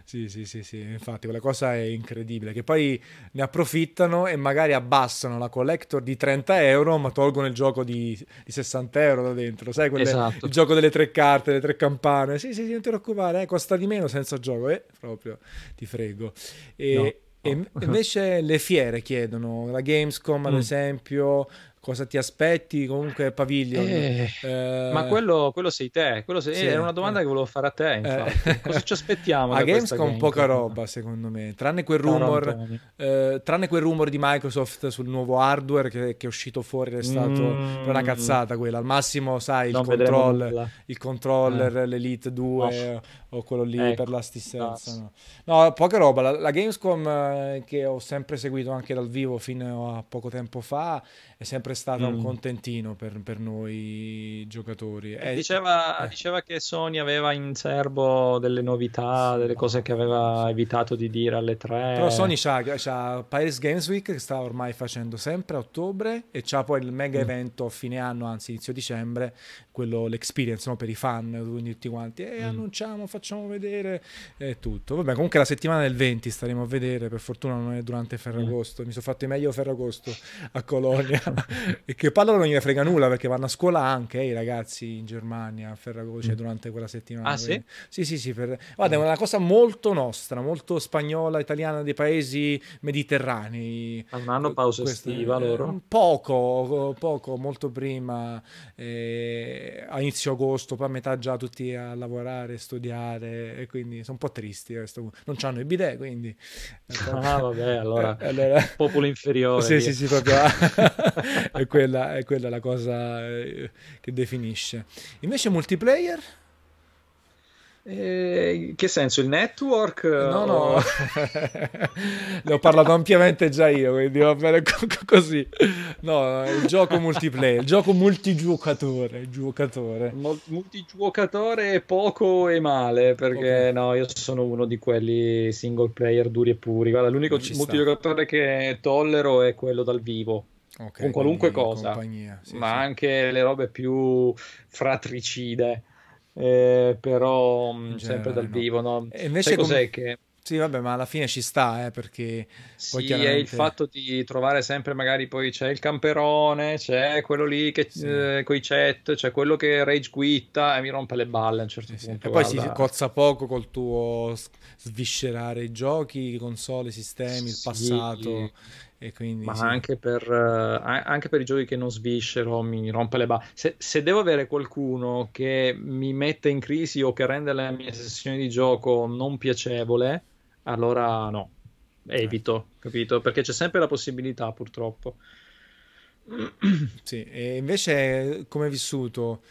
Sì, sì, sì, sì, infatti quella cosa è incredibile, che poi ne approfittano e magari abbassano la collector di 30 euro, ma tolgono il gioco di, di 60 euro da dentro, sai, quelle- Esatto. il gioco delle tre carte, le tre campane, sì, sì, sì, non ti preoccupare, eh, costa di meno senza gioco, eh, proprio, ti frego. E, No, e no. invece le fiere chiedono, la Gamescom ad Mm. esempio, cosa ti aspetti, comunque Pavilion. Eh, eh, Ma quello, quello sei te, quello sei- sì, era una domanda eh. che volevo fare a te, infatti. Eh. Cosa ci aspettiamo A Gamescom poca Gamescom? roba secondo me, tranne quel rumor, eh, tranne quel rumor di Microsoft sul nuovo hardware che, che è uscito fuori è stato Mm. una cazzata quella. Al massimo, sai, il, Non vedremo control, nulla. il controller, l'Elite 2 Oh. o quello lì Ecco, per l'assistenza. basta. No. No, poca roba. La, la Gamescom eh, che ho sempre seguito anche dal vivo fino a poco tempo fa è sempre stato mm. un contentino per, per noi giocatori. Eh, diceva, eh. diceva, che Sony aveva in serbo delle novità, delle cose che aveva evitato di dire alle tre. Però Sony c'ha, Paris Games Week che sta ormai facendo sempre a ottobre e c'ha poi il mega mm. evento a fine anno, anzi inizio dicembre, quello l'experience no, per i fan, quindi tutti quanti e eh, mm. annunciamo, facciamo vedere e tutto. Vabbè, comunque la settimana del 20 staremo a vedere, per fortuna non è durante Ferragosto. Mm. Mi sono fatto meglio Ferragosto a Colonia e che parlano non gli frega nulla perché vanno a scuola anche eh, i ragazzi in Germania a Ferragosto, cioè mm. durante quella settimana. Ah, sì? Sì, sì, sì. Per... Guarda, è una cosa molto nostra, molto spagnola, italiana dei paesi mediterranei. Non hanno pausa Questo, estiva loro? Poco, poco, molto prima, eh, a inizio agosto, poi a metà già tutti a lavorare, studiare e quindi sono un po' tristi. Questo. Non hanno i bidet, quindi... Ah, vabbè, allora, eh, allora... popolo inferiore. Sì, sì, sì, proprio... è, quella, è quella la cosa eh, che definisce. Invece multiplayer? Eh, che senso? Il network? No, no, ne ho parlato ampiamente già io, quindi va bene così. No, il gioco multiplayer, il gioco multigiocatore. Giocatore. Multigiocatore poco e male, perché okay. no, io sono uno di quelli single player duri e puri. Guarda, l'unico multigiocatore che tollero è quello dal vivo. Okay, con qualunque cosa, sì, ma sì. anche le robe più fratricide eh, però mm, genere, sempre dal vivo. No? E invece Sai cos'è com- che... Sì, vabbè, ma alla fine ci sta, eh, perché... Sì, chiaramente... è il fatto di trovare sempre, magari poi c'è il camperone, c'è quello lì che sì. eh, con i chat, c'è quello che rage quitta e mi rompe le balle a un certo sì, punto. E poi si cozza poco col tuo sviscerare i giochi, console, sistemi, il passato quindi, Ma sì. anche, per, uh, anche, per, i giochi che non sviscero mi rompe le balle. Se, se, devo avere qualcuno che mi mette in crisi o che rende la mia sessione di gioco non piacevole, allora no, evito, capito? Perché c'è sempre la possibilità purtroppo. Sì, e invece come hai vissuto?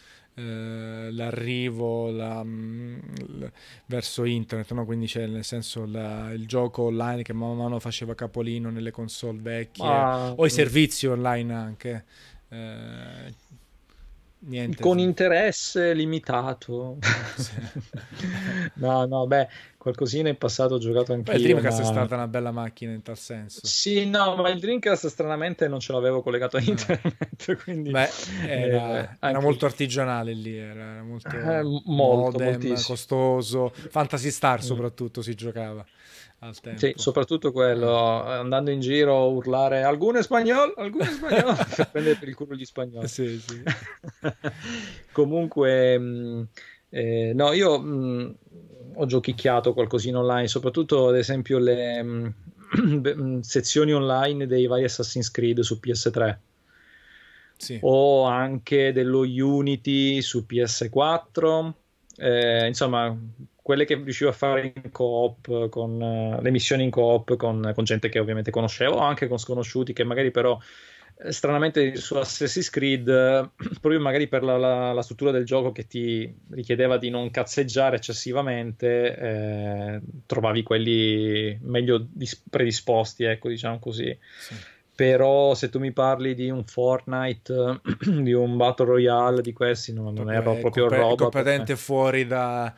Eh, l'arrivo la, mm, l, verso internet, no? quindi c'è nel senso la, il gioco online che man mano faceva capolino nelle console vecchie ah, o i servizi online anche. Eh, Niente. Con interesse limitato. no, no, beh, qualcosina in passato ho giocato anche io. Il Dreamcast ma... è stata una bella macchina in tal senso. Sì, no, ma il Dreamcast stranamente non ce l'avevo collegato a internet, quindi... Beh, era, eh, era molto artigianale lì, era molto, eh, molto modem, costoso. Fantasy Star mm. soprattutto si giocava al tempo. Sì, soprattutto quello, andando in giro a urlare alcune spagnol, alcune spagnol, per prendere per il culo gli spagnoli. Sì, sì. Comunque, mh, mm, eh, no, io mh, mm, ho giochicchiato qualcosina online, soprattutto ad esempio le mh, mm, sezioni online dei vari Assassin's Creed su PS3. Sì. O anche dello Unity su PS4. Eh, insomma, quelle che riuscivo a fare in coop, con uh, le missioni in coop con, con, gente che ovviamente conoscevo, anche con sconosciuti che magari però eh, stranamente su Assassin's Creed, eh, proprio magari per la, la, la, struttura del gioco che ti richiedeva di non cazzeggiare eccessivamente, eh, trovavi quelli meglio dis- predisposti, ecco, diciamo così. Sì. Però se tu mi parli di un Fortnite, di un Battle Royale, di questi, non, non ero proprio comp- roba. completamente fuori da,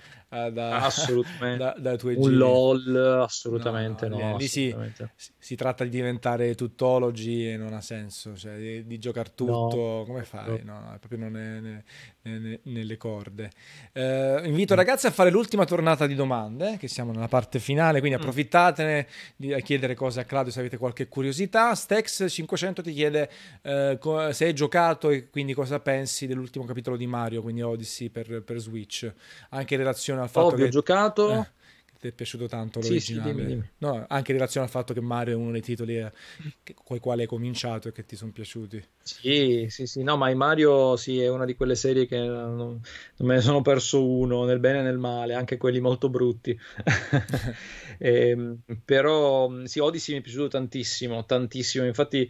da, assolutamente. da, da tuoi un LOL assolutamente no, no lì assolutamente. Si, si, tratta di diventare tuttologi e non ha senso cioè di, di giocare tutto no. come fai? No, no, proprio non è ne, ne, nelle corde. Eh, invito mm. ragazzi a fare l'ultima tornata di domande che siamo nella parte finale quindi mm. approfittatene di chiedere cose a Claudio se avete qualche curiosità. Stex 500 ti chiede eh, se hai giocato e quindi cosa pensi dell'ultimo capitolo di Mario quindi Odyssey per, per Switch. Anche in relazione al fatto Ovvio, che... ho giocato... Eh, ti è piaciuto tanto l'originale. Sì, sì, dimmi, dimmi. No, anche in relazione al fatto che Mario è uno dei titoli eh, con i quali hai cominciato e che ti sono piaciuti. Sì, sì, sì, no, ma i Mario sì, è una di quelle serie che non, non me ne sono perso uno, nel bene e nel male, anche quelli molto brutti. e, ehm, però sì, Odyssey mi è piaciuto tantissimo, tantissimo, infatti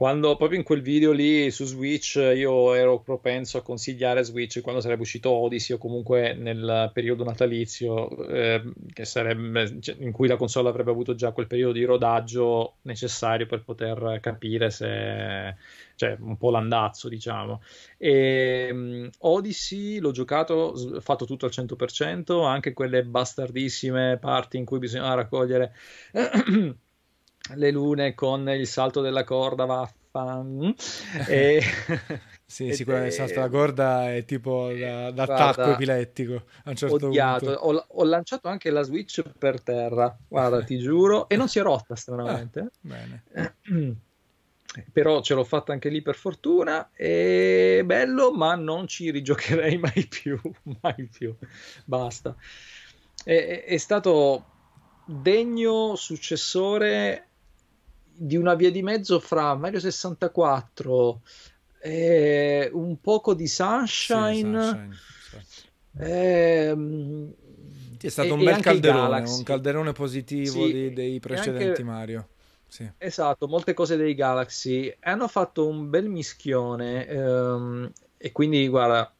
quando proprio in quel video lì su Switch io ero propenso a consigliare Switch quando sarebbe uscito Odyssey o comunque nel periodo natalizio eh, sarebbe, cioè, in cui la console avrebbe avuto già quel periodo di rodaggio necessario per poter capire se cioè un po' l'andazzo, diciamo. E, um, Odyssey l'ho giocato, fatto tutto al 100%, anche quelle bastardissime parti in cui bisognava raccogliere le lune con il salto della corda, vaffan. e... Sì, sicuramente il salto della corda è tipo da, da attacco epilettico a un certo odiato. Ho, ho, lanciato anche la Switch per terra, guarda, ti giuro, e non si è rotta stranamente. Ah, bene. però ce l'ho fatta anche lì per fortuna è bello ma non ci rigiocherei mai più mai più basta è, è stato degno successore di una via di mezzo fra Mario 64 e un poco di Sunshine, sì, Sunshine ehm, è stato e, un bel calderone un calderone positivo sì, di, dei precedenti anche... Mario sì. Esatto, molte cose dei Galaxy. Hanno fatto un bel mischione ehm, e quindi guarda,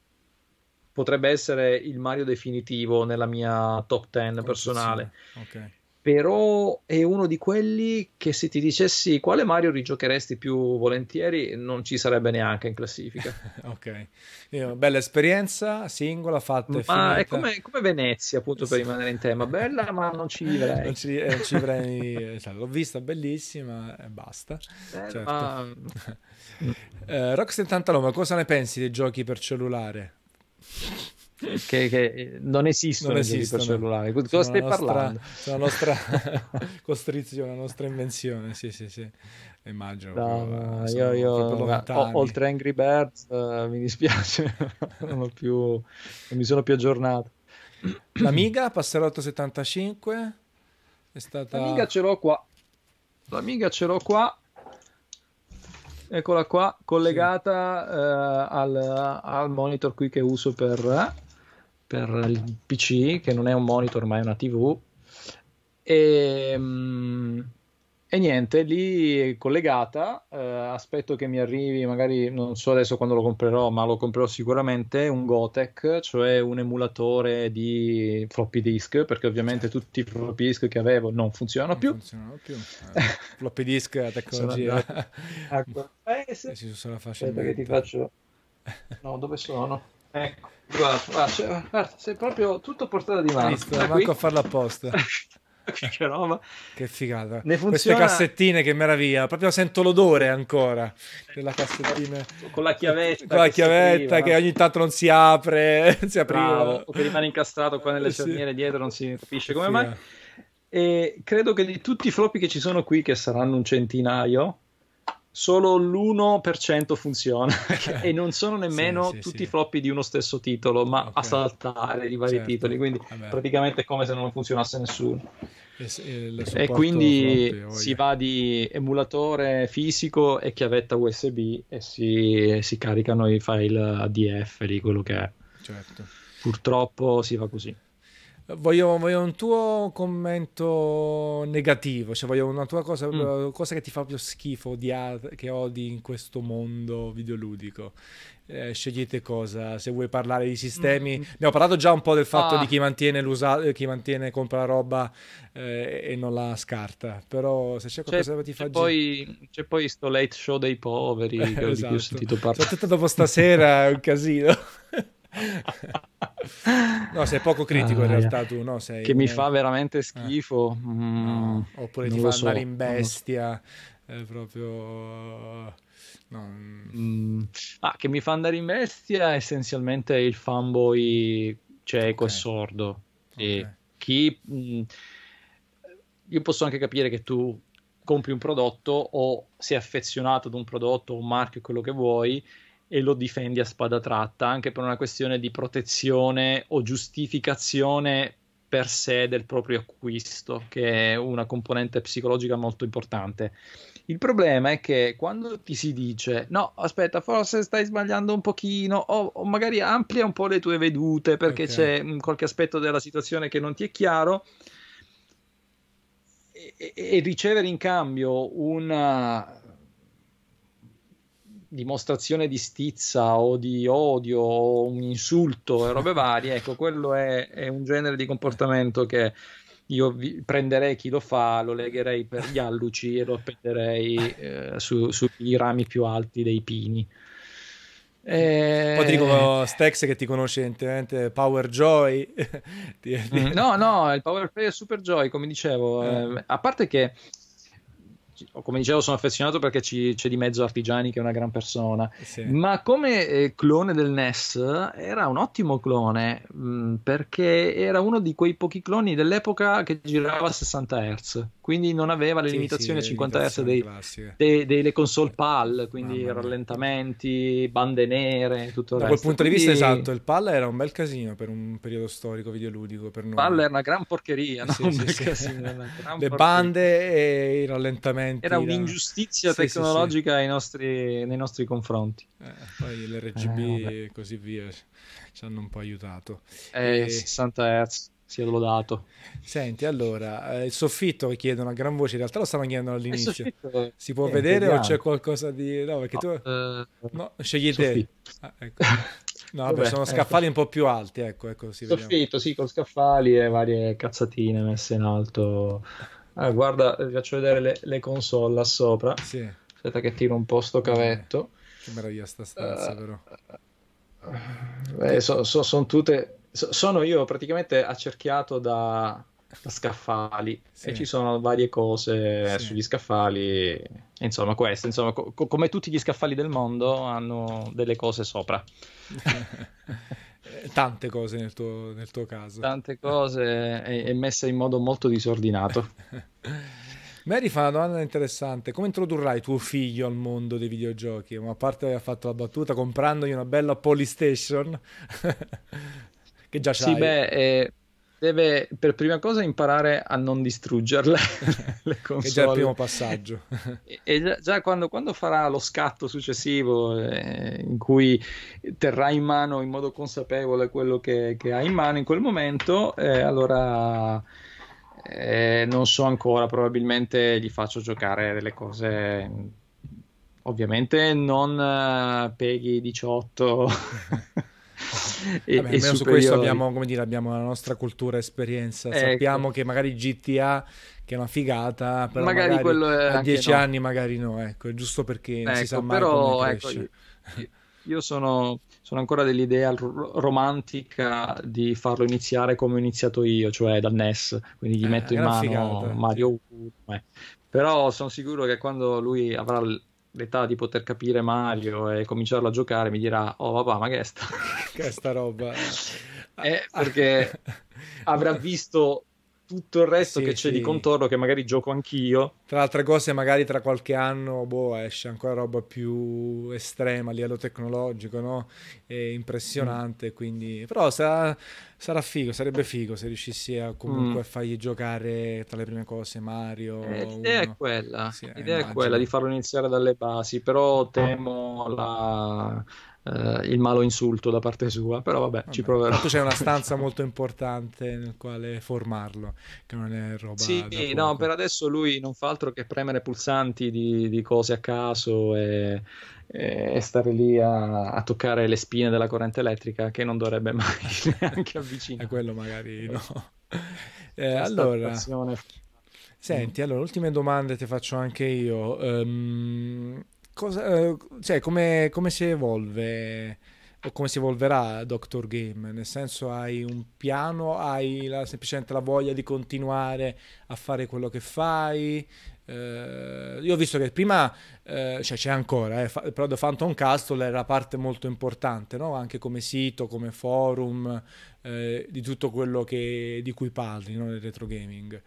potrebbe essere il Mario definitivo nella mia top 10 personale. Ok però è uno di quelli che se ti dicessi quale Mario rigiocheresti più volentieri non ci sarebbe neanche in classifica. ok, bella esperienza, singola, fatta e Ma è come, come, Venezia, appunto per rimanere in tema, bella ma non ci vivrei. non ci, eh, ci vivrei, esatto. l'ho vista bellissima e basta. Eh, certo. ma... eh, Rock 79, cosa ne pensi dei giochi per cellulare? Che, che, non esistono, non esistono. per cellulare. Cosa stai nostra, parlando? È la nostra costrizione, la nostra invenzione. Sì, sì, sì. Immagino. No, no, io, io o, oltre Angry Birds, uh, mi dispiace, non, ho più, non mi sono più aggiornato. L'Amiga Passerotto 75 è stata. L'Amiga ce l'ho qua. L'Amiga ce l'ho qua eccola qua collegata sì. uh, al, al, monitor qui che uso per, per il PC, che non è un monitor ma è una TV. E, mm, e niente, lì collegata, eh, aspetto che mi arrivi, magari non so adesso quando lo comprerò, ma lo comprerò sicuramente, un Gotek, cioè un emulatore di floppy disk, perché ovviamente tutti i floppy disk che avevo non funzionano non più. Funzionano più. Eh, floppy disk, la tecnologia. ecco. Eh, se... si sono Aspetta che ti faccio... No, dove sono? Ecco, guarda, guarda, guarda, sei proprio tutto portato di mano. Visto, manco a farlo apposta. che roba. Che figata. Ne funziona... Queste cassettine, che meraviglia. Proprio sento l'odore ancora della cassettina. Con la chiavetta. Con la che chiavetta che ogni tanto non si apre. si apriva. O che rimane incastrato qua nelle cerniere sì. dietro, non si capisce come mai. E credo che di tutti i floppy che ci sono qui, che saranno un centinaio, solo l'1% funziona e non sono nemmeno sì, sì, tutti i sì. floppy di uno stesso titolo, ma okay. a saltare di vari certo. titoli, quindi Vabbè. praticamente è come se non funzionasse nessuno. E, e quindi floppy, si va di emulatore fisico e chiavetta USB e si, si caricano i file ADF di quello che è. Certo. Purtroppo si va così. Voglio, voglio, un tuo commento negativo, cioè voglio una tua cosa, mm. cosa che ti fa più schifo, odiare, che odi in questo mondo videoludico. Eh, scegliete cosa, se vuoi parlare di sistemi. Mm. Abbiamo parlato già un po' del fatto ah. di chi mantiene, chi mantiene, compra la roba eh, e non la scarta, però se c'è qualcosa c'è, che ti fa... C'è poi, c'è poi sto late show dei poveri, che esatto. ho sentito esatto. parlare. Soprattutto dopo stasera è un casino. no, sei poco critico ah, in realtà tu, no? Sei che un... mi fa veramente schifo. Eh. Mm, no. Oppure ti fa so. andare in bestia, è proprio... No. Mm. Ah, che mi fa andare in bestia essenzialmente il fanboy cieco okay. e sordo. Okay. E chi... Mh, mm, io posso anche capire che tu compri un prodotto o sei affezionato ad un prodotto, un marchio, quello che vuoi, e lo difendi a spada tratta, anche per una questione di protezione o giustificazione per sé del proprio acquisto, che è una componente psicologica molto importante. Il problema è che quando ti si dice no, aspetta, forse stai sbagliando un pochino, o, o magari amplia un po' le tue vedute perché okay. c'è qualche aspetto della situazione che non ti è chiaro, e, e ricevere in cambio una dimostrazione di stizza o di odio o un insulto e robe varie, ecco, quello è, è un genere di comportamento che io vi, prenderei chi lo fa, lo legherei per gli alluci e lo appenderei eh, su, sui rami più alti dei pini. Eh... Poi ti dico Stex che ti conosce evidentemente Power Joy. Mm, no, no, il Power Play è Super Joy, come dicevo. Eh. Eh, a parte che come dicevo, sono affezionato perché ci, c'è di mezzo Artigiani che è una gran persona. Sì. Ma come eh, clone del NES era un ottimo clone mh, mm, perché era uno di quei pochi cloni dell'epoca che girava a 60 Hz quindi non aveva le sì, limitazioni a 50 Hz dei, dei, delle console PAL, quindi rallentamenti, bande nere, tutto il da resto. Da quel punto quindi... di vista esatto, il PAL era un bel casino per un periodo storico videoludico per noi. PAL era una gran porcheria, no? un bel casino, le porcheria. bande e i rallentamenti. Era un'ingiustizia tecnologica nei nostri, nei nostri confronti. Eh, poi l'RGB eh, e così via ci hanno un po' aiutato. Eh, e... 60 Hz sia lodato. Senti, allora, eh, il soffitto che chiedono a gran voce, in realtà lo stavano chiedendo all'inizio. Soffitto... Si può eh, vedere o c'è qualcosa di... No, perché no, tu... Uh... No, scegli te. Ah, ecco. No, vabbè, sono ecco. scaffali ecco. un po' più alti, ecco, ecco si Soffitto, vediamo. sì, con scaffali e varie cazzatine messe in alto. Ah, guarda, vi faccio vedere le, le console là sopra. Sì. Aspetta che tiro un po' sto cavetto. Che meraviglia sta stanza, uh, però. Beh, sono so, son tutte sono io praticamente accerchiato da, da scaffali sì. e ci sono varie cose sì. sugli scaffali. Insomma, questo, insomma, co- come tutti gli scaffali del mondo, hanno delle cose sopra. Tante cose nel tuo, nel tuo, caso. Tante cose e, e messe in modo molto disordinato. Mary fa una domanda interessante. Come introdurrai tuo figlio al mondo dei videogiochi? Ma a parte aver fatto la battuta comprandogli una bella Polystation. che già c'hai. Sì, beh, eh, deve per prima cosa imparare a non distruggerle le console. È già il primo passaggio. e, e già, già quando, quando, farà lo scatto successivo eh, in cui terrà in mano in modo consapevole quello che, che ha in mano in quel momento, eh, allora... Eh, non so ancora, probabilmente gli faccio giocare delle cose ovviamente non uh, Peggy 18 e, Vabbè, e su questo abbiamo, come dire, abbiamo la nostra cultura e esperienza. Ecco. Sappiamo che magari GTA, che è una figata, però magari, magari quello è a dieci no. anni magari no, ecco, è giusto perché non si sa ecco, mai però, ecco, io, io sono, sono, ancora dell'idea romantica di farlo iniziare come ho iniziato io, cioè dal NES, quindi gli eh, metto in mano figata. Mario 1. Eh. Però sono sicuro che quando lui avrà l'età di poter capire Mario e cominciarlo a giocare mi dirà oh papà ma che è sta, che è sta roba? Eh, perché avrà visto tutto il resto sì, che c'è sì. di contorno che magari gioco anch'io. Tra altre cose, magari tra qualche anno boh, esce ancora roba più estrema a livello tecnologico, no? È impressionante, mm. quindi... Però sarà, sarà, figo, sarebbe figo se riuscissi a comunque mm. a fargli giocare tra le prime cose Mario. Eh, l'idea uno. è quella, sì, l'idea è quella di farlo iniziare dalle basi, però temo la Uh, il malo insulto da parte sua, però vabbè, vabbè. ci proverò. C'è una stanza molto importante nel quale formarlo, che non è roba. Sì, no, per adesso lui non fa altro che premere pulsanti di, di cose a caso e, e stare lì a, a, toccare le spine della corrente elettrica che non dovrebbe mai neanche avvicinare. E quello magari no. Eh, allora, senti, allora, ultime domande ti faccio anche io. Um, cosa, eh, cioè, come, come si evolve o come si evolverà Doctor Game? Nel senso, hai un piano, hai la, semplicemente la voglia di continuare a fare quello che fai? Eh, io ho visto che prima, eh, cioè c'è ancora, eh, fa, però The Phantom Castle era parte molto importante, no? anche come sito, come forum, eh, di tutto quello che, di cui parli no? nel retro gaming.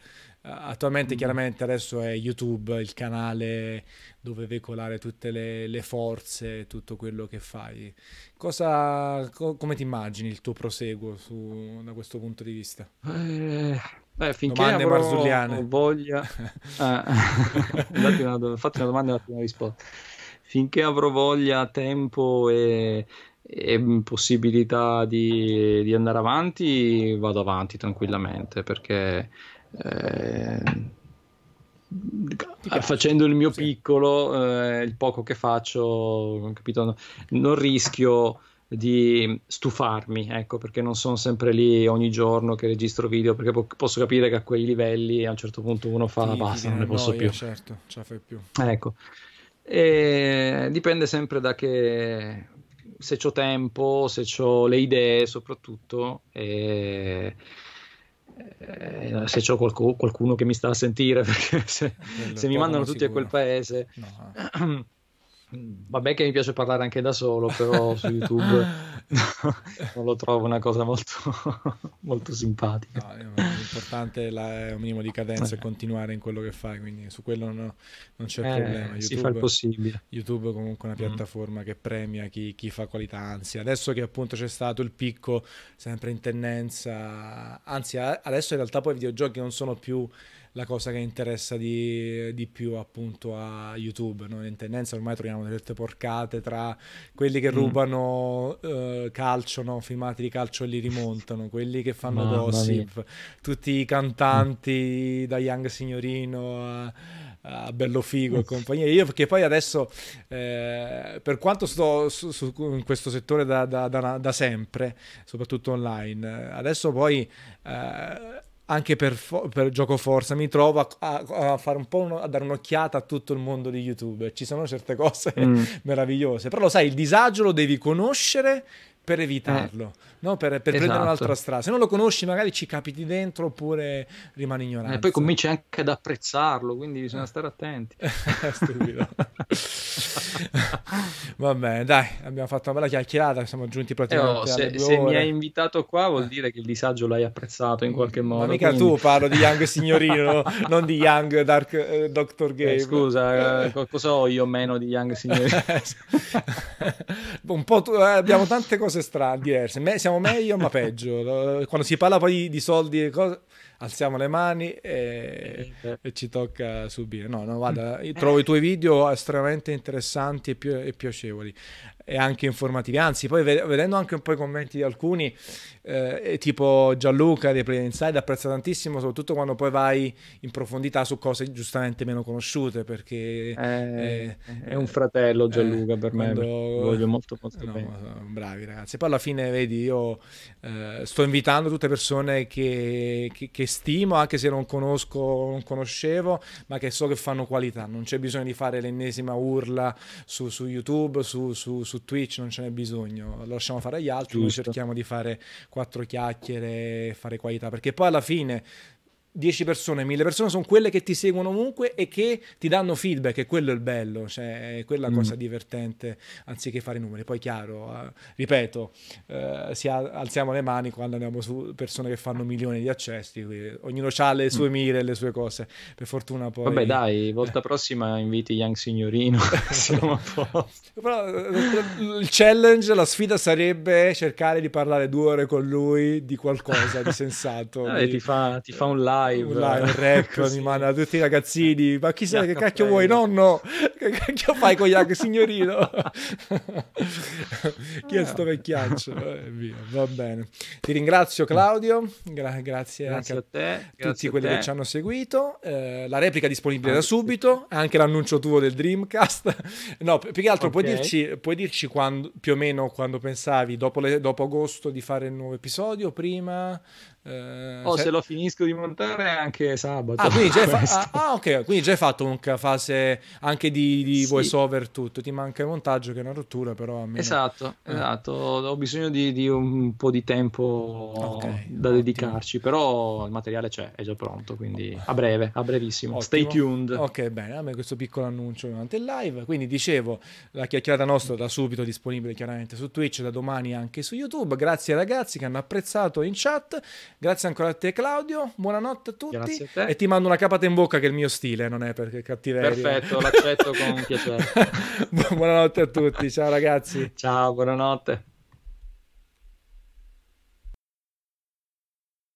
Attualmente, mm. chiaramente, adesso è YouTube il canale dove veicolare tutte le, le forze, tutto quello che fai. Cosa, co- come ti immagini il tuo proseguo su, da questo punto di vista? Eh, beh, finché Domande avrò marzulliane. voglia... eh. una, fatti una domanda e una risposta. Finché avrò voglia, tempo e e possibilità di, di, andare avanti, vado avanti tranquillamente perché eh, facendo il mio sì. piccolo, eh, il poco che faccio, capito? non rischio di stufarmi, ecco, perché non sono sempre lì ogni giorno che registro video, perché po- posso capire che a quei livelli a un certo punto uno fa Ti- basta, non ne posso annoia, più. certo, ce la fai più. Ecco, e dipende sempre da che se ho tempo, se ho le idee soprattutto, e, e se c'ho qualcu- qualcuno che mi sta a sentire, perché se, se mi mandano ma tutti a quel sicuro. paese, No, vabbè che mi piace parlare anche da solo, però su YouTube non lo trovo una cosa molto, molto simpatica. No, l'importante è, la- è un minimo di cadenza e Eh. continuare in quello che fai, quindi su quello no- non c'è Eh, problema. si fa il YouTube, possibile. YouTube è comunque una Mm. piattaforma che premia chi, chi fa qualità, anzi adesso che appunto c'è stato il picco sempre in tendenza, anzi adesso in realtà poi i videogiochi non sono più la cosa che interessa di, di più appunto a YouTube, no? In tendenza ormai troviamo certe porcate tra quelli che Mm. rubano eh, calcio, no? filmati di calcio e li rimontano, quelli che fanno Mamma gossip, tutti i cantanti da Young Signorino a, a Bello Figo e compagnia. Io perché poi adesso, eh, per quanto sto su, su- in questo settore da, da- da- da sempre, soprattutto online, adesso poi... eh, anche per, fo- per gioco forza mi trovo a, a- a fare un po' uno- a dare un'occhiata a tutto il mondo di YouTube. Ci sono certe cose Mm. meravigliose, però lo sai, il disagio lo devi conoscere per evitarlo, no? per, per prendere Esatto. un'altra strada. Se non lo conosci, magari ci capiti dentro oppure rimani ignorante. E poi cominci anche ad apprezzarlo, quindi bisogna stare attenti. Stupido. Va bene, dai, abbiamo fatto una bella chiacchierata, siamo giunti Eh, praticamente oh, alle se, se mi hai invitato qua vuol dire che il disagio l'hai apprezzato in qualche modo. Ma mica quindi- tu parlo di Young Signorino, non di Young Dark eh, Doctor Game. Eh, scusa, eh, co- cosa ho io meno di Young Signori? un po' tu- eh, abbiamo tante cose strane, diverse. Me- siamo meglio, ma peggio. Quando si parla poi di, di soldi e cose, alziamo le mani e, Eh, e ci tocca subire. No, no, guarda, io trovo i tuoi video estremamente interessanti e, pi- e piacevoli e anche informativi. Anzi, poi ve- vedendo anche un po' i commenti di alcuni, eh, tipo Gianluca dei Play Inside apprezza tantissimo, soprattutto quando poi vai in profondità su cose giustamente meno conosciute, perché Eh, eh, è un fratello Gianluca per me, quando- voglio molto molto No, bene. bravi ragazzi. Poi alla fine, vedi, io eh, sto invitando tutte persone che, che- che stimo, anche se non conosco, non conoscevo, ma che so che fanno qualità. Non c'è bisogno di fare l'ennesima urla su, su YouTube, su, su- su Twitch, non ce n'è bisogno. Lo lasciamo fare agli altri, noi Giusto. cerchiamo di fare quattro chiacchiere e fare qualità, perché poi alla fine 10 persone, 1000 persone sono quelle che ti seguono ovunque e che ti danno feedback, e quello è il bello, cioè è quella Mm. cosa divertente anziché fare numeri. Poi chiaro, eh, ripeto, eh, si al- alziamo le mani quando andiamo su persone che fanno milioni di accessi, ognuno ha le sue mire e le sue cose. Per fortuna poi... Vabbè, dai, volta prossima inviti Young Signorino. Siamo a posto. Però eh, il challenge, la sfida sarebbe cercare di parlare due ore con lui di qualcosa di sensato. Vabbè, di- ti, fa, ti fa un live. Un live, un rap, Così. mi manda tutti i ragazzini. Ma chi sai che cacchio vuoi? Nonno, che cacchio fai con Young signorino? chi è sto vecchiaccio? Eh, via, va bene. Ti ringrazio Claudio, gra- grazie, Grazie a anche te. a tutti grazie a quelli te. che ci hanno seguito. Eh, la replica è disponibile da Anche- subito, anche l'annuncio tuo del Dreamcast. No, più che altro puoi Ok. dirci, puoi dirci quando, più o meno quando pensavi, dopo, le- dopo agosto, di fare il nuovo episodio, prima... eh, Oh, se- se lo finisco di montare anche sabato. Ah, quindi già hai, fa- ah, ah, ok, quindi già hai fatto una fase anche di, di Sì. voice over tutto, ti manca il montaggio che è una rottura, però almeno... Esatto, Eh. esatto. Ho bisogno di, di un po' di tempo Ok, da ottimo. dedicarci, però il materiale c'è, è già pronto, quindi a breve, a brevissimo. Ottimo. Stay tuned. Ok, bene, a me questo piccolo annuncio durante il live. Quindi dicevo, la chiacchierata nostra da subito disponibile chiaramente su Twitch, da domani anche su YouTube. Grazie ai ragazzi che hanno apprezzato in chat. Grazie ancora a te Claudio, buonanotte a tutti. Grazie a te. E ti mando una capata in bocca che è il mio stile, non è perché cattiveria. Perfetto, l'accetto con piacere. Buonanotte a tutti, ciao ragazzi. Ciao, buonanotte.